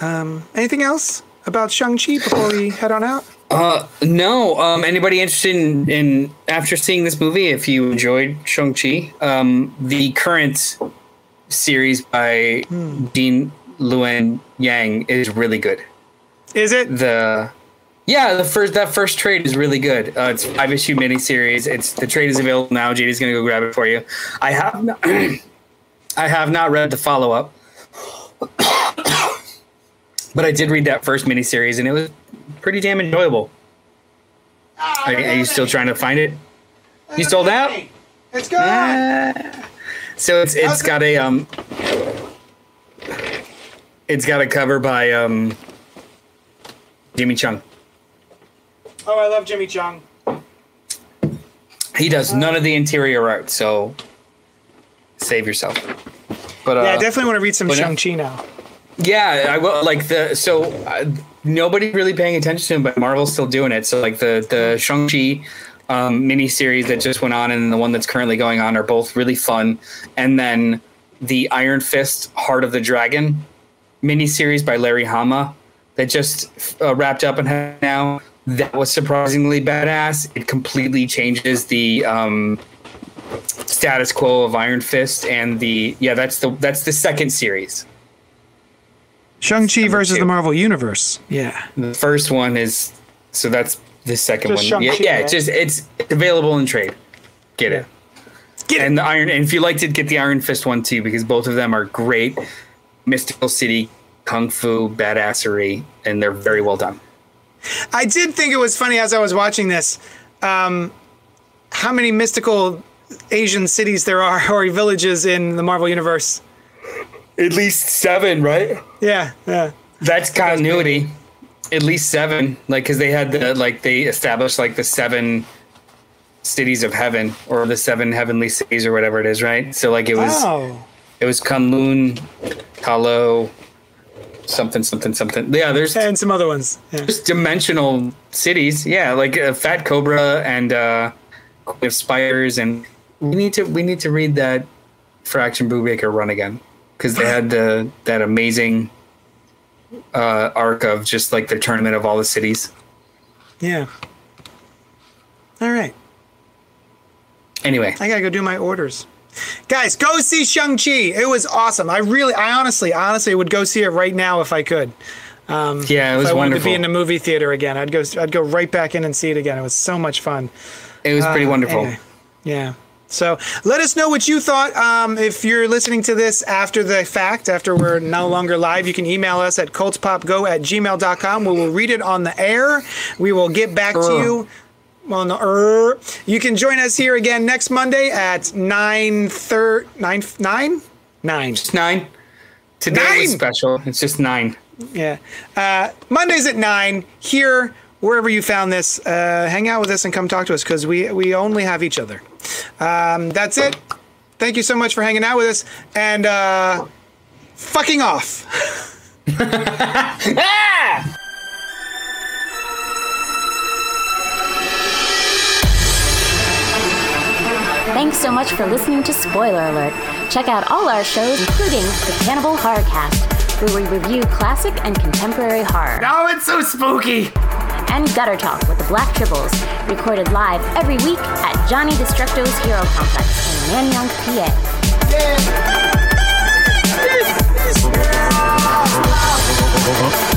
Speaker 1: Um, anything else? about Shang Chi before we head on out?
Speaker 2: Uh, No. Um, anybody interested in, in after seeing this movie, if you enjoyed Shang Chi, um, the current series by Gene Luen Yang is really good.
Speaker 1: Is it?
Speaker 2: The yeah, the first that first trade is really good. Uh, it's five issue miniseries. It's the trade is available now. JD's gonna go grab it for you. I have not, [clears throat] I have not read the follow up, [coughs] but I did read that first miniseries and it was pretty damn enjoyable. Are, are you still trying to find it? You sold out?
Speaker 1: It's gone.
Speaker 2: So it's it's got a um, it's got a cover by um, Jimmy Cheung.
Speaker 1: Oh, I love Jimmy Cheung.
Speaker 2: He does none of the interior art, so save yourself. But uh,
Speaker 1: Yeah, I definitely want to read some Shang Chi now.
Speaker 2: yeah, I will like the so uh, nobody really paying attention to him, but Marvel's still doing it. So like the the Shang Chi um, miniseries that just went on and the one that's currently going on are both really fun. And then the Iron Fist Heart of the Dragon miniseries by Larry Hama that just uh, wrapped up and now that was surprisingly badass. It completely changes the um, status quo of Iron Fist and the yeah that's the that's the second series.
Speaker 1: Shang Chi versus
Speaker 2: two.
Speaker 1: the Marvel Universe. Yeah.
Speaker 2: The first one is so that's the second
Speaker 1: Just
Speaker 2: one. Yeah, yeah,
Speaker 1: right?
Speaker 2: it's just it's available in trade. Get it.
Speaker 1: Get
Speaker 2: And the Iron and if you liked it, get the Iron Fist one too, because both of them are great. Mystical City, Kung Fu, badassery, and they're very well done.
Speaker 1: I did think it was funny as I was watching this, um, how many mystical Asian cities there are [laughs] or villages in the Marvel Universe.
Speaker 2: At least seven, right?
Speaker 1: Yeah, yeah.
Speaker 2: That's continuity. At least seven, like because they had the like they established like the seven cities of heaven or the seven heavenly cities or whatever it is, right? So like it was
Speaker 1: Oh.
Speaker 2: it was Kunlun, Kalo, something something something. Yeah, there's
Speaker 1: And some other ones. Yeah.
Speaker 2: just dimensional cities. Yeah, like uh, Fat Cobra and uh, Queen of Spiders, and we need to we need to read that Fraction Brubaker run again because they had the that amazing uh, arc of just like the tournament of all the cities.
Speaker 1: Yeah. All right.
Speaker 2: Anyway,
Speaker 1: I gotta go do my orders. Guys, go see Shang-Chi. It was awesome. I really, I honestly, honestly would go see it right now if I could.
Speaker 2: Um, yeah, it
Speaker 1: If
Speaker 2: was
Speaker 1: I wanted
Speaker 2: wonderful.
Speaker 1: to be in a movie theater again, I'd go. I'd go right back in and see it again. It was so much fun.
Speaker 2: it was pretty
Speaker 1: Uh,
Speaker 2: wonderful.
Speaker 1: anyway, yeah. So let us know what you thought. Um, if you're listening to this after the fact, after we're no longer live, you can email us at cultspopgo at gmail.com. We will read it on the air. We will get back to you on the er. You can join us here again next Monday at 9 thir- 9 9 9
Speaker 2: It's nine. Today was special. It's just nine.
Speaker 1: Yeah. Uh, Mondays at 9 here, wherever you found this. Uh, hang out with us and come talk to us because we, we only have each other. Um, that's it. Thank you so much for hanging out with us and uh, fucking off. [laughs]
Speaker 5: Thanks so much for listening to Spoiler Alert. Check out all our shows, including the Cannibal Horrorcast, where we review classic and contemporary horror,
Speaker 6: Oh, it's so spooky
Speaker 5: and Gutter Talk with the Black Tribbles, recorded live every week at Johnny Destructo's Hero Complex in Nanyang, PA. Yeah. This, this